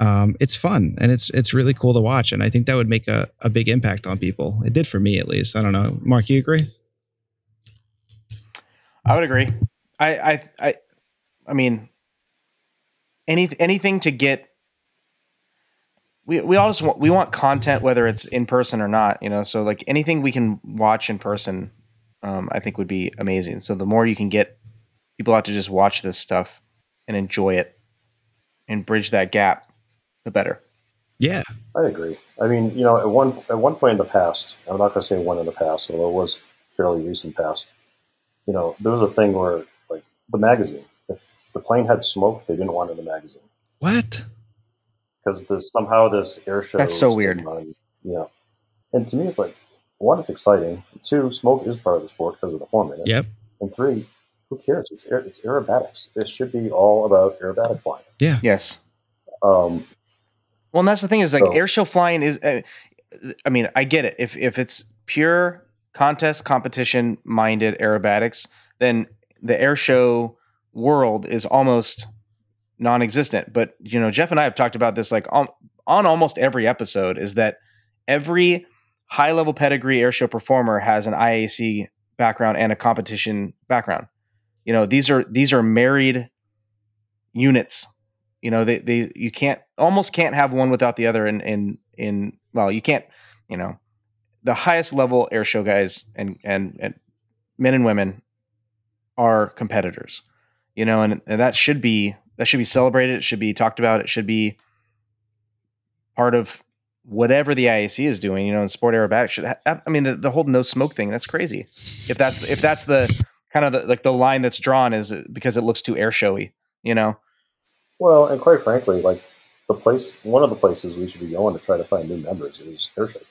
um, it's fun and it's it's really cool to watch. And I think that would make a, a big impact on people. It did for me at least. I don't know. Mark, you agree? I would agree. I I I, I mean, any anything to get. We we all just want we want content whether it's in person or not, you know. So like anything we can watch in person, um, I think would be amazing. So the more you can get people out to just watch this stuff and enjoy it, and bridge that gap, the better. Yeah. I agree. I mean, you know, at one at one point in the past, I'm not going to say one in the past, although it was fairly recent past. You know, there was a thing where, like, the magazine. If the plane had smoke, they didn't want it in the magazine What? because there's somehow this air show. That's so weird. stigma and- yeah, and to me, it's like one, it's exciting. Two, smoke is part of the sport because of the form in it. Yep. And three, who cares? It's aer- it's aerobatics. It should be all about aerobatic flying. Yeah. Yes. Um, Well, and that's the thing is like So- air show flying is. Uh, I mean, I get it. If if it's pure contest competition minded aerobatics, then the air show world is almost non-existent. But you know, Jeff and I have talked about this like on, on almost every episode. Is that every high level pedigree airshow performer has an IAC background and a competition background. You know, these are these are married units you know they, they you can't almost can't have one without the other in in in well you can't you know the highest level airshow guys and and, and men and women are competitors you know and, and that should be that should be celebrated it should be talked about it should be part of whatever the IAC is doing you know in sport aerobatics should ha- I mean the, the whole no smoke thing that's crazy. If that's if that's the kind of the, like the line that's drawn is uh, because it looks too air showy you know? Well, and quite frankly, like the place, one of the places we should be going to try to find new members is air shows.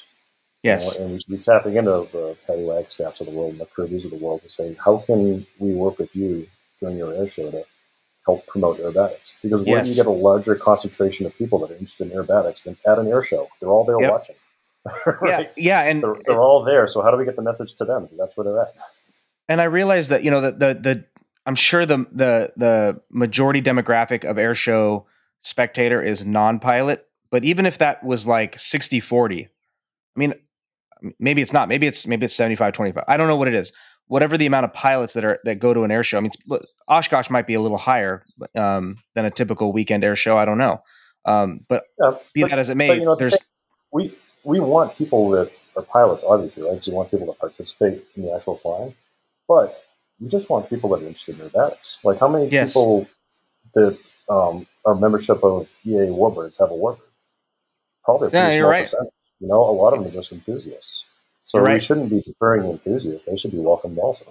you know, yes. and we should be tapping into the Patty Wagstaffs of the world and the Kirby's of the world to say, how can we work with you during your air show to help promote aerobatics? Because where do you get a larger concentration of people that are interested in aerobatics than at an air show? They're all there Yep. watching. right? yeah yeah and They're, they're all there. So how do we get the message to them? Because that's where they're at. and I realized that you know that the the I'm sure the the the majority demographic of air show spectator is non-pilot, but even if that was like 60-40, I mean maybe it's not, maybe it's maybe it's 75-25. I don't know what it is. Whatever the amount of pilots that are that go to an air show. I mean Oshkosh might be a little higher um, than a typical weekend air show, I don't know. Um, but Yeah, be but- that as it may, but, you know, there's we we want people that are pilots, obviously, right? Because we want people to participate in the actual flying, but we just want people that are interested in aerobatics. Like, how many Yes. people that um, are membership of EA Warbirds have a Warbird? Probably a Yeah, pretty you're small right. percentage. You know, a lot of them are just enthusiasts. So You're we shouldn't be deterring enthusiasts; they should be welcomed also.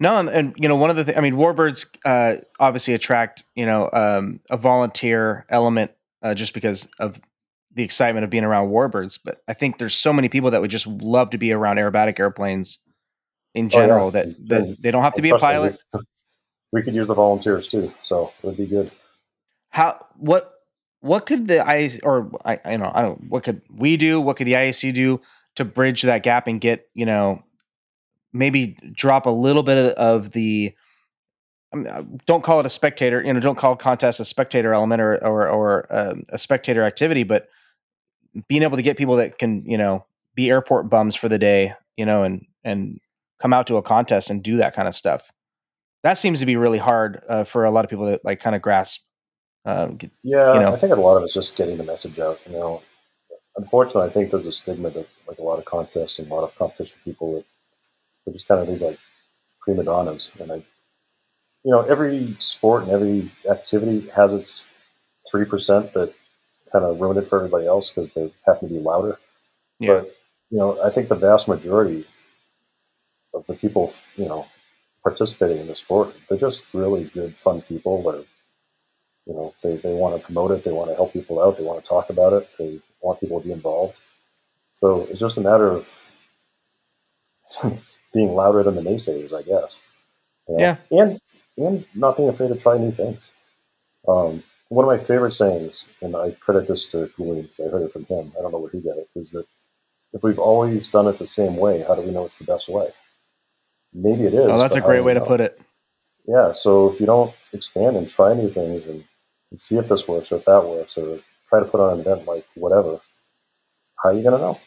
No, and, and you know, one of the, th- I mean, warbirds uh, obviously attract you know um, a volunteer element uh, just because of the excitement of being around warbirds. But I think there's so many people that would just love to be around aerobatic airplanes in Oh, yeah. general that, that and- they don't have to be a me, pilot. we, we could use the volunteers too, so it would be good. How what what could the I or I I know I don't what could we do? What could the IAC do to bridge that gap and get you know maybe drop a little bit of, of the I mean, uh, don't call it a spectator you know don't call contest a spectator element or or, or um, a spectator activity but being able to get people that can you know be airport bums for the day you know and and come out to a contest and do that kind of stuff that seems to be really hard uh, for a lot of people that like kind of grasp uh, get- Yeah, you know. I think a lot of it's just getting the message out. You know, unfortunately, I think there's a stigma that like a lot of contests and a lot of competition people that are just kind of these like prima donnas, and I, you know, every sport and every activity has its three percent that kind of ruin it for everybody else because they happen to be louder. Yeah. But you know, I think the vast majority of the people, you know, participating in the sport, they're just really good, fun people that are you know they, they want to promote it they want to help people out they want to talk about it they want people to be involved so it's just a matter of being louder than the naysayers i guess you know? and and not being afraid to try new things um, one of my favorite sayings and i credit this to Goulian because i heard it from him i don't know where he got it is that if we've always done it the same way how do we know it's the best way maybe it is Oh, that's a great way to know? put it. yeah so if you don't expand and try new things and, and see if this works or if that works or try to put on an event like whatever how are you going to know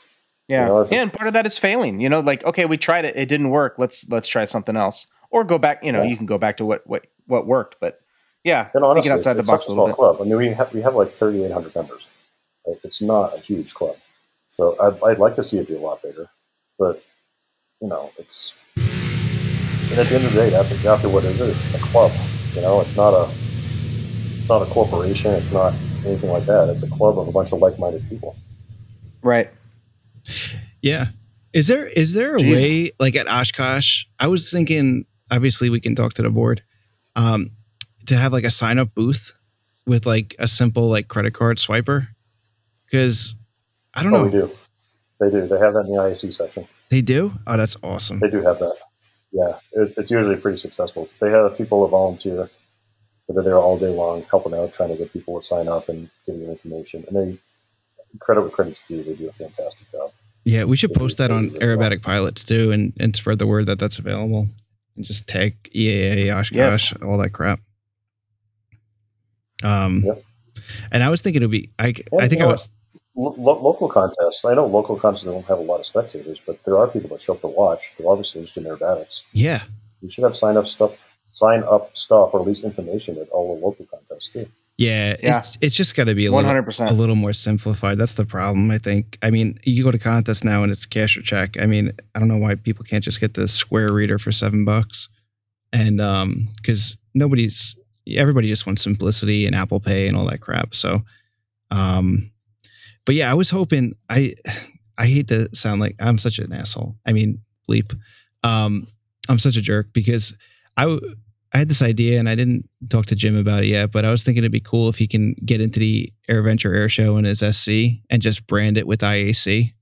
Yeah, know, yeah, and part of that is failing. You know, like okay, we tried it, it didn't work. Let's let's try something else, or go back. You know, Yeah. you can go back to what what what worked. But yeah, and honestly thinking outside it's, the box such a small bit. club i mean we have, we have like 3800 members Like, it's not a huge club so I'd, I'd like to see it be a lot bigger but you know it's and at the end of the day that's exactly what it is it's a club you know it's not a it's not a corporation it's not anything like that it's a club of a bunch of like-minded people Right. Yeah. Is there is there a Jeez. way like at Oshkosh? I was thinking obviously we can talk to the board. Um to have like a sign up booth with like a simple like credit card swiper? Because I don't Oh, know. we do. They do. They have that in the IAC section. They do? Oh, that's awesome. They do have that. Yeah, it, it's usually pretty successful. They have people that volunteer that are there all day long, helping out, trying to get people to sign up and giving them information. And they credit what credit's due. They do a fantastic job. Yeah, we should They post that on aerobatic pilots too, and and spread the word that that's available, and just tag EAA, Oshkosh, Yes. all that crap. Um, Yep. and I was thinking it'd be. I I think I was. Lo- lo- local contests. I know local contests don't have a lot of spectators, but there are people that show up to watch. They're obviously interested in aerobatics. Yeah, You should have sign up stuff, sign up stuff, or at least information at all the local contests too. yeah, Yeah. It's, it's just got to be a One little a little more simplified. That's the problem. I think. I mean, you go to contests now and it's cash or check. I mean, I don't know why people can't just get the Square Reader for seven bucks, and um, because nobody's everybody just wants simplicity and Apple Pay and all that crap. So, um, but yeah, I was hoping. I I hate to sound like I'm such an asshole. I mean, bleep. Um, I'm such a jerk because I I had this idea and I didn't talk to Jim about it yet, but I was thinking it'd be cool if he can get into the AirVenture Air Show in his SC and just brand it with IAC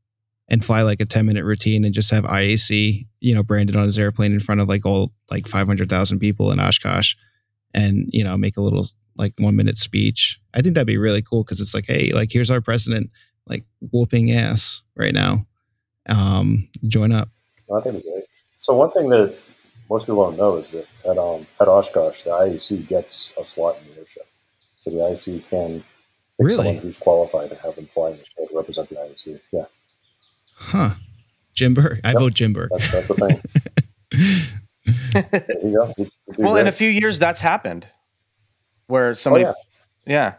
and fly like a 10 minute routine and just have IAC, you know, branded on his airplane in front of like all like 500,000 people in Oshkosh and, you know, make a little like one minute speech. I think that'd be really cool because it's like, hey, like here's our president like whooping ass right now. Um, join up. I think great. So one thing that most people don't know is that at um, at Oshkosh, the IAC gets a slot in the air show. So the IAC can pick Really? someone who's qualified to have them fly in the show to represent the IAC. Yeah, Huh. Jim Bourke. I Yep. vote Jim Bourke. that's that's a thing. There you go. You- you do well, in a few years, that's happened, where oh somebody, yeah, yeah,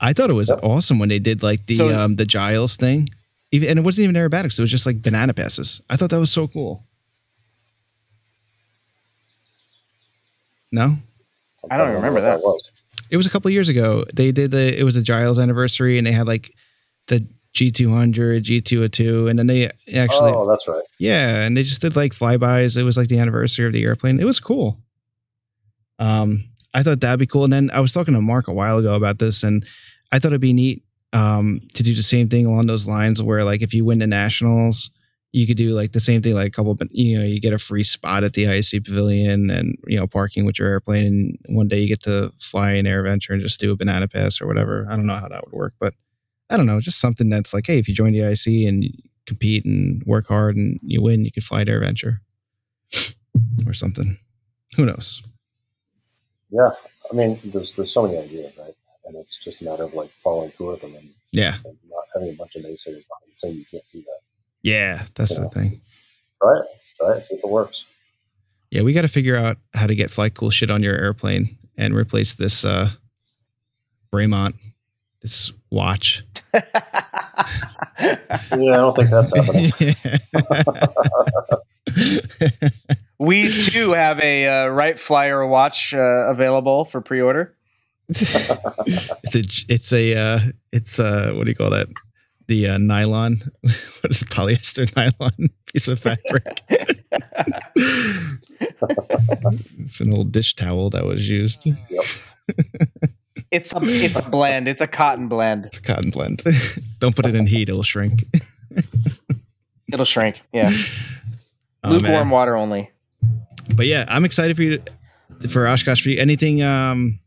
I thought it was Yep. awesome when they did like the So- um the Giles thing. Even and it wasn't even aerobatics, it was just like banana passes. I thought that was so cool. No? I'm I trying don't to remember what that. was. It was a couple years ago. They did the it was a Giles anniversary and they had like the G200, G202 and then they actually oh, that's right. Yeah, and they just did like flybys. It was like the anniversary of the airplane. It was cool. Um, I thought that'd be cool. And then I was talking to Mark a while ago about this, and I thought it'd be neat um, to do the same thing along those lines, where like if you win the nationals, you could do like the same thing, like a couple, but you know, you get a free spot at the IC Pavilion, and you know, parking with your airplane. And one day you get to fly an AirVenture and just do a banana pass or whatever. I don't know how that would work, but I don't know, just something that's like, hey, if you join the IC and compete and work hard and you win, you can fly to AirVenture or something. Who knows? Yeah, I mean, there's there's so many ideas, right? And it's just a matter of like following through with them and, Yeah, and not having a bunch of naysayers behind saying you can't do that. Yeah, that's You the know, thing. it's- Try it. Let's try it. See if it works. Yeah, we got to figure out how to get fly cool shit on your airplane and replace this uh Bremont, this watch. Yeah, I don't think that's happening. we too have a uh, Wright Flyer watch uh, available for pre-order. it's a it's a uh it's a what do you call that? The uh, nylon, what is it, polyester nylon piece of fabric. it's an old dish towel that was used. It's a it's a blend. It's a cotton blend. It's a cotton blend. Don't put it in heat; it'll shrink. It'll shrink. Yeah, Oh, lukewarm man. water only. But yeah, I'm excited for you to, for Oshkosh for you. Anything? Um,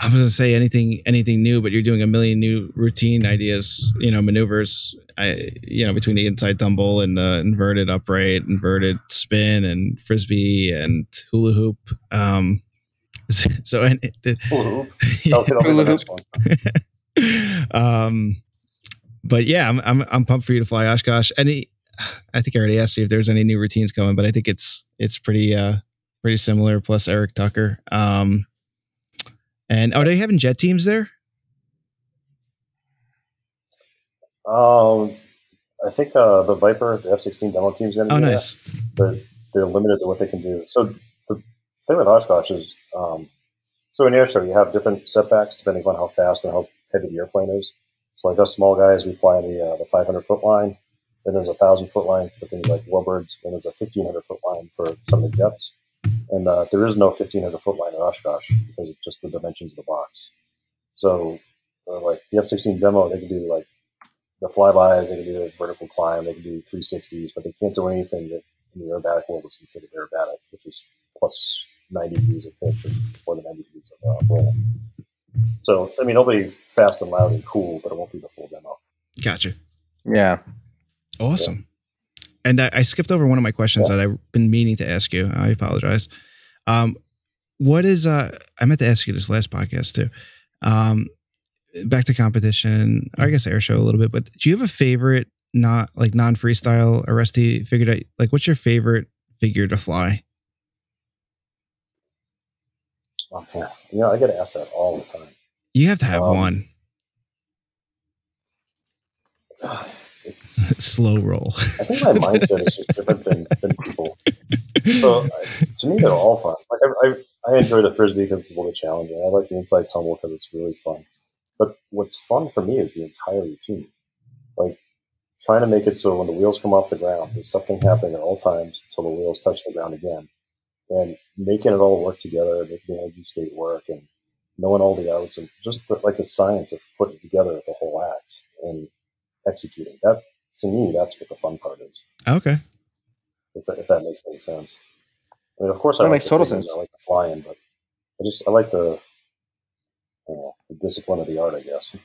I was gonna say anything, anything new, but you're doing a million new routine ideas. You know, maneuvers. I, you know, between the inside tumble and the inverted upright, inverted spin, and frisbee and hula hoop. Um, so and the, Hula hoop. That'll fit on Hula the next one. um, but yeah, I'm, I'm I'm pumped for you to fly Oshkosh. Any, I think I already asked you if there's any new routines coming, but I think it's it's pretty uh pretty similar. Plus Eric Tucker. Um, and are they having jet teams there? Um, I think uh, the Viper, the F 16 demo team is going to Oh, do nice. that. But they're limited to what they can do. So the thing with Oshkosh is um, so in air show, you have different setbacks depending on how fast and how heavy the airplane is. So, like us small guys, we fly the, uh, the 500 foot line. Then there's a 1,000 foot line for things like warbirds. Then there's a 1,500 foot line for some of the jets. And uh, there is no 1500 foot line in Oshkosh because of just the dimensions of the box. So, uh, like the F-16 demo, they can do like the flybys, they can do a vertical climb, they can do 360s, but they can't do anything that in the aerobatic world is considered aerobatic, which is plus 90 degrees of pitch or more than 90 degrees of uh, roll. So, I mean, it'll be fast and loud and cool, but it won't be the full demo. Gotcha. Yeah. Awesome. And I, I skipped over one of my questions Yeah. that I've been meaning to ask you. I apologize. Um, what is uh I meant to ask you this last podcast too. Um back to competition, I guess air show a little bit, but do you have a favorite not like non freestyle Aresti figure that like what's your favorite figure to fly? Oh, man. You know, I get asked that all the time. You have to have Um, one. It's Slow roll. I think my mindset is just different than, than people. So I- to me, they're all fun. Like I, I, I enjoy the frisbee because it's a little bit challenging. I like the inside tumble because it's really fun. But what's fun for me is the entire routine. Like trying to make it so when the wheels come off the ground, there's something happening at all times until the wheels touch the ground again, and making it all work together, making the energy state work, and knowing all the outs, and just the, like the science of putting together the whole act and executing. That to me, that's what the fun part is okay. if that, if that makes any sense. I mean, of course, I That like makes the total figures, sense. I like the flying, but I just I like the you know, the discipline of the art, I guess.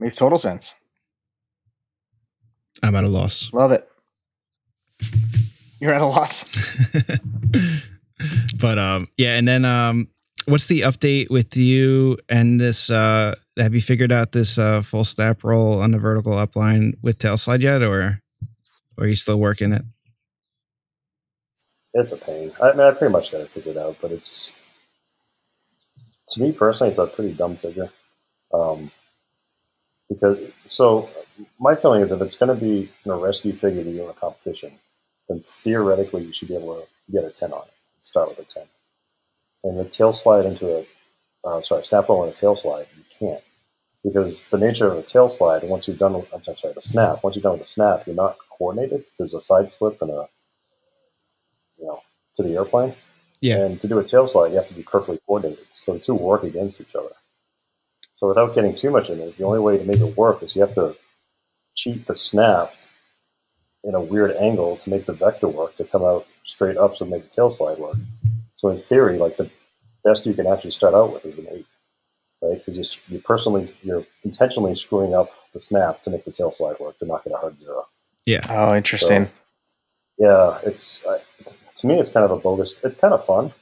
Makes total sense. I'm at a loss. Love it. You're at a loss. but um yeah and then um what's the update with you and this uh have you figured out this uh full snap roll on the vertical upline with tail slide yet or, or are you still working it It's a pain. I mean, I pretty much got it figured out, but it's to me personally, it's a pretty dumb figure. Um, because so my feeling is if it's going to be an Aresti figure to do in a competition, then theoretically you should be able to get a ten on it. Start with a ten, and the tail slide into a uh, sorry snap roll and a tail slide you can't because the nature of a tail slide once you've done I'm sorry the snap once you're done with the snap you're not coordinated. There's a side slip and a you know to the airplane. Yeah. And to do a tail slide, you have to be perfectly coordinated. So the two work against each other. So without getting too much in it, the only way to make it work is you have to cheat the snap in a weird angle to make the vector work to come out straight up so make the tail slide work. So in theory, like the best you can actually start out with is an eight, right? Because you're, you're personally, you're intentionally screwing up the snap to make the tail slide work to not get a hard zero. Yeah. Oh, interesting. Yeah, it's uh, to me, it's kind of a bogus. It's kind of fun.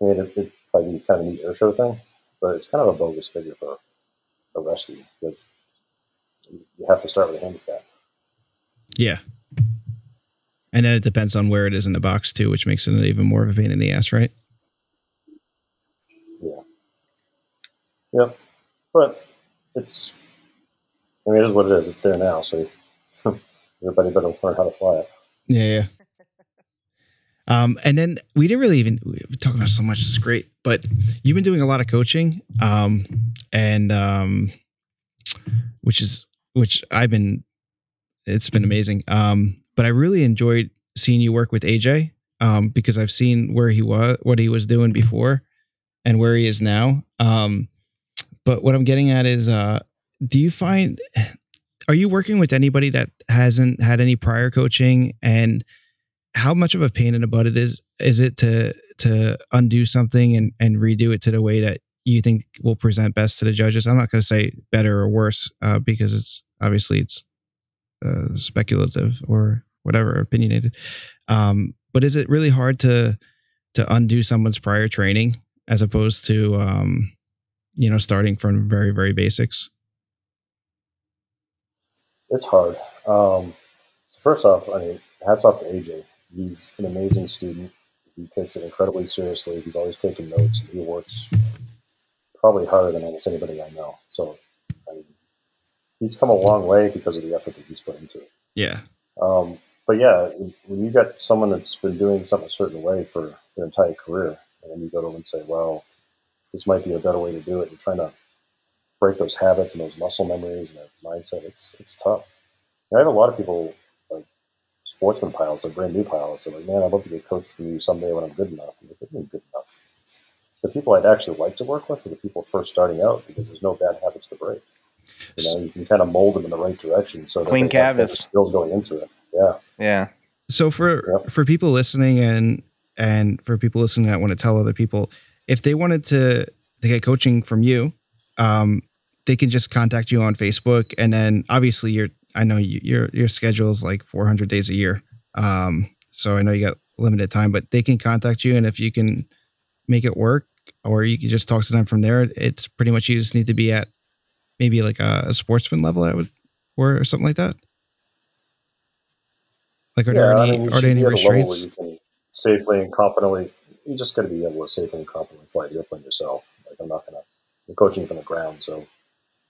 I mean, it, it probably be kind of a neat air show thing, but it's kind of a bogus figure for Aresti because you have to start with a handicap. yeah and then it depends on where it is in the box too which makes it even more of a pain in the ass right Yeah. Yep. But it's. I mean, it is what it is. It's there now, so everybody better learn how to fly it. Yeah. Um, and then we didn't really even talk about so much. It's great, but you've been doing a lot of coaching, um, and um, which is which I've been. It's been amazing. Um, but I really enjoyed seeing you work with AJ um, because I've seen where he was, what he was doing before, and where he is now. Um, but what I'm getting at is, uh, do you find are you working with anybody that hasn't had any prior coaching? And how much of a pain in the butt it is is it to to undo something and and redo it to the way that you think will present best to the judges? I'm not going to say better or worse uh, because it's obviously it's uh, speculative or whatever opinionated. Um, but is it really hard to to undo someone's prior training as opposed to um, you know starting from very very basics It's hard. Um, so first off, I mean, hats off to AJ. He's an amazing student. He takes it incredibly seriously. He's always taking notes, and he works probably harder than almost anybody I know. So, I mean, he's come a long way because of the effort that he's put into it. yeah Um, but yeah, when you got someone that's been doing something a certain way for their entire career, and then you go to them and say, "Well, this might be a better way to do it," and trying to break those habits and those muscle memories and that mindset, it's it's tough. And I have a lot of people like sportsman pilots or brand new pilots. They're like, man, I'd love to get coached from you someday when I'm good enough. I'm like, what good enough? It's the people I'd actually like to work with are the people first starting out because there's no bad habits to break. You know, you can kind of mold them in the right direction so Clean they canvas. skills going into it. Yeah. Yeah. So for Yep. for people listening and and for people listening that want to tell other people, if they wanted to to get coaching from you, um, they can just contact you on Facebook, and then obviously your I know you, your your schedule is like 400 days a year, um, so I know you got limited time, but they can contact you, and if you can make it work, or you can just talk to them from there. It's pretty much you just need to be at maybe like a, a sportsman level, I would, or something like that. Like, are yeah, there I any mean, are there any be at a level where restraints? you can safely and competently. You just got to be able to safely and competently fly the airplane yourself. Like I'm not gonna. I'm coaching from the ground, so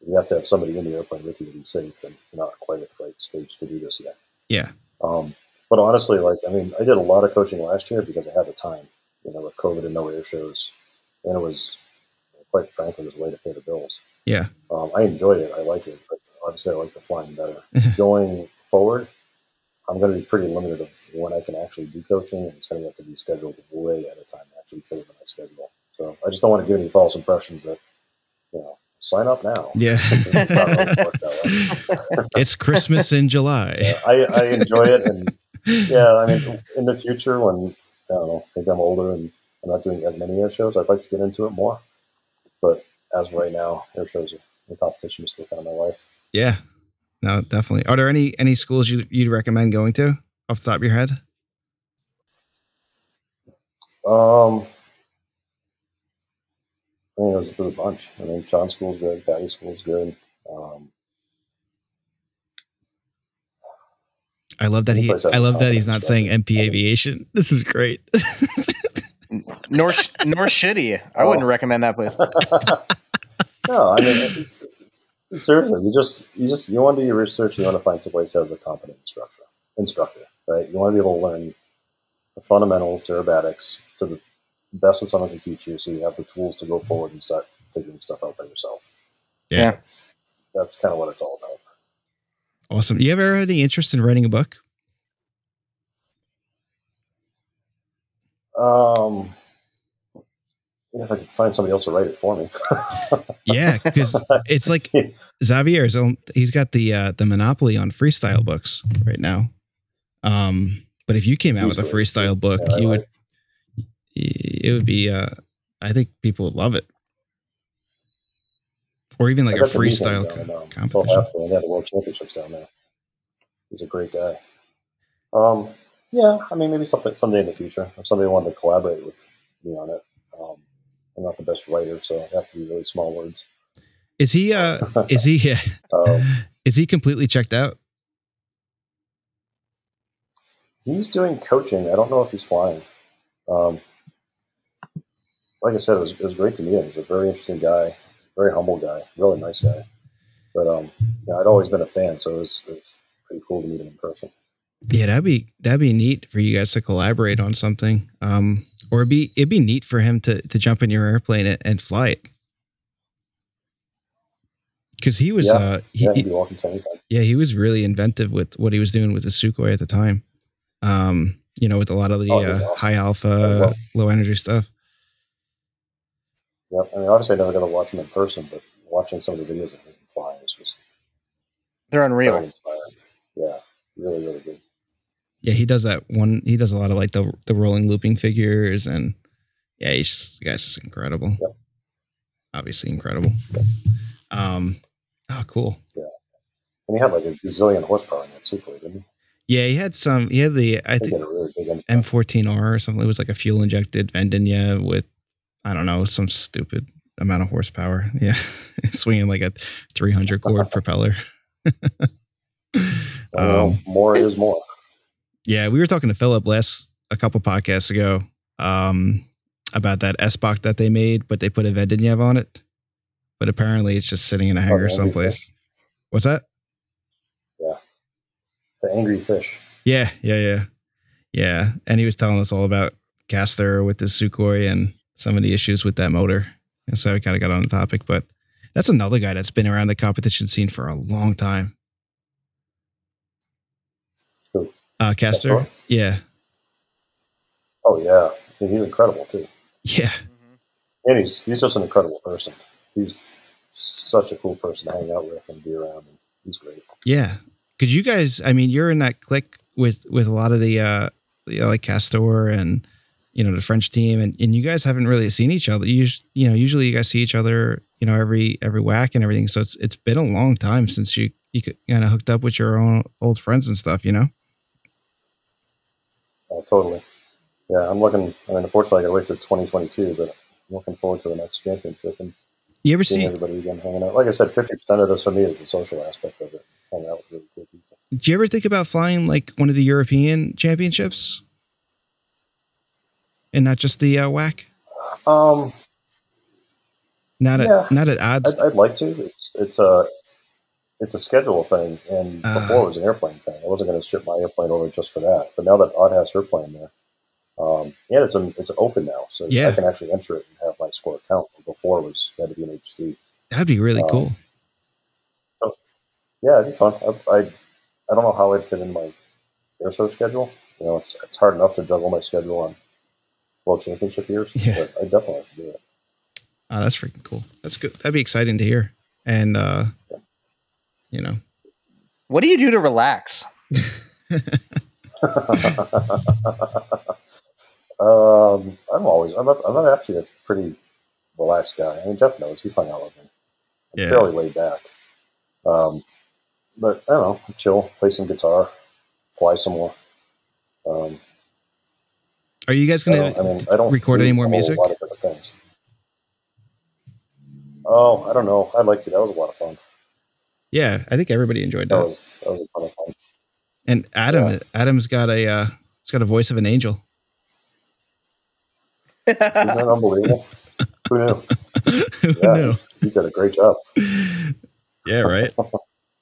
you have to have somebody in the airplane with you to be safe, and you're not quite at the right stage to do this yet. Yeah, Um, but honestly, like I mean, I did a lot of coaching last year because I had the time. You know, with COVID and no air shows, and it was quite frankly it was a way to pay the bills. yeah, Um, I enjoy it. I like it, but obviously I like the flying better. Going forward, I'm going to be pretty limited of when I can actually do coaching, and it's going to have to be scheduled way at a time to actually fit it in my schedule. So I just don't want to give any false impressions that you know sign up now. Yeah. This is not really worked that way. it's Christmas in July. Yeah, I, I enjoy it, and yeah, I mean, in the future when I don't know, maybe I'm older and I'm not doing as many air shows, I'd like to get into it more. But as of right now, air shows, are- the competition is still kind of my life. Yeah, no, definitely. Are there any any schools you you'd recommend going to off the top of your head? Um, I mean, there's, there's a bunch. I mean, Sean School's good, Patty School's good. Um, I love that Any he. I I love that he's find not saying. MP Aviation. This is great. Nor sh- nor should he. I wouldn't Oh. recommend that place. no, I mean, it's, seriously, you just you just you want to do your research. You want to find someplace that has a competent instructor, instructor, right? You want to be able to learn the fundamentals to aerobatics to the best that someone can teach you, so you have the tools to go forward and start figuring stuff out by yourself. Yeah. That's that's kind of what it's all about. awesome. You ever had any interest in writing a book? Um, yeah, if I could find somebody else to write it for me. Yeah, because it's like Xavier's. He's got the uh, the monopoly on freestyle books right now. Um, but if you came out He's with a freestyle book, Yeah, you like- would. It would be. Uh, I think people would love it. Or even like a got to meet him freestyle co- um, South competition. Africa they had the World Championships down there. He's a great guy. Um, yeah, I mean, maybe something someday in the future. If somebody wanted to collaborate with me on it, I'm not the best writer, so I have to be really small words. Is he? Uh, is he? Um, Is he completely checked out? he's doing coaching. I don't know if he's flying. Um, like I said, it was, it was great to meet him. He's a very interesting guy, very humble guy, really nice guy. But um, yeah, I'd always been a fan, so it was, it was pretty cool to meet him in person. Yeah, that'd be that'd be neat for you guys to collaborate on something. Um, or it'd be it'd be neat for him to to jump in your airplane and, and fly it. Because he was, Yeah. uh, he, yeah, he- he'd be welcome yeah, he was really inventive with what he was doing with the Sukhoi at the time. Um, you know, with a lot of the Oh, uh, awesome. high alpha, love- low energy stuff. Yep. I mean, obviously, I never got to watch him in person, but watching some of the videos of him flying is just They're unreal. inspiring. Yeah, really, really good. Yeah, he does that one. He does a lot of like the the rolling looping figures, and yeah, he's the guy's just incredible. Yep. Obviously incredible. Um, oh, cool. Yeah, and he had like a gazillion horsepower in that Sukhoi, didn't he? Yeah, he had some. He had the I think think he had a really. M14R or something. It was like a fuel injected Vedeneyev with I don't know some stupid amount of horsepower. Yeah, swinging like a 300 cord propeller. Well, um, more is more. Yeah, we were talking to Philip last a couple podcasts ago um, about that S-Bach that they made, but they put a Vedeneyev on it. But apparently, it's just sitting in a hangar the someplace. fish. What's that? Yeah, the angry fish. Yeah, yeah, yeah, yeah. And he was telling us all about Castor with the Sukhoi and some of the issues with that motor. And so we kind of got on the topic, but that's another guy that's been around the competition scene for a long time. Who? Uh, Castor. Yeah. Oh yeah, mean, he's incredible too, Yeah. and he's he's just an incredible person. He's such a cool person to hang out with and be around. And he's great. Yeah. Cause you guys, I mean, you're in that clique with, with a lot of the, uh, the, like Castor and, you know, the French team and, and you guys haven't really seen each other. You, you know, usually you guys see each other, you know, every, every WAC and everything. So it's, it's been a long time since you, you kind of hooked up with your own old friends and stuff, you know? Uh, totally. Yeah, I'm looking. I mean, unfortunately, I got to wait till 2022, but I'm looking forward to the next championship and You ever seeing see, everybody again hanging out. Like I said, 50% of this for me is the social aspect of it. Hanging out with really cool people. do you ever think about flying like one of the European championships? And not just the uh, WAC? Um, Not at, Yeah. not at odds. I'd, I'd like to. It's it's a it's a schedule thing, and Uh. before it was an airplane thing. I wasn't going to ship my airplane over just for that. But now that Aude has her plane there, um, and it's an, it's open now, so Yeah. I can actually enter it and have my score count. Before it was it had to be an HC. That'd be really um, cool. Yeah, it'd be fun. I, I I don't know how I'd fit in my air show schedule. You know, it's it's hard enough to juggle my schedule on world championship years. Yeah. but I definitely have to do it. Oh, that's freaking cool. That's good. That'd be exciting to hear. And uh you know, What do you do to relax? um, I'm always I'm a, I'm actually a pretty relaxed guy. I mean, Jeff knows he's hung out with me. I'm Yeah. fairly laid back. Um, but I don't know, chill, play some guitar, fly some more. Um, are you guys gonna I mean, I don't record any more a music? lot of different things. Oh, I don't know. I'd like to. That was a lot of fun. Yeah, I think everybody enjoyed That that. was that was a ton of fun. And Adam Yeah. Adam's got a uh he's got a voice of an angel. Isn't that unbelievable? Who knew? Who Yeah. knew? He did a great job. Yeah, right.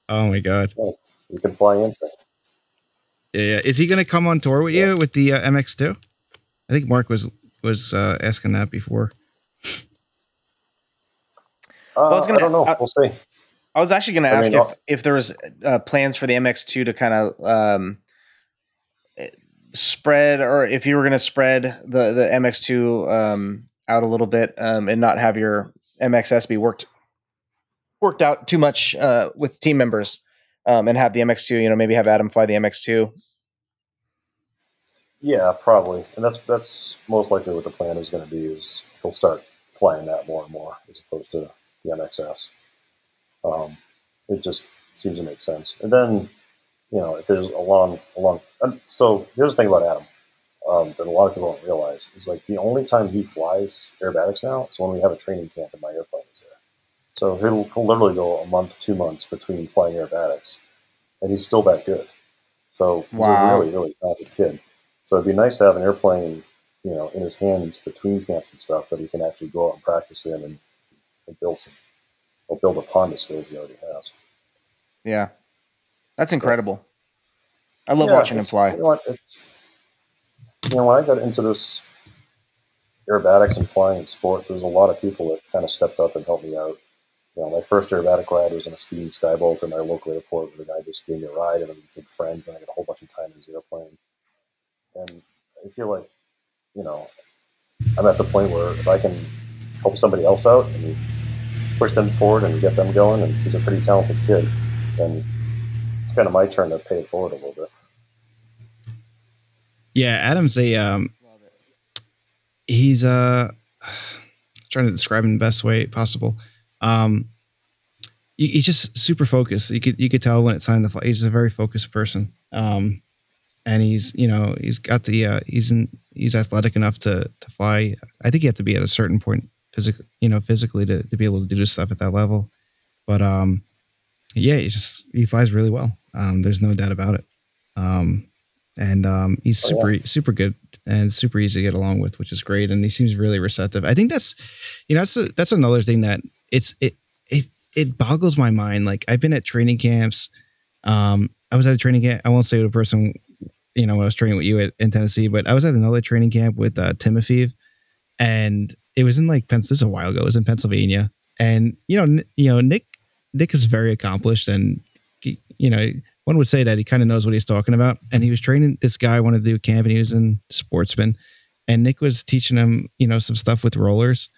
Oh my god. You can fly insane. Yeah, yeah. Is he gonna come on tour with you with the uh, MX2? I think Mark was was uh asking that before. Uh, I was gonna- I don't know. I- we'll see. I was actually going to ask mean, if, if there was uh, plans for the MX2 to kind of um, spread, or if you were going to spread the the MX2 um, out a little bit um, and not have your MXS be worked worked out too much uh, with team members, um, and have the MX2. You know, maybe have Adam fly the MX2. Yeah, probably, and that's that's most likely what the plan is going to be. Is he'll start flying that more and more as opposed to the MXS. Um, it just seems to make sense. And then, you know, if there's a long, a long. And so here's the thing about Adam um, that a lot of people don't realize is like the only time he flies aerobatics now is when we have a training camp and my airplane is there. So he'll, he'll literally go a month, two months between flying aerobatics, and he's still that good. So he's Wow. a really, really talented kid. So it'd be nice to have an airplane, you know, in his hands between camps and stuff that he can actually go out and practice in and, and build some, or build upon the skills he already has. Yeah, that's incredible. I love Yeah, watching him fly. You know what? It's you know when I got into this aerobatics and flying and sport, there's a lot of people that kind of stepped up and helped me out. You know, my first aerobatic ride was in a Steen Skybolt in my local airport where the guy just gave me a ride and we became friends and I got a whole bunch of time in his airplane. And I feel like, you know, I'm at the point where if I can help somebody else out and push them forward and get them going, and he's a pretty talented kid, And it's kind of my turn to pay it forward a little bit. Yeah, Adam's a um he's uh trying to describe him the best way possible. Um he- he's just super focused. You could you could tell when it's signed the fly. He's a very focused person. Um and he's you know he's got the uh he's in he's athletic enough to to fly. I think you have to be at a certain point physically you know physically to, to be able to do this stuff at that level. But um yeah, he just he flies really well. Um there's no doubt about it. Um and um, he's Oh, super e, super good and super easy to get along with, which is great. And he seems really receptive. I think that's you know that's a, that's another thing that it's it it it boggles my mind. Like I've been at training camps. Um, I was at a training camp. I won't say the person you know when I was training with you at, in Tennessee, but I was at another training camp with uh, and it was in like. This is a while ago. It was in Pennsylvania, and you know you know Nick Nick is very accomplished and he- you know one would say that he kind of knows what he's talking about. And he was training this guy wanted to do camp, and he was in sportsman, and Nick was teaching him, you know, some stuff with rollers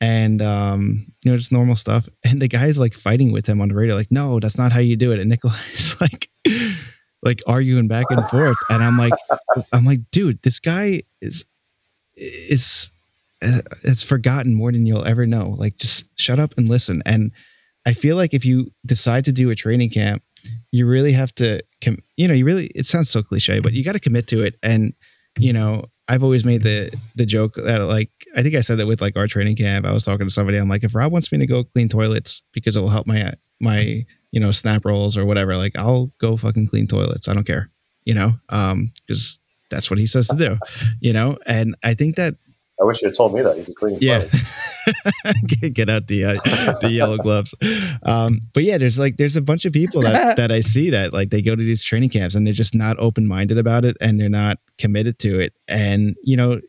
and um, you know, just normal stuff. And the guy's like fighting with him on the radio, like, no, that's not how you do it. And Nikolai's like like arguing back and forth. And I'm like, I'm like, dude, this guy is is it's forgotten more than you'll ever know. Like, just shut up and listen. And I feel like if you decide to do a training camp, you really have to, com- you know, you really. It sounds so cliche, but you got to commit to it. And you know, I've always made the the joke that like I think I said that with like our training camp. I was talking to somebody. I'm like, if Rob wants me to go clean toilets because it will help my my you know snap rolls or whatever, like I'll go fucking clean toilets. I don't care, you know, um, because that's what he says to do, you know. And I think that I wish you had told me that. You'd be cleaning yeah. get, get out the uh, the yellow gloves. Um but yeah there's like there's a bunch of people that that i see that like they go to these training camps and they're just not open-minded about it and they're not committed to it. And you know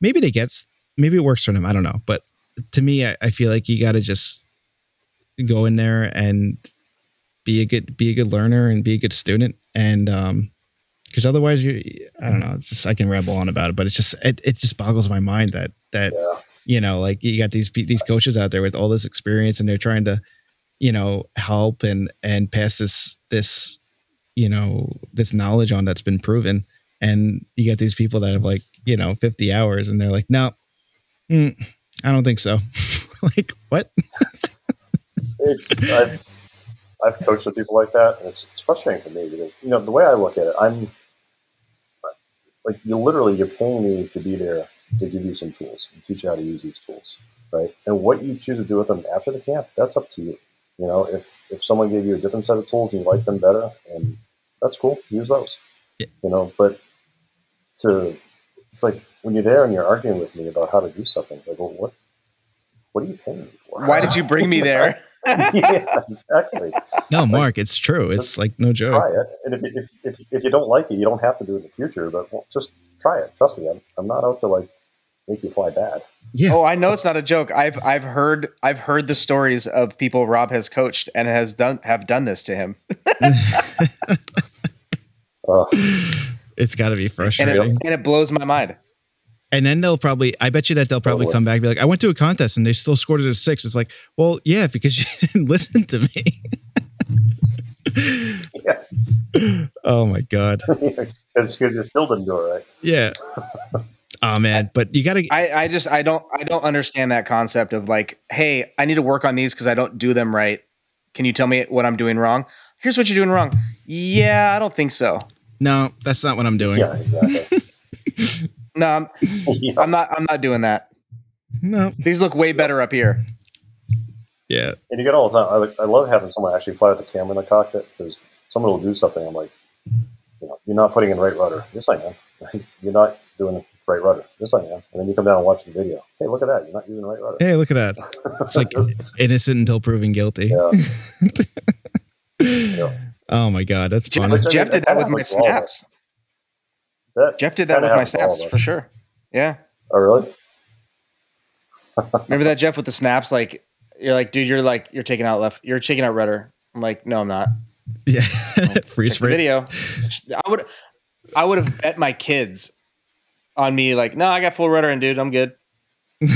maybe they get maybe it works for them. I don't know. But to me i, I feel like you got to just go in there and be a good be a good learner and be a good student. And um because otherwise you i don't know it's just i can ramble on about it but it's just it, it just boggles my mind that that Yeah. you know like you got these these coaches out there with all this experience and they're trying to you know help and and pass this this you know this knowledge on that's been proven. And you get these people that have like you know 50 hours and they're like no mm, i don't think so. Like what? It's I've I've coached with people like that, and it's, it's frustrating for me because you know the way I look at it, I'm like you literally you're paying me to be there to give you some tools and teach you how to use these tools, right? And what you choose to do with them after the camp, that's up to you. You know, if if someone gave you a different set of tools and you like them better, and that's cool, use those. Yeah. You know, but to it's like when you're there and you're arguing with me about how to do something, it's like, well, what what are you paying me for? Why did you bring me there? yeah, exactly. no mark it's true it's like no joke Try it, and if, you- if if if you don't like it, you don't have to do it in the future. But well, just try it. Trust me, I'm I'm not out to like make you fly bad. yeah Oh, I know it's not a joke. I've I've heard I've heard the stories of people Rob has coached and has done have done this to him, Uh, it's got to be and frustrating it, and it blows my mind. And then they'll probably, I bet you that they'll probably Totally. come back and be like, I went to a contest and they still scored it a six. It's like, well, yeah, because you didn't listen to me. Yeah. Oh my God. because you still didn't do it right. Yeah. Oh man. But you got to, I, I just I don't I don't understand that concept of like, hey, I need to work on these because I don't do them right. Can you tell me what I'm doing wrong? Here's what you're doing wrong. Yeah, I don't think so. no, that's not what I'm doing. Yeah, exactly. No, I'm, yeah. I'm not. I'm not doing that. No. These look way better up here. Yeah. And you get all the time. I, I love having someone actually fly with the camera in the cockpit because someone will do something. I'm like, you know, you're not putting in right rudder. Yes, I am. you're not doing right rudder. Yes, I am. And then you come down and watch the video. Hey, look at that. You're not using right rudder. Hey, look at that. It's like innocent until proven guilty. yeah. Yeah. Oh my God. That's Jeff, funny. Which, Jeff did that that with my happens to all of us. snaps. That Jeff did that with my happens to all of snaps for sure. Yeah. Oh, really? Remember that Jeff with the snaps? Like you're like, dude, you're like you're taking out left. You're taking out rudder. I'm like, no, I'm not. Yeah. Freeze frame. video. I would I would have bet my kids on me. Like, no, I got full rudder, and dude, I'm good.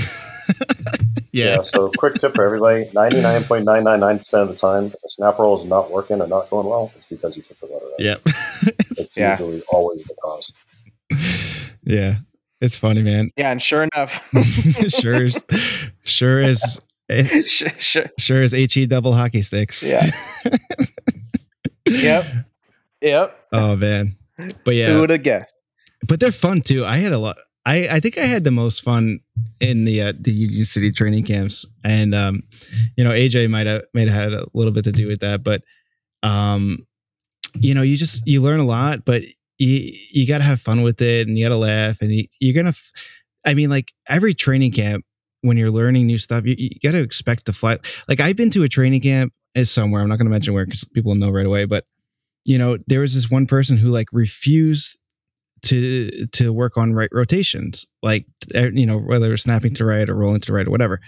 Yeah. So, quick tip for everybody: ninety-nine point nine nine nine percent of the time, if a snap roll is not working or not going well, it's because you took the rudder out. Yep. It's Yeah. usually always the cause. yeah. It's funny, man. Yeah, and sure enough, sure. is- Sure is. sure, sure. Sure is he double hockey sticks. Yeah. Yep. Yep. oh man. But yeah. Who would have guessed? but they're fun too. I had a lot. I I think I had the most fun in the uh, the Union City training camps, and um, you know, AJ might have might have had a little bit to do with that, but um, you know, you just you learn a lot, but you you got to have fun with it, and you got to laugh, and you, you're gonna. f- I mean, like every training camp, when you're learning new stuff, you, you got to expect to fly. Like I've been to a training camp is somewhere. I'm not going to mention where because people know right away. But you know, there was this one person who like refused to to work on right rotations, like you know whether it was snapping to the right or rolling to the right or whatever.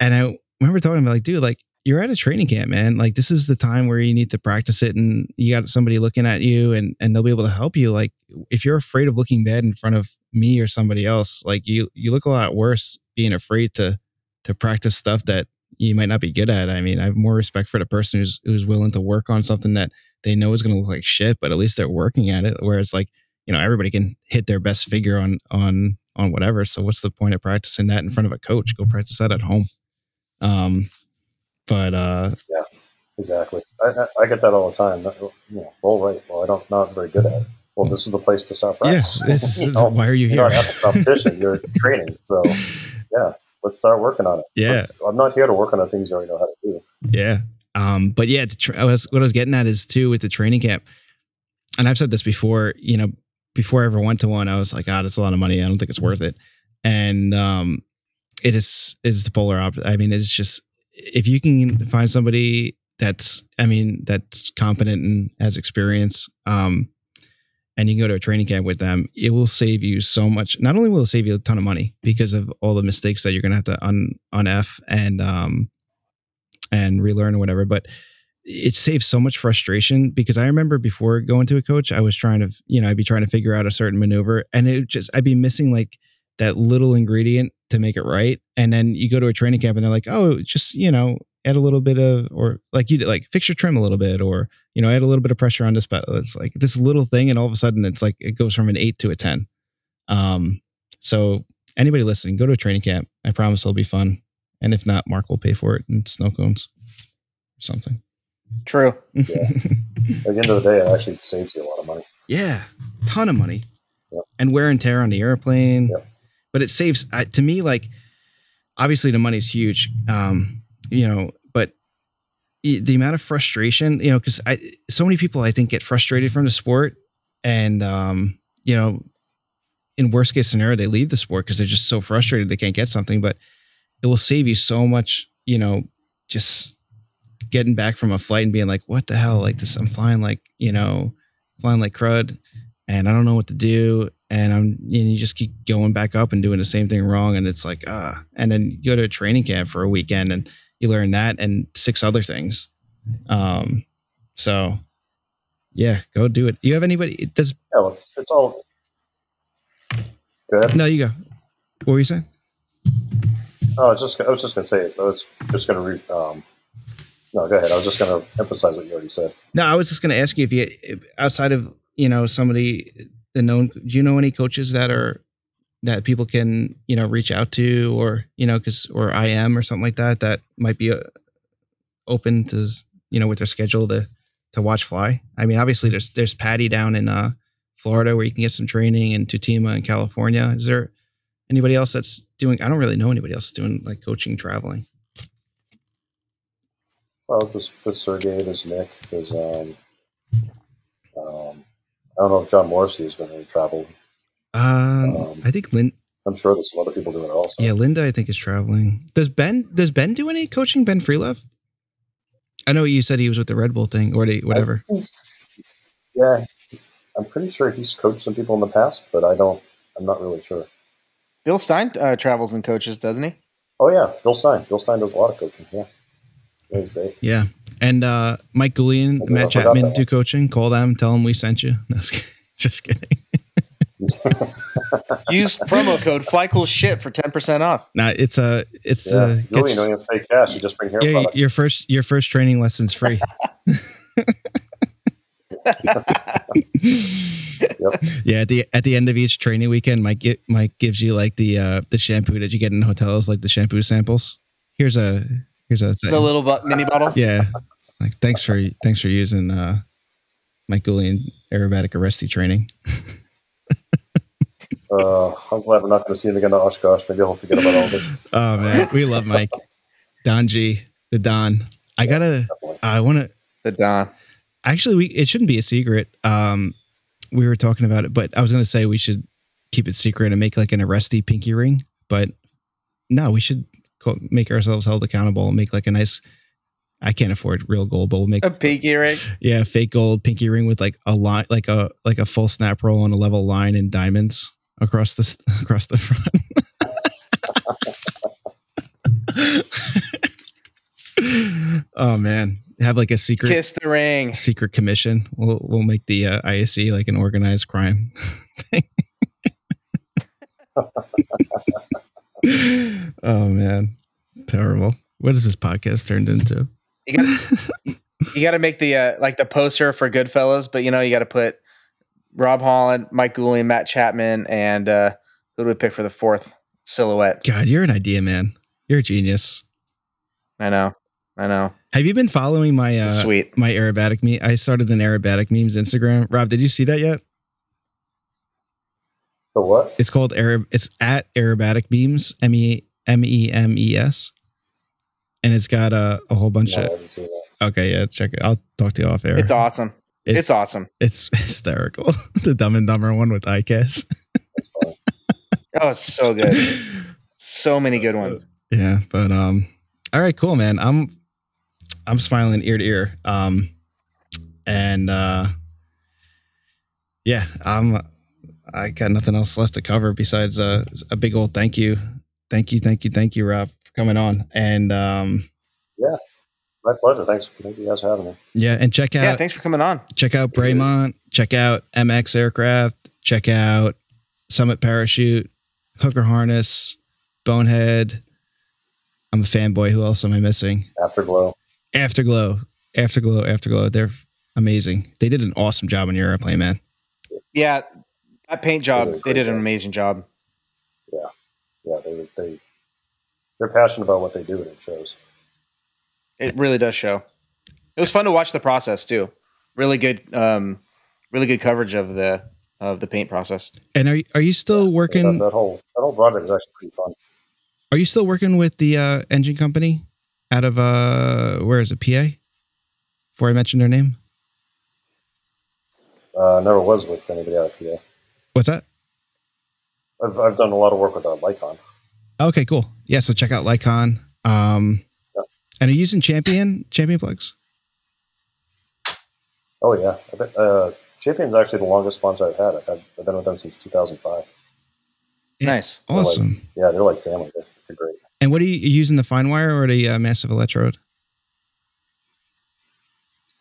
And I remember telling him like, dude, like you're at a training camp, man. Like this is the time where you need to practice it, and you got somebody looking at you, and and they'll be able to help you. Like if you're afraid of looking bad in front of me or somebody else, like you you look a lot worse being afraid to to practice stuff that you might not be good at. I mean, I have more respect for the person who's who's willing to work on something that they know is going to look like shit, but at least they're working at it. Where it's like, you know, everybody can hit their best figure on on on whatever. So what's the point of practicing that in front of a coach? Go practice that at home. Um, but uh, yeah, exactly. I, I, I get that all the time. You know, well, right. Well, I don't not very good at it. Well, this is the place to start practicing. Yeah, is, you know, why are you here? You're not at the competition. You're training. So, yeah, let's start working on it. Yeah, let's, I'm not here to work on the things you already know how to do. Yeah. Um, but yeah, tra- I was, what I was getting at is too with the training camp, and I've said this before. You know, before I ever went to one, I was like, "Ah, oh, that's a lot of money. I don't think it's worth it." And um, it is is the polar opposite. I mean, it's just if you can find somebody that's, I mean, that's competent and has experience, um, and you can go to a training camp with them, it will save you so much. Not only will it save you a ton of money because of all the mistakes that you're gonna have to un on F and um and relearn or whatever, but it saves so much frustration because I remember before going to a coach, I was trying to, you know, I'd be trying to figure out a certain maneuver and it just I'd be missing like that little ingredient to make it right. And then you go to a training camp and they're like, oh, just, you know, add a little bit of, or like you did, like fix your trim a little bit, or, you know, add a little bit of pressure on this but It's like this little thing. And all of a sudden it's like, it goes from an eight to a 10. Um, so anybody listening, go to a training camp. I promise it'll be fun. And if not, Mark will pay for it in snow cones or something. True. Yeah. At the end of the day, it actually saves you a lot of money. Yeah. Ton of money. Yep. And wear and tear on the airplane. Yep but it saves uh, to me like obviously the money's huge um you know but the amount of frustration you know because i so many people i think get frustrated from the sport and um you know in worst case scenario they leave the sport because they're just so frustrated they can't get something but it will save you so much you know just getting back from a flight and being like what the hell? Like this i'm flying like you know flying like crud and i don't know what to do and I'm and you just keep going back up and doing the same thing wrong and it's like ah and then you go to a training camp for a weekend and you learn that and six other things um so yeah go do it you have anybody does well, it's, it's all good no you go what were you saying oh, I was just I was just gonna say it. So I was just gonna re, um, no, go ahead. I was just gonna emphasize what you already said. No, I was just gonna ask you if you outside of you know somebody the known do you know any coaches that are that people can you know reach out to or you know because or i am or something like that that might be uh, open to you know with their schedule to to watch fly? I mean obviously there's there's patty down in uh florida where you can get some training and tutima in california. Is there anybody else that's doing i don't really know anybody else doing like coaching traveling. Well there's, there's sergey there's nick there's um um I don't know if John Morrissey is going to travel. Um, um, I think Lynn. I'm sure there's some other people doing it also. Yeah, Linda, I think is traveling. Does Ben? Does Ben do any coaching? Ben Freelove? I know you said he was with the Red Bull thing or whatever. Yeah, I'm pretty sure he's coached some people in the past, but I don't. I'm not really sure. Bill Stein uh, travels and coaches, doesn't he? Oh yeah, Bill Stein. Bill Stein does a lot of coaching. Yeah, he's great. Yeah, and uh, Mike Goulian, Matt Chapman do coaching. Call them, tell them we sent you. No, just kidding. Use promo code Fly Cool Shit for ten percent off. Nah, it's a it's yeah. uh, you don't have to pay cash. You just bring hair. Yeah, products. your first your first training lesson's free. yep. Yeah, at the at the end of each training weekend, Mike Mike gives you like the uh the shampoo that you get in hotels, like the shampoo samples. Here's a Here's a thing. the little mini bottle. Yeah, like thanks for thanks for using uh, Mike Goulian aerobatic Aresti training. uh, I'm glad we're not going to see him again at Oshkosh. Maybe he'll forget about all this. Oh man, we love Mike, Don G, the Don. I gotta. I want to. The Don. Actually, we it shouldn't be a secret. Um, we were talking about it, but I was going to say we should keep it secret and make like an Aresti pinky ring. But no, we should make ourselves held accountable and make like a nice I can't afford real gold, but we'll make a pinky ring. Yeah, fake gold pinky ring with like a line, like a like a full snap roll on a level line and diamonds across the across the front. Oh man, have like a secret Kiss the ring. secret commission. We'll we'll make the uh, ISC like an organized crime thing. Oh man, terrible. What is this podcast turned into? You got you got to make the uh, like the poster for Goodfellas, but you know you got to put Rob Holland, Mike Goulian, Matt Chapman, and uh, who do we pick for the fourth silhouette? God, you're an idea man. You're a genius. I know, I know. Have you been following my uh, Sweet. my aerobatic me? I started an aerobatic memes Instagram. Rob, did you see that yet? The what? It's called Arab. It's at aerobatic Beams. M e m e m e s. And it's got a, a whole bunch No, of. haven't seen that. Okay, yeah, check it. I'll talk to you off air. It's awesome. It's- It's awesome. It's hysterical. the Dumb and Dumber one with ICAS. That's fine. Oh, it's so good. So many good ones. yeah, but um, all right, cool, man. I'm I'm smiling ear to ear. Um, and uh, yeah, I'm. I got nothing else left to cover besides uh, a big old thank you, thank you, thank you, thank you, Rob, for coming on. And um, yeah, My pleasure. Thanks. Thank you guys for having me. yeah, and check out Yeah, thanks for coming on. check out Bremont, check out MX Aircraft, check out Summit Parachute, Hooker Harness, Bonehead. I'm a fanboy. Who else am I missing? Afterglow. Afterglow, Afterglow, Afterglow. They're amazing. They did an awesome job on your airplane, man. Yeah, that paint They did a job, they great did an job. amazing job. Yeah, yeah, they they they're passionate about what they do, and it shows. It really does show. It was fun to watch the process too. Really good, um, really good coverage of the of the paint process. And are are you still That, working? that whole that whole project is actually pretty fun. Are you still working with the uh, engine company out of uh, where is it? PA. Before I mentioned their name, Uh, never was with anybody out of PA. What's that? I've I've done a lot of work with uh, Lycon. Okay, cool. Yeah, so check out Lycon. Um, Yeah. and are you using Champion Champion plugs? Oh yeah, I bet, uh, Champion's actually the longest sponsor I've had. I've had I've been with them since 2005. Yeah. Nice. They're like- Awesome. Yeah, they're like family. They're, they're great. And what are you you using the fine wire or the uh, massive electrode?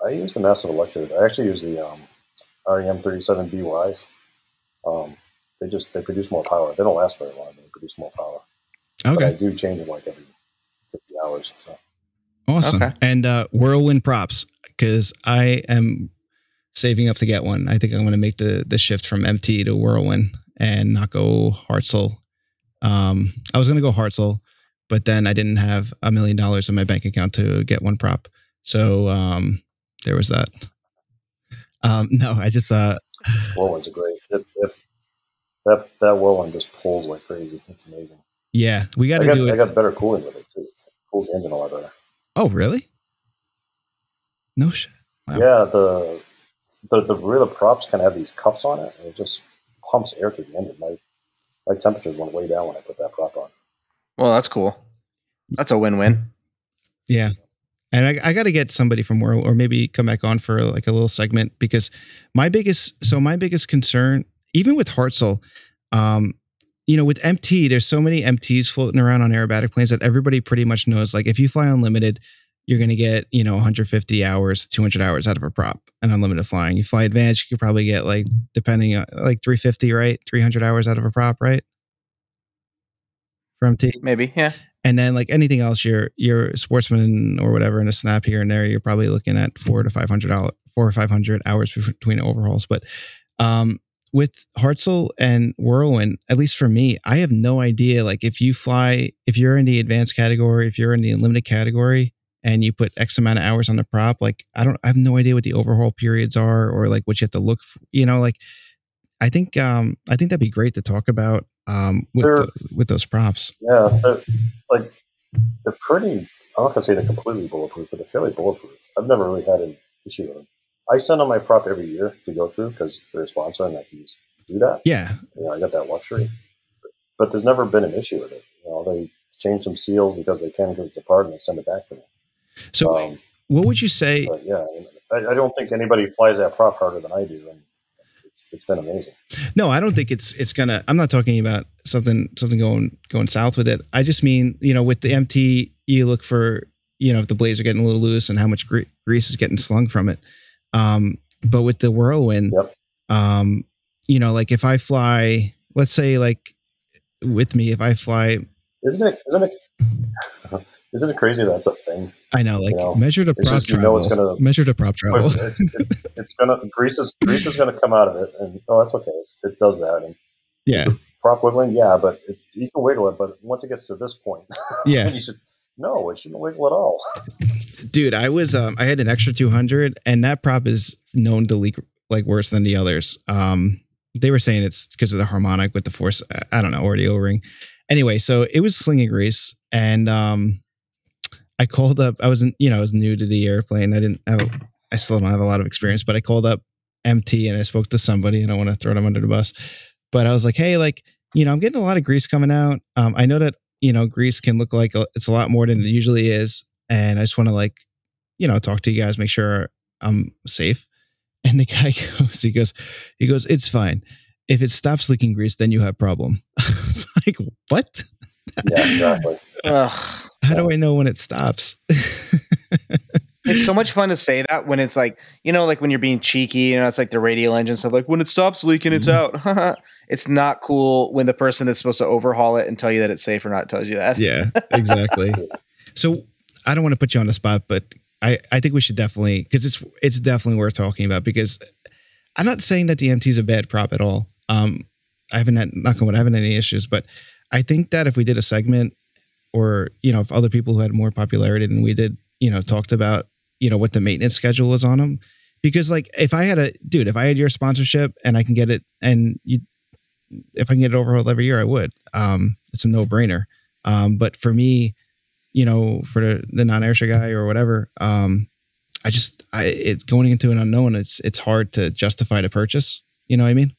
I use the massive electrode. I actually use the um, REM 37BYs. Um, they just they produce more power. They don't last very long. but They produce more power. But I Okay, do change them like every 50 hours. So awesome. Okay. And uh, whirlwind props because I am saving up to get one. I think I'm going to make the the shift from MT to whirlwind and not go Hartzell. Um, I was going to go Hartzell, but then I didn't have a million dollars in my bank account to get one prop. So um, there was that. Um, no, I just uh, whirlwinds a great. It, it, that that whirlwind just pulls like crazy. It's amazing. yeah, we got to got do I it. got better cooling with it too. It cools the engine a lot better. Oh, really? No shit. Wow. Yeah, the the the rear the props kind of have these cuffs on it, and it just pumps air through the engine. My my temperatures went way down when I put that prop on. Well, that's cool. That's a win-win. Yeah. And I, I got to get somebody from where, or maybe come back on for like a little segment because my biggest, so my biggest concern, even with Hartzell, um, you know, with MT, there's so many MTs floating around on aerobatic planes that everybody pretty much knows. Like, if you fly unlimited, you're going to get, you know, 150 hours, 200 hours out of a prop and unlimited flying. You fly advanced, you could probably get like, depending on like 350, right? 300 hours out of a prop, right? For MT Maybe, yeah. and then like anything else you're you're a sportsman or whatever in a snap here and there you're probably looking at four to five hundred dollars four or five hundred hours between overhauls but um with Hartzell and Whirlwind, at least for me, I have no idea. Like, if you fly, if you're in the advanced category, if you're in the unlimited category, and you put X amount of hours on the prop, like, I don't, I have no idea what the overhaul periods are, or like what you have to look. For, you know, like, I think, um, I think that'd be great to talk about, um, with the, with those props. Yeah, they're, like they're pretty. I'm not gonna say they're completely bulletproof, but they're fairly bulletproof. I've never really had an issue with them. I send them my prop every year to go through because they're a sponsor and I can just do that. Yeah, You know, I got that luxury. But there's never been an issue with it. You know, they change some seals because they can because it's a part and they send it back to me. So, Um, what would you say? yeah, I, I don't think anybody flies that prop harder than I do, and it's it's been amazing. No, I don't think it's it's gonna. I'm not talking about something something going going south with it. I just mean you know with the MT, you look for you know if the blades are getting a little loose and how much gre- grease is getting slung from it. Um, but with the whirlwind, Yep. um, you know, like if I fly, let's say like with me, if I fly, Isn't it? Isn't it? Isn't it crazy that's a thing? I know like You know, measure to it's prop just you know it's gonna- measure to prop travel. it's, it's, it's gonna grease is grease is gonna come out of it, and oh, that's okay. It's, it does that, and yeah, prop wiggling, yeah, but it, you can wiggle it. But once it gets to this point, yeah. you should no, it shouldn't wiggle at all. Dude i was um i had an extra 200 and that prop is known to leak like worse than the others. Um they were saying it's because of the harmonic with the force i don't know or the o-ring anyway so it was slinging grease and um i called up i wasn't you know i was new to the airplane. I didn't have i still don't have a lot of experience but i called up mt and i spoke to somebody i don't want to throw them under the bus. But i was like hey like you know i'm getting a lot of grease coming out. Um i know that you know grease can look like a, it's a lot more than it usually is and I just want to like, you know, talk to you guys, make sure I'm safe. And the guy goes, he goes, he goes, it's fine. If it stops leaking grease, then you have problem. it's like, what? Yeah, exactly. Ugh. How do I know when it stops? It's so much fun to say that when it's like, you know, like when you're being cheeky, you know, it's like the radial engine stuff. Like when it stops leaking, it's mm-hmm. out. it's not cool when the person that's supposed to overhaul it and tell you that it's safe or not tells you that. yeah, exactly. So I don't want to put you on the spot, but I, I think we should definitely because it's it's definitely worth talking about because I'm not saying that the MT is a bad prop at all. Um, I haven't had knock on I haven't had any issues, but I think that if we did a segment or you know if other people who had more popularity than we did, you know, talked about you know what the maintenance schedule is on them, because like if I had a dude, if I had your sponsorship and I can get it and you, if I can get it overhauled every year, I would. Um, it's a no brainer. Um, but for me, you know, for the, the non-airshow guy or whatever, um, I just, I, it's going into an unknown. It's, it's hard to justify the purchase. You know what I mean?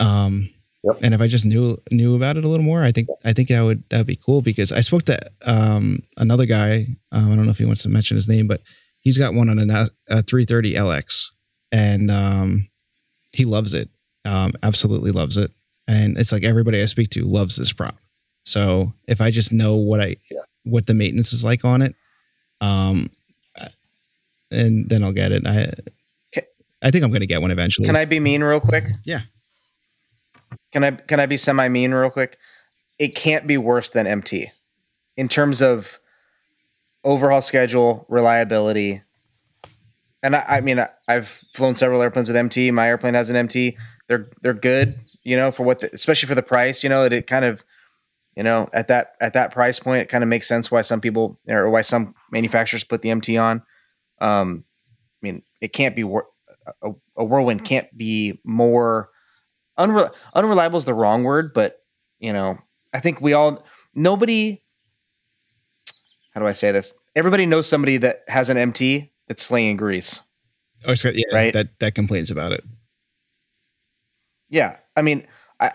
Um, Yep. and if I just knew, knew about it a little more, I think, I think that would, that'd be cool because I spoke to, um, another guy. Um, I don't know if he wants to mention his name, but he's got one on a, a 330 LX and, um, he loves it. Um, absolutely loves it. And it's like everybody I speak to loves this prop. So if I just know what I Yeah. what the maintenance is like on it, um, uh, and then I'll get it. I Ca- I think I'm going to get one eventually. Can I be mean real quick? Yeah. Can I can I be semi mean real quick? It can't be worse than MT in terms of overhaul schedule, reliability. And I, I mean, I, I've flown several airplanes with MT. My airplane has an MT. They're they're good, you know, for what, the, especially for the price. You know, it, it kind of, you know, at that at that price point, it kind of makes sense why some people or why some manufacturers put the MT on. Um, I mean, it can't be wor- a, a whirlwind can't be more unre- unreliable is the wrong word, but you know, I think we all nobody. How do I say this? Everybody knows somebody that has an MT that's slinging grease. Oh, it's got, yeah, Right. That that complains about it. Yeah, I mean, I,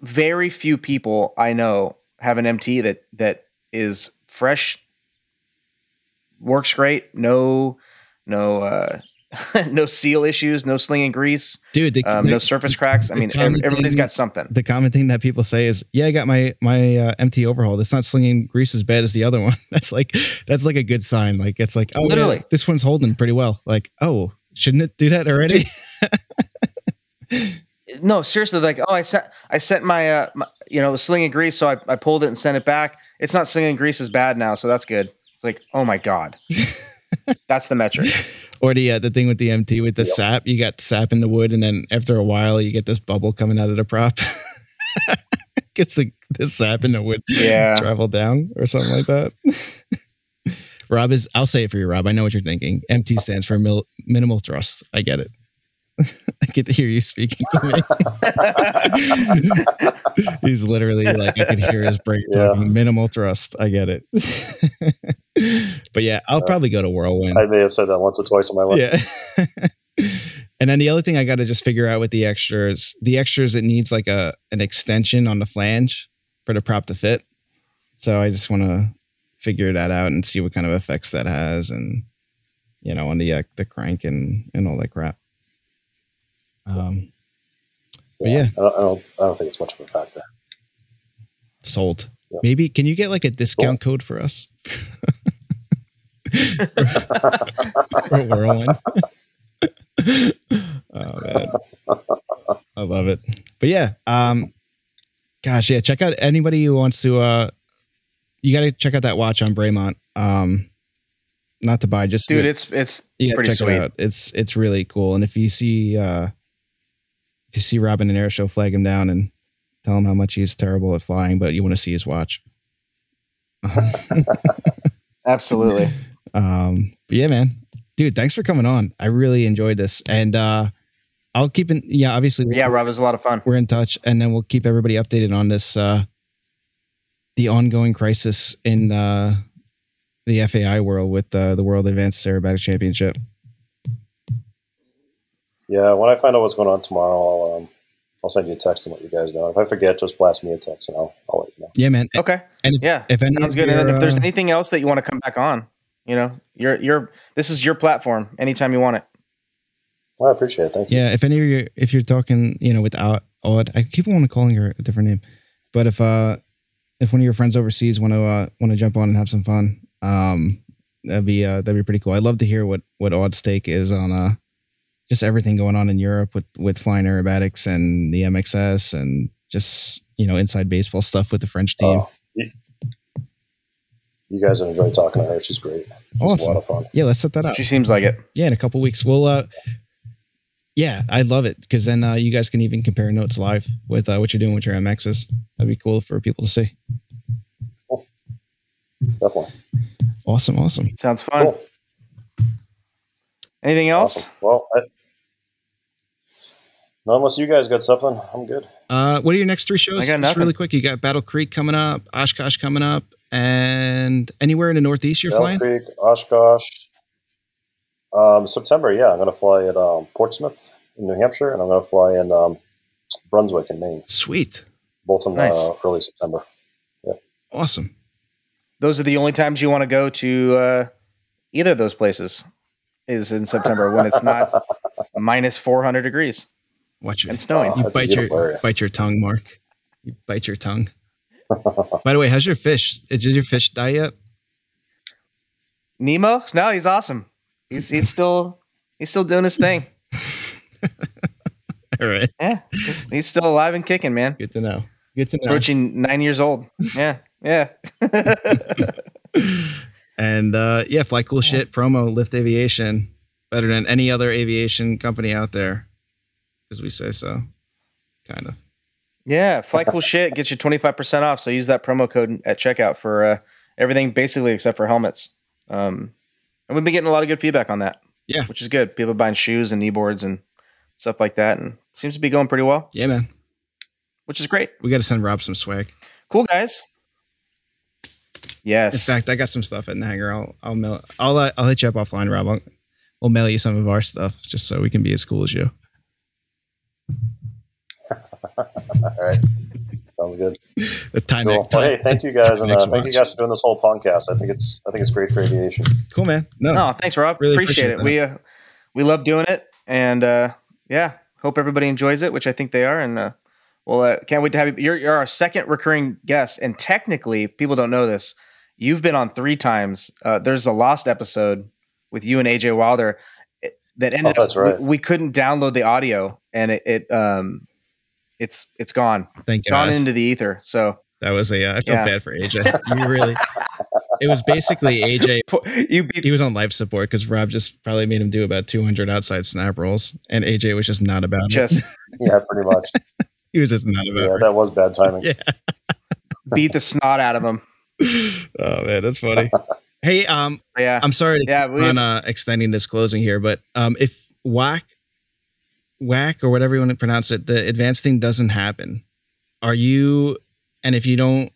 very few people I know have an MT that that is fresh, works great, no, no, uh, no seal issues, no slinging grease, Dude, the, um, the, no surface cracks. I mean, common ev- everybody's thing- got something. the common thing that people say is, "Yeah, I got my my uh, MT overhaul. It's not slinging grease as bad as the other one." That's like that's like a good sign. Like it's like, oh, yeah, this one's holding pretty well. Like, oh, shouldn't it do that already? No, seriously, like, oh, I sent, I sent my, uh, my you know, was slinging grease, so I, I pulled it and sent it back. It's not sling slinging grease as bad now, so that's good. It's like, oh my god, that's the metric. or the uh, the thing with the MT with the Yep. sap, you got sap in the wood, and then after a while, you get this bubble coming out of the prop. Gets the, the sap in the wood Yeah. travel down or something like that. Rob is. I'll say it for you, Rob. I know what you're thinking. MT stands for mil, minimal thrust. I get it. I get to hear you speaking to me. He's literally like I could hear his brain Yeah. minimal thrust. I get it. but yeah, I'll Uh, probably go to whirlwind. I may have said that once or twice in my life. Yeah. and then the other thing I got to just figure out with the extras, the extras it needs like a an extension on the flange for the prop to fit. So I just want to figure that out and see what kind of effects that has, and you know, on the uh, the crank and and all that crap. Um, But yeah. I, don't, I don't. I don't think it's much of a factor. sold. Yeah. Maybe can you get like a discount code for us? whirlwind. oh man, I love it. But yeah, um, gosh, yeah. Check out anybody who wants to. uh You got to check out that watch on Bremont. Um, not to buy, just Dude, it's it's yeah, pretty check sweet. it out. It's it's really cool. And if you see uh if you see Robin and Airshow, flag him down and tell him how much he's terrible at flying, but you want to see his watch. Absolutely. um yeah, man. Dude, thanks for coming on. I really enjoyed this. And uh I'll keep in yeah, obviously Yeah, Rob, it was a lot of fun. we're in touch and then we'll keep everybody updated on this uh the ongoing crisis in uh the FAI world with uh, the World Advanced Aerobatic Championship. Yeah, when I find out what's going on tomorrow, I'll um, I'll send you a text and let you guys know. If I forget, just blast me a text and I'll I'll let you know. Yeah, man. Okay. And if, Yeah. if any Sounds of good. And if there's uh, anything else that you want to come back on, you know, you're you're this is your platform anytime you want it. Well, I appreciate it. Thank you. Yeah, if any of you, if you're talking, you know, without odd, I keep on calling her a different name, but if uh, if one of your friends overseas want to uh want to jump on and have some fun, um, that'd be uh that'd be pretty cool. I'd love to hear what what Aude's take is on uh just everything going on in Europe with with flying aerobatics and the MXS and just you know inside baseball stuff with the French team. Oh, you, you guys have enjoyed talking to her. She's great. She's a Awesome. lot of fun. Yeah, let's set that up. She seems like it. Yeah, in a couple weeks. We'll uh yeah, I love it because then uh, you guys can even compare notes live with uh, what you're doing with your MXs. That'd be cool for people to see. Definitely. Awesome, awesome. Sounds fun. Cool. Anything else? Awesome. Well, I, no, unless you guys got something, I'm good. Uh, what are your next three shows? I got Just really quick. You got Battle Creek coming up, Oshkosh coming up, and anywhere in the Northeast you're flying? Battle flying. Creek, Oshkosh. Um, September, yeah, I'm going to fly at um, Portsmouth in New Hampshire, and I'm going to fly in um, Brunswick in Maine, Sweet, both in Nice. uh, early September. Yeah. awesome. Those are the only times you want to go to uh, either of those places. Is in September when it's not minus 400 degrees Watch it. and snowing. You bite your area. bite your tongue, Mark. You bite your tongue. By the way, how's your fish? Did your fish die yet? Nemo? No, he's awesome. He's he's still he's still doing his thing. All right, Yeah, he's, he's still alive and kicking, man. good to know. Good to know. Approaching nine years old. Yeah, yeah. And uh, yeah, fly cool shit promo lift aviation better than any other aviation company out there, because we say so. Kind of. yeah, fly cool shit gets you 25% off. So use that promo code at checkout for uh, everything basically except for helmets. Um, and we've been getting a lot of good feedback on that. Yeah. Which is good. People buying shoes and kneeboards and stuff like that. And seems to be going pretty well, Yeah, man. which is great. We got to send Rob some swag. Cool, guys. Yes. In fact, I got some stuff in the hangar. I'll I'll mail. I'll uh, I'll hit you up offline, Rob. I'll, we'll mail you some of our stuff just so we can be as cool as you. All right. Sounds good. The time. Cool. time- Well, hey, thank you guys, and uh, thank you guys for doing this whole podcast. I think it's I think it's great for aviation. Cool, man. No, No, thanks, Rob. Really appreciate, appreciate it. We uh, we love doing it, and uh, yeah, hope everybody enjoys it, which I think they are. And uh, well, uh, can't wait to have you. You're, you're our second recurring guest, and technically, people don't know this. You've been on three times. Uh, there's a lost episode with you and AJ Wilder eh, that ended Oh, up. right. we, we couldn't download the audio, and it, it um, it's it's gone, thank gone into the ether. So that was a. Uh, I felt Yeah. bad for AJ. you really. It was basically AJ. you beat He was on life support because Rob just probably made him do about 200 outside snap rolls, and AJ was just not about it. just Yeah, pretty much. He was just not yeah, about that was bad timing. it. beat the snot out of him. Oh man, that's funny. hey, um, Yeah, I'm sorry to yeah. We, on uh, extending this closing here, but um, if WAC, WAC or whatever you want to pronounce it, the advanced thing doesn't happen, are you? And if you don't,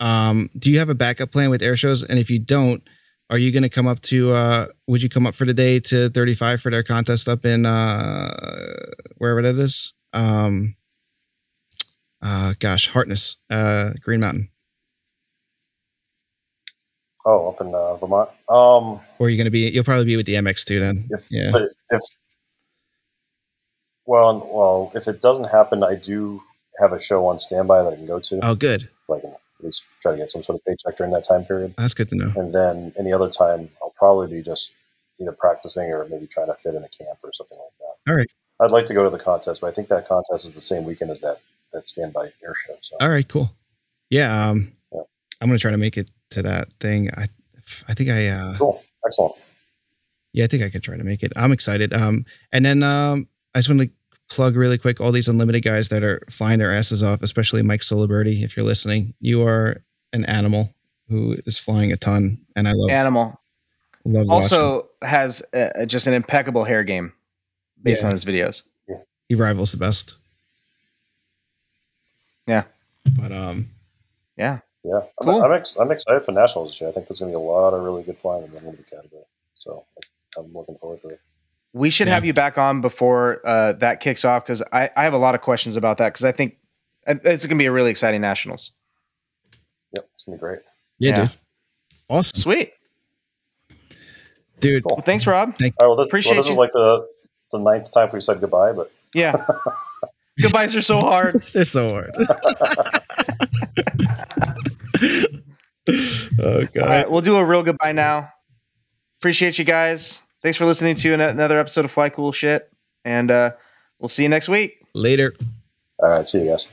um, do you have a backup plan with air shows? And if you don't, are you going to come up to? Uh, would you come up for the day to 35 for their contest up in uh, wherever that is? Um, uh, gosh, Hartness, uh, Green Mountain. Oh, up in uh, Vermont. Um, Or are you going to be? You'll probably be with the MX2 then. if Yeah. but if well, well, if it doesn't happen, I do have a show on standby that I can go to. Oh, good. Can at least try to get some sort of paycheck during that time period. That's good to know. And then any other time, I'll probably be just either practicing or maybe trying to fit in a camp or something like that. All right. I'd like to go to the contest, but I think that contest is the same weekend as that that standby air show. So All right, cool. Yeah, um, Yeah. I'm gonna try to make it to that thing. I, I think I, uh, cool, excellent. yeah, I think I could try to make it. I'm excited. Um, and then um, I just want to plug really quick all these unlimited guys that are flying their asses off, especially Mike Celebrity. If you're listening, you are an animal who is flying a ton, and I love Animal love watching. also has uh just an impeccable hair game based Yeah. on his videos. he rivals the best. Yeah. but um, Yeah. Yeah, I'm, Cool. I'm, ex- I'm excited for nationals this year. I think there's going to be a lot of really good flying in the unlimited category. So I'm looking forward to it. We should Yeah. have you back on before uh, that kicks off because I, I have a lot of questions about that because I think uh, it's going to be a really exciting nationals. Yep, it's going to be great. yeah, Yeah. dude, awesome, Sweet. dude. Cool. Well, thanks, Rob. All right, well, this, Appreciate well, this is like the the ninth time we said goodbye, but Yeah. Goodbyes are so hard. They're so hard. oh god. All right, we'll do a real goodbye now. Appreciate you guys. Thanks for listening to another episode of Fly Cool Shit, and uh, we'll see you next week. Later. all right, see you guys.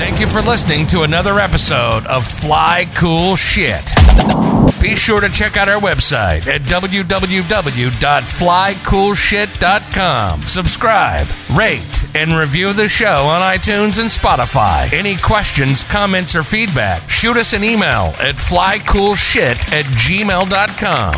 Thank you for listening to another episode of Fly Cool Shit. Be sure to check out our website at www.flycoolshit.com. Subscribe, rate, and review the show on iTunes and Spotify. Any questions, comments, or feedback, shoot us an email at flycoolshit at gmail.com.